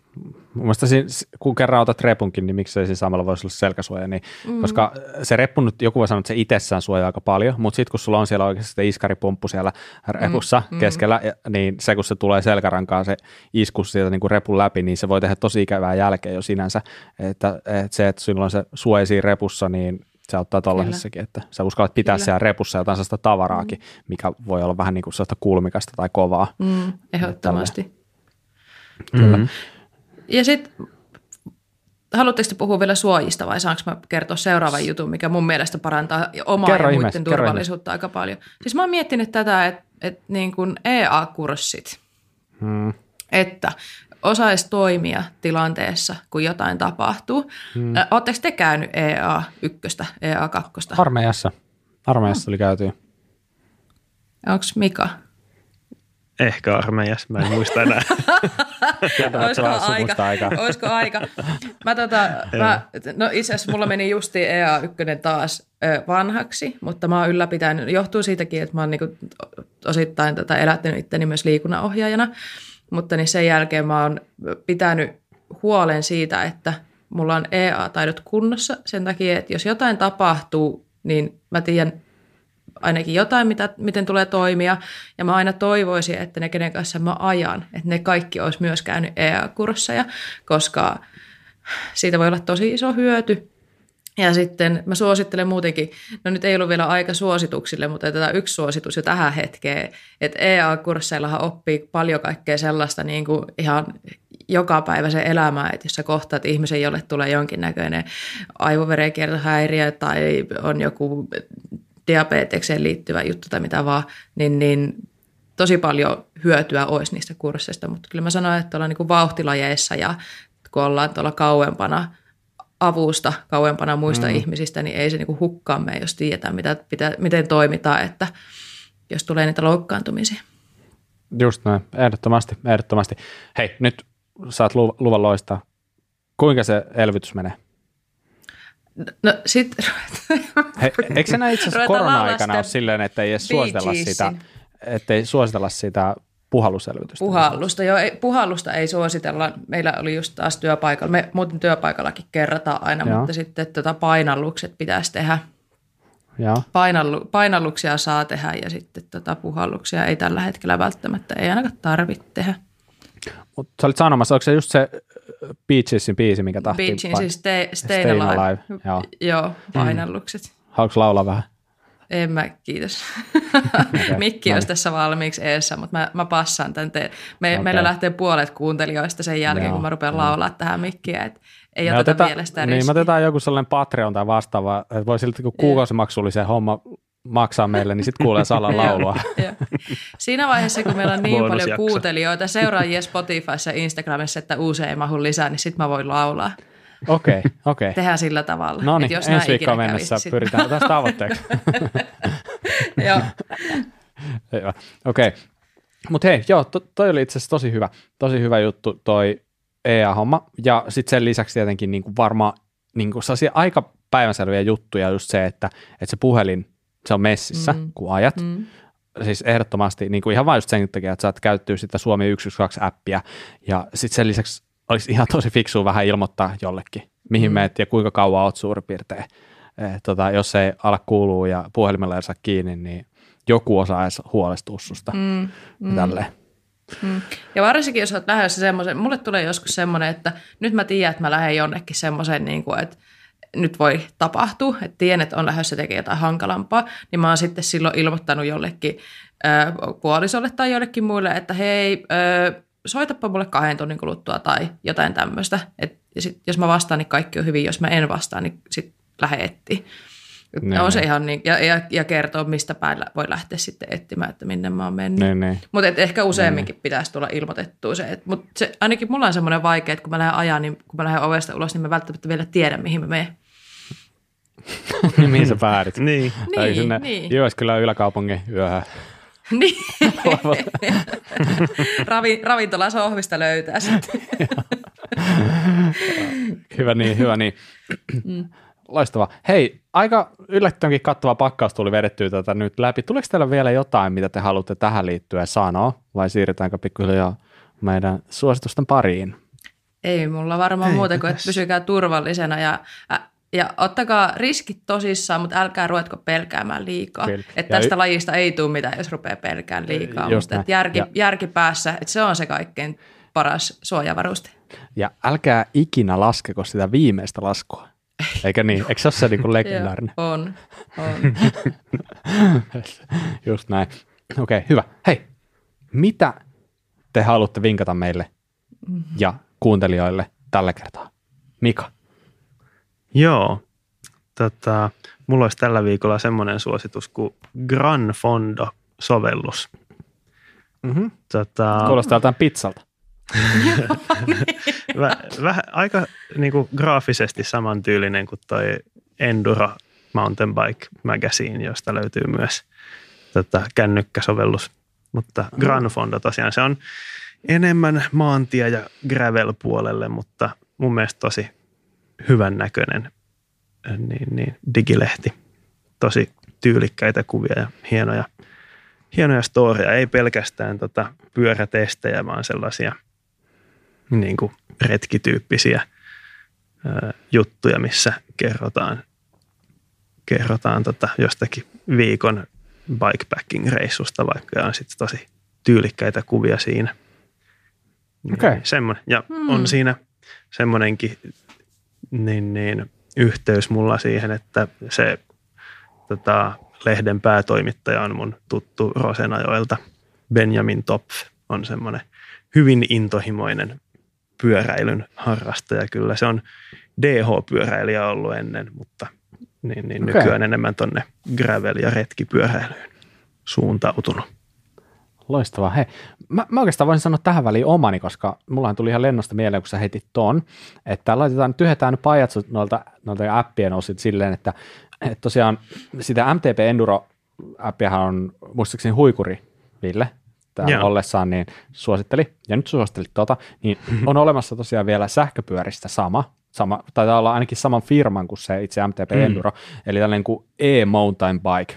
Mun mielestä siinä, kun kerran otat repunkin, niin miksei siinä samalla voisi olla selkäsuoja, niin, mm. koska se reppu nyt, joku voi sanoa, että se itsessään suojaa aika paljon, mutta sitten kun sulla on siellä oikeasti se iskaripumppu siellä repussa mm. keskellä, niin se kun se tulee selkärankaan se isku siitä niin kuin repun läpi, niin se voi tehdä tosi ikävää jälkeen jo sinänsä, että, että se, että sulla on se suoja siinä repussa, niin se auttaa tuollaisessakin, että sä uskallat pitää Kyllä. siellä repussa jotain sellaista tavaraakin, mm. mikä voi olla vähän niin kuin sellaista kulmikasta tai kovaa. Mm, ehdottomasti. Kyllä. Mm. Ja sitten Haluatteko puhua vielä suojista vai saanko mä kertoa seuraavan jutun, mikä mun mielestä parantaa omaa kerro ja muiden ihmeessä, turvallisuutta aika paljon. Siis mä oon miettinyt tätä, että et niin kuin EA-kurssit, hmm. että osaisi toimia tilanteessa, kun jotain tapahtuu. Hmm. Oletteko te käynyt EA1, EA2? Armeijassa. Armeijassa hmm. oli käyty. Onko Mika? Ehkä armeijassa, mä en muista enää. *laughs* Olisiko aika? aika? Olisiko aika? Mä tota, mä, no itse asiassa mulla meni justi EA1 taas ö, vanhaksi, mutta mä oon ylläpitänyt, johtuu siitäkin, että mä oon niinku osittain tätä elättänyt itteni myös liikunnanohjaajana, mutta niin sen jälkeen mä oon pitänyt huolen siitä, että mulla on EA-taidot kunnossa sen takia, että jos jotain tapahtuu, niin mä tiedän ainakin jotain, mitä, miten tulee toimia. Ja mä aina toivoisin, että ne, kenen kanssa mä ajan, että ne kaikki olisi myös käynyt EA-kursseja, koska siitä voi olla tosi iso hyöty. Ja sitten mä suosittelen muutenkin, no nyt ei ollut vielä aika suosituksille, mutta tätä yksi suositus jo tähän hetkeen, että EA-kursseillahan oppii paljon kaikkea sellaista niin kuin ihan joka päivä se elämä, että jos sä kohtaat ihmisen, jolle tulee jonkinnäköinen aivoverenkiertohäiriö tai on joku diabetekseen liittyvä juttu tai mitä vaan, niin, niin tosi paljon hyötyä olisi niistä kursseista. Mutta kyllä mä sanoin, että ollaan niin vauhtilajeissa ja kun ollaan tuolla kauempana avusta, kauempana muista mm. ihmisistä, niin ei se niin hukkaa me, jos tiedetään, mitä, pitää, miten toimitaan, että jos tulee niitä loukkaantumisia. Just näin, ehdottomasti, ehdottomasti. Hei, nyt saat luvan loistaa. Kuinka se elvytys menee? No sit... *laughs* He, eikö se itse asiassa korona-aikana ole silleen, että ei edes suositella sitä, että ei suositella sitä puhalluselvytystä? Puhallusta, joo. Ei, puhallusta ei suositella. Meillä oli just taas työpaikalla, me muuten työpaikallakin kerrataan aina, joo. mutta sitten tota painallukset pitäisi tehdä. Joo. Painallu, painalluksia saa tehdä ja sitten tota puhalluksia ei tällä hetkellä välttämättä, ei ainakaan tarvitse tehdä. Mutta sä olit sanomassa, onko se just se Beachesin biisi, mikä tahti. Beachin, siis stay, stay, stay alive. alive. Joo. Joo, painallukset. Mm. Haluatko laulaa vähän? En mä, kiitos. *laughs* okay, Mikki olisi tässä valmiiksi eessä, mutta mä, mä passaan tämän. Te- me, okay. Meillä lähtee puolet kuuntelijoista sen jälkeen, Joo, kun mä rupean laulaa tähän Mikkiä, että ei me oteta oteta, vielä sitä Niin, me otetaan joku sellainen Patreon tai vastaava, että voi silti kun kuukausimaksullisen homma maksaa meille, niin sitten kuulee Salan laulua. *laughs* Siinä vaiheessa, kun meillä on niin paljon kuuntelijoita, seuraajia Spotifyssa ja Instagramissa, että uusi ei mahu lisää, niin sitten mä voin laulaa. Okei, okay, okei. Okay. Tehdään sillä tavalla. No niin, ensi viikkoon mennessä kävisi, pyritään tästä tavoitteeksi. *laughs* joo. *laughs* Okei. Okay. Mutta hei, joo, to, toi oli itse asiassa tosi hyvä, tosi hyvä juttu toi EA-homma. Ja sitten sen lisäksi tietenkin niin varmaan niin kuin aika päivänselviä juttuja just se, että, että se puhelin se on messissä, mm. kun ajat. Mm. Siis ehdottomasti niin kuin ihan vain just sen takia, että saat käyttöä sitä Suomi 112-appia ja sitten sen lisäksi olisi ihan tosi fiksua vähän ilmoittaa jollekin, mihin mm. meet ja kuinka kauan oot suurin piirtein. Eh, tota, jos ei ala kuuluu ja puhelimella ei saa kiinni, niin joku osaa edes huolestua susta. Mm. Mm. Tälleen. Mm. Ja varsinkin, jos olet lähdössä semmoisen, mulle tulee joskus semmoinen, että nyt mä tiedän, että mä lähden jonnekin semmoisen, niin kuin, että nyt voi tapahtua, että tiedän, että on lähdössä tekemään jotain hankalampaa, niin mä oon sitten silloin ilmoittanut jollekin puolisolle tai jollekin muille, että hei, ö, soitapa mulle kahden tunnin kuluttua tai jotain tämmöistä. Et, sit, jos mä vastaan, niin kaikki on hyvin. Jos mä en vastaa, niin sitten lähde etsiä. Ne, on se ihan niin, ja, ja, ja kertoo, mistä päällä voi lähteä sitten etsimään, että minne mä oon mennyt. Mutta ehkä useamminkin ne, pitäisi tulla ilmoitettua se. Mutta se, ainakin mulla on semmoinen vaikea, että kun mä lähden ajan, niin kun mä lähden ovesta ulos, niin mä välttämättä vielä tiedän, mihin mä menen. *laughs* niin mihin sä päädyt. niin. Tai niin, sinne niin. Jyväskylän yläkaupungin yöhön. *laughs* niin, *laughs* Ravi, ravintolasohvista löytää sitten. hyvä niin, hyvä niin. Loistavaa. Hei, aika yllättävänkin kattava pakkaus tuli vedettyä tätä nyt läpi. Tuleeko teillä vielä jotain, mitä te haluatte tähän liittyen sanoa, vai siirrytäänkö pikkuhiljaa meidän suositusten pariin? Ei mulla varmaan Ei, muuta kuin, että pysykää turvallisena ja, ä, ja ottakaa riskit tosissaan, mutta älkää ruvetko pelkäämään liikaa. Kyllä. Että tästä y- lajista ei tule mitään, jos rupeaa pelkään liikaa. Just Mutta järki, Ja- järki päässä, että se on se kaikkein paras suojavaruste. Ja älkää ikinä laskeko sitä viimeistä laskua. Eikä niin? Eikö se ole se niin kuin legendaarinen? Joo, on, on. *laughs* Just näin. Okei, okay, hyvä. Hei, mitä te haluatte vinkata meille ja kuuntelijoille tällä kertaa? Mika. Joo. Tota, mulla olisi tällä viikolla semmoinen suositus kuin Gran Fondo-sovellus. Mm-hmm. Tota, Kuulostaa jotain pizzalta. Vä, vähän, aika niin kuin, graafisesti samantyylinen kuin toi Enduro Mountain Bike Magazine, josta löytyy myös tota, kännykkäsovellus. Mutta Gran Fondo tosiaan se on enemmän maantie- ja gravel-puolelle, mutta mun mielestä tosi hyvän näköinen niin, niin, digilehti. Tosi tyylikkäitä kuvia ja hienoja, hienoja storia. Ei pelkästään tota pyörätestejä, vaan sellaisia niin kuin retkityyppisiä ö, juttuja, missä kerrotaan, kerrotaan tota jostakin viikon bikepacking-reissusta, vaikka on sitten tosi tyylikkäitä kuvia siinä. Niin, Okei. semmoinen. Ja Hmm. on siinä semmoinenkin niin, niin, yhteys mulla siihen, että se tota, lehden päätoimittaja on mun tuttu Rosenajoelta. Benjamin Topf on semmoinen hyvin intohimoinen pyöräilyn harrastaja. Kyllä se on DH-pyöräilijä ollut ennen, mutta niin, niin Okei. nykyään enemmän tonne gravel- ja retkipyöräilyyn suuntautunut. Loistavaa. Hei, mä, mä oikeastaan voisin sanoa tähän väliin omani, koska mullahan tuli ihan lennosta mieleen, kun sä heitit ton, että laitetaan, tyhjetään nyt pajatsut noilta, noilta appien osit silleen, että, että tosiaan sitä MTP Enduro-appiahan on muistaakseni huikuri, Ville, täällä Joo. ollessaan, niin suositteli, ja nyt suosittelit tota, niin *laughs* on olemassa tosiaan vielä sähköpyöristä sama, sama taitaa olla ainakin saman firman kuin se itse MTP Mm. Enduro, eli tällainen kuin e-mountain bike,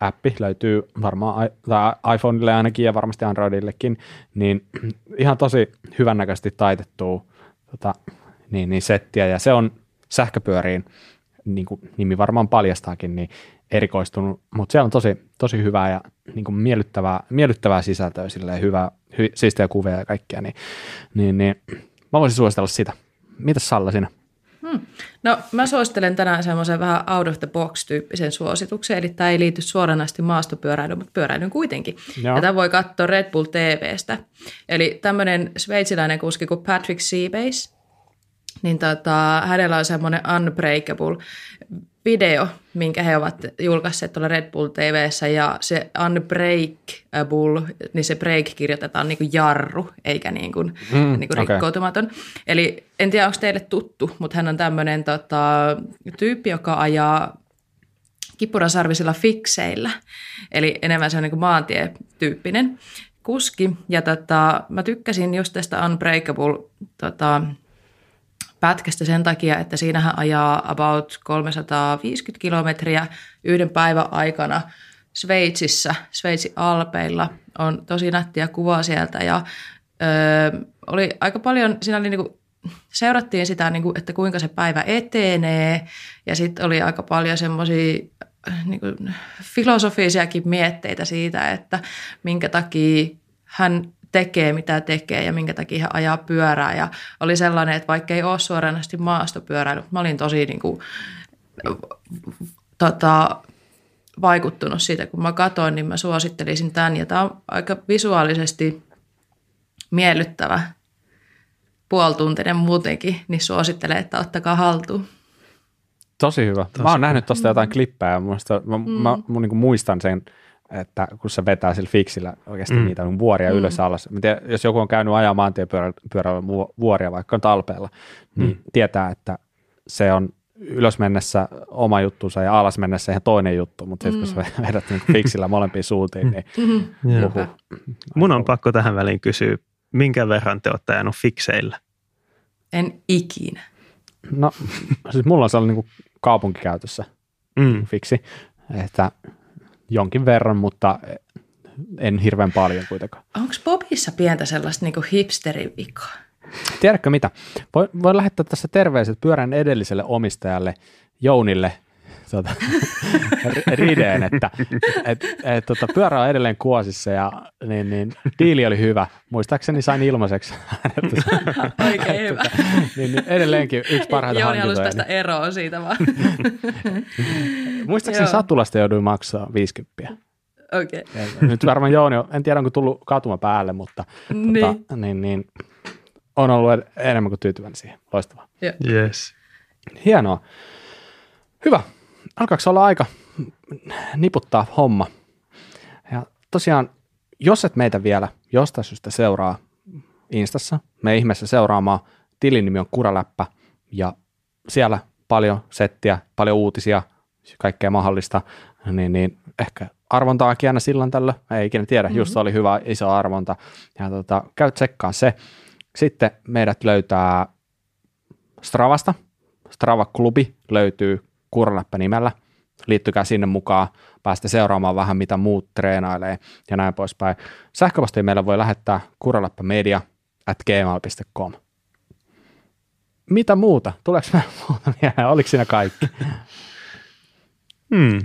appi löytyy varmaan tai iPhoneille ainakin ja varmasti Androidillekin, niin *clears throat* ihan tosi hyvännäköisesti taitettua tota, niin, niin settiä, ja se on sähköpyöriin, niin kuin nimi varmaan paljastaakin, niin erikoistunut, mutta siellä on tosi, tosi hyvää ja niin kuin miellyttävää, miellyttävää sisältöä, silleen hyvä, hy, siistejä kuvia ja kaikkea, niin, niin, niin mä voisin suositella sitä. Mitäs Salla siinä? No mä suosittelen tänään semmoisen vähän out of the box tyyppisen suosituksen, eli tämä ei liity suoranaisesti maastopyöräilyyn, mutta pyöräilyyn kuitenkin. Joo. Ja tämä voi katsoa Red Bull TVstä. Eli tämmöinen sveitsiläinen kuski kuin Patrick Seabase, niin tota, hänellä on semmoinen Unbreakable video, minkä he ovat julkaisseet tuolla Red Bull TVssä, ja se Unbreakable, niin se break kirjoitetaan niin kuin jarru, eikä niin kuin, Mm, niin kuin okei. rikkoutumaton. Eli en tiedä, onko teille tuttu, mutta hän on tämmöinen tota, tyyppi, joka ajaa kippurasarvisilla fikseillä, eli enemmän se on niin maantietyyppinen kuski. Ja tota, mä tykkäsin just tästä Unbreakable tota, pätkästä sen takia, että siinähän ajaa about 350 kilometriä yhden päivän aikana Sveitsissä, Sveitsin alpeilla. On tosi nättiä kuvaa sieltä ja ö, oli aika paljon, siinä oli niinku, seurattiin sitä, niinku, että kuinka se päivä etenee ja sitten oli aika paljon semmoisia niinku, filosofisiakin mietteitä siitä, että minkä takia hän tekee, mitä tekee ja minkä takia hän ajaa pyörää. Ja oli sellainen, että vaikka ei ole suoranaisesti maastopyöräily, mä olin tosi niin kuin, tota, vaikuttunut siitä, kun mä katsoin, niin mä suosittelisin tämän. Ja tämä on aika visuaalisesti miellyttävä puoltuntinen muutenkin, niin suosittelen, että ottakaa haltuun. Tosi hyvä. Tosi mä oon nähnyt tosta jotain klippejä, muista, mä, Mm. mä, mä niin muistan sen, että kun se vetää sillä fiksillä oikeasti Mm. mm. niitä vuoria Mm. mm. ylös alas. Mä tiedän, jos joku on käynyt ajaa maantiepyörällä vuoria vaikka on talpeella, niin Mm. mm. tietää, että se on ylös mennessä oma juttunsa ja alas mennessä ihan toinen juttu, mutta sitten mm. kun sä *laughs* vedät niin fiksillä molempiin suuntiin, niin *laughs* Joo. uhu. Mun on pakko tähän väliin kysyä, minkä verran te olette ajanut fikseillä? En ikinä. No, *laughs* siis mulla on sellainen niin kaupunkikäytössä Mm. fiksi, että jonkin verran, mutta en hirveän paljon kuitenkaan. Onko Bobissa pientä sellaista niinku hipsterin vikaa? Tiedätkö mitä? Voi, voi lähettää tässä terveiset pyörän edelliselle omistajalle Jounille tuota, ri- *laughs* Rideen, että et, et, tota, pyörä on edelleen kuosissa ja niin, niin, diili oli hyvä. Muistaakseni sain ilmaiseksi. *laughs* Oikein *laughs* hyvä. niin, niin, edelleenkin yksi parhaita halusi hankintoja. päästä eroon siitä vaan. Niin. Muistaakseni Joo. satulasta jouduin maksaa 50. Okei. Okay. Ja Nyt varmaan Jouni, on- en tiedä onko tullut katuma päälle, mutta Niin. tota, niin, niin, on ollut enemmän kuin tyytyväinen siihen. Loistavaa. Yes. Hienoa. Hyvä. Alkaako olla aika niputtaa homma? Ja tosiaan, jos et meitä vielä jostain syystä seuraa Instassa, me ihmeessä seuraamaan, tilin nimi on Kuraläppä ja siellä paljon settiä, paljon uutisia, kaikkea mahdollista, niin, niin ehkä arvontaakin aina silloin tällä, ei ikinä tiedä, mm-hmm. just oli hyvä iso arvonta, ja tota, käy tsekkaan se. Sitten meidät löytää Stravasta, Strava-klubi löytyy Kuraläppä nimellä. Liittykää sinne mukaan, päästä seuraamaan vähän, mitä muut treenailee ja näin poispäin. Sähköpostia meillä voi lähettää kuraläppämedia at gmail.com. Mitä muuta? Tuleeko meillä muuta mieleen? Oliko siinä kaikki? *laughs* Hmm.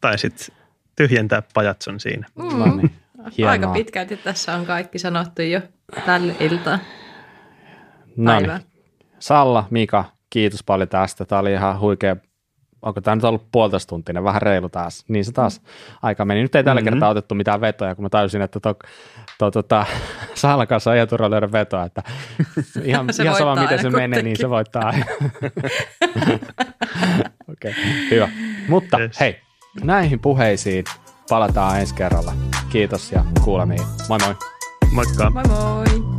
Tai sitten tyhjentää pajatson siinä. Mm. No niin, hienoa. Aika pitkälti tässä on kaikki sanottu jo tällä iltaan. No niin. Salla, Mika, kiitos paljon tästä. Tämä oli ihan huikea. Onko tämä nyt ollut puolitoista tuntinen, vähän reilu taas. Niin se taas aika meni. Nyt ei tällä Mhm. kertaa otettu mitään vetoja, kun mä tajusin, että to, to, tota, *laughs* Sallan kanssa on ihan turha löydä vetoa. Että *laughs* ihan, Se ihan sama, miten se aina menee, niin se kuitenkin. voittaa. aina. *laughs* Okei, okay, hyvä. Mutta Yes. hei, näihin puheisiin palataan ensi kerralla. Kiitos ja kuulemiin. Moi moi. Moikka! Moi moi!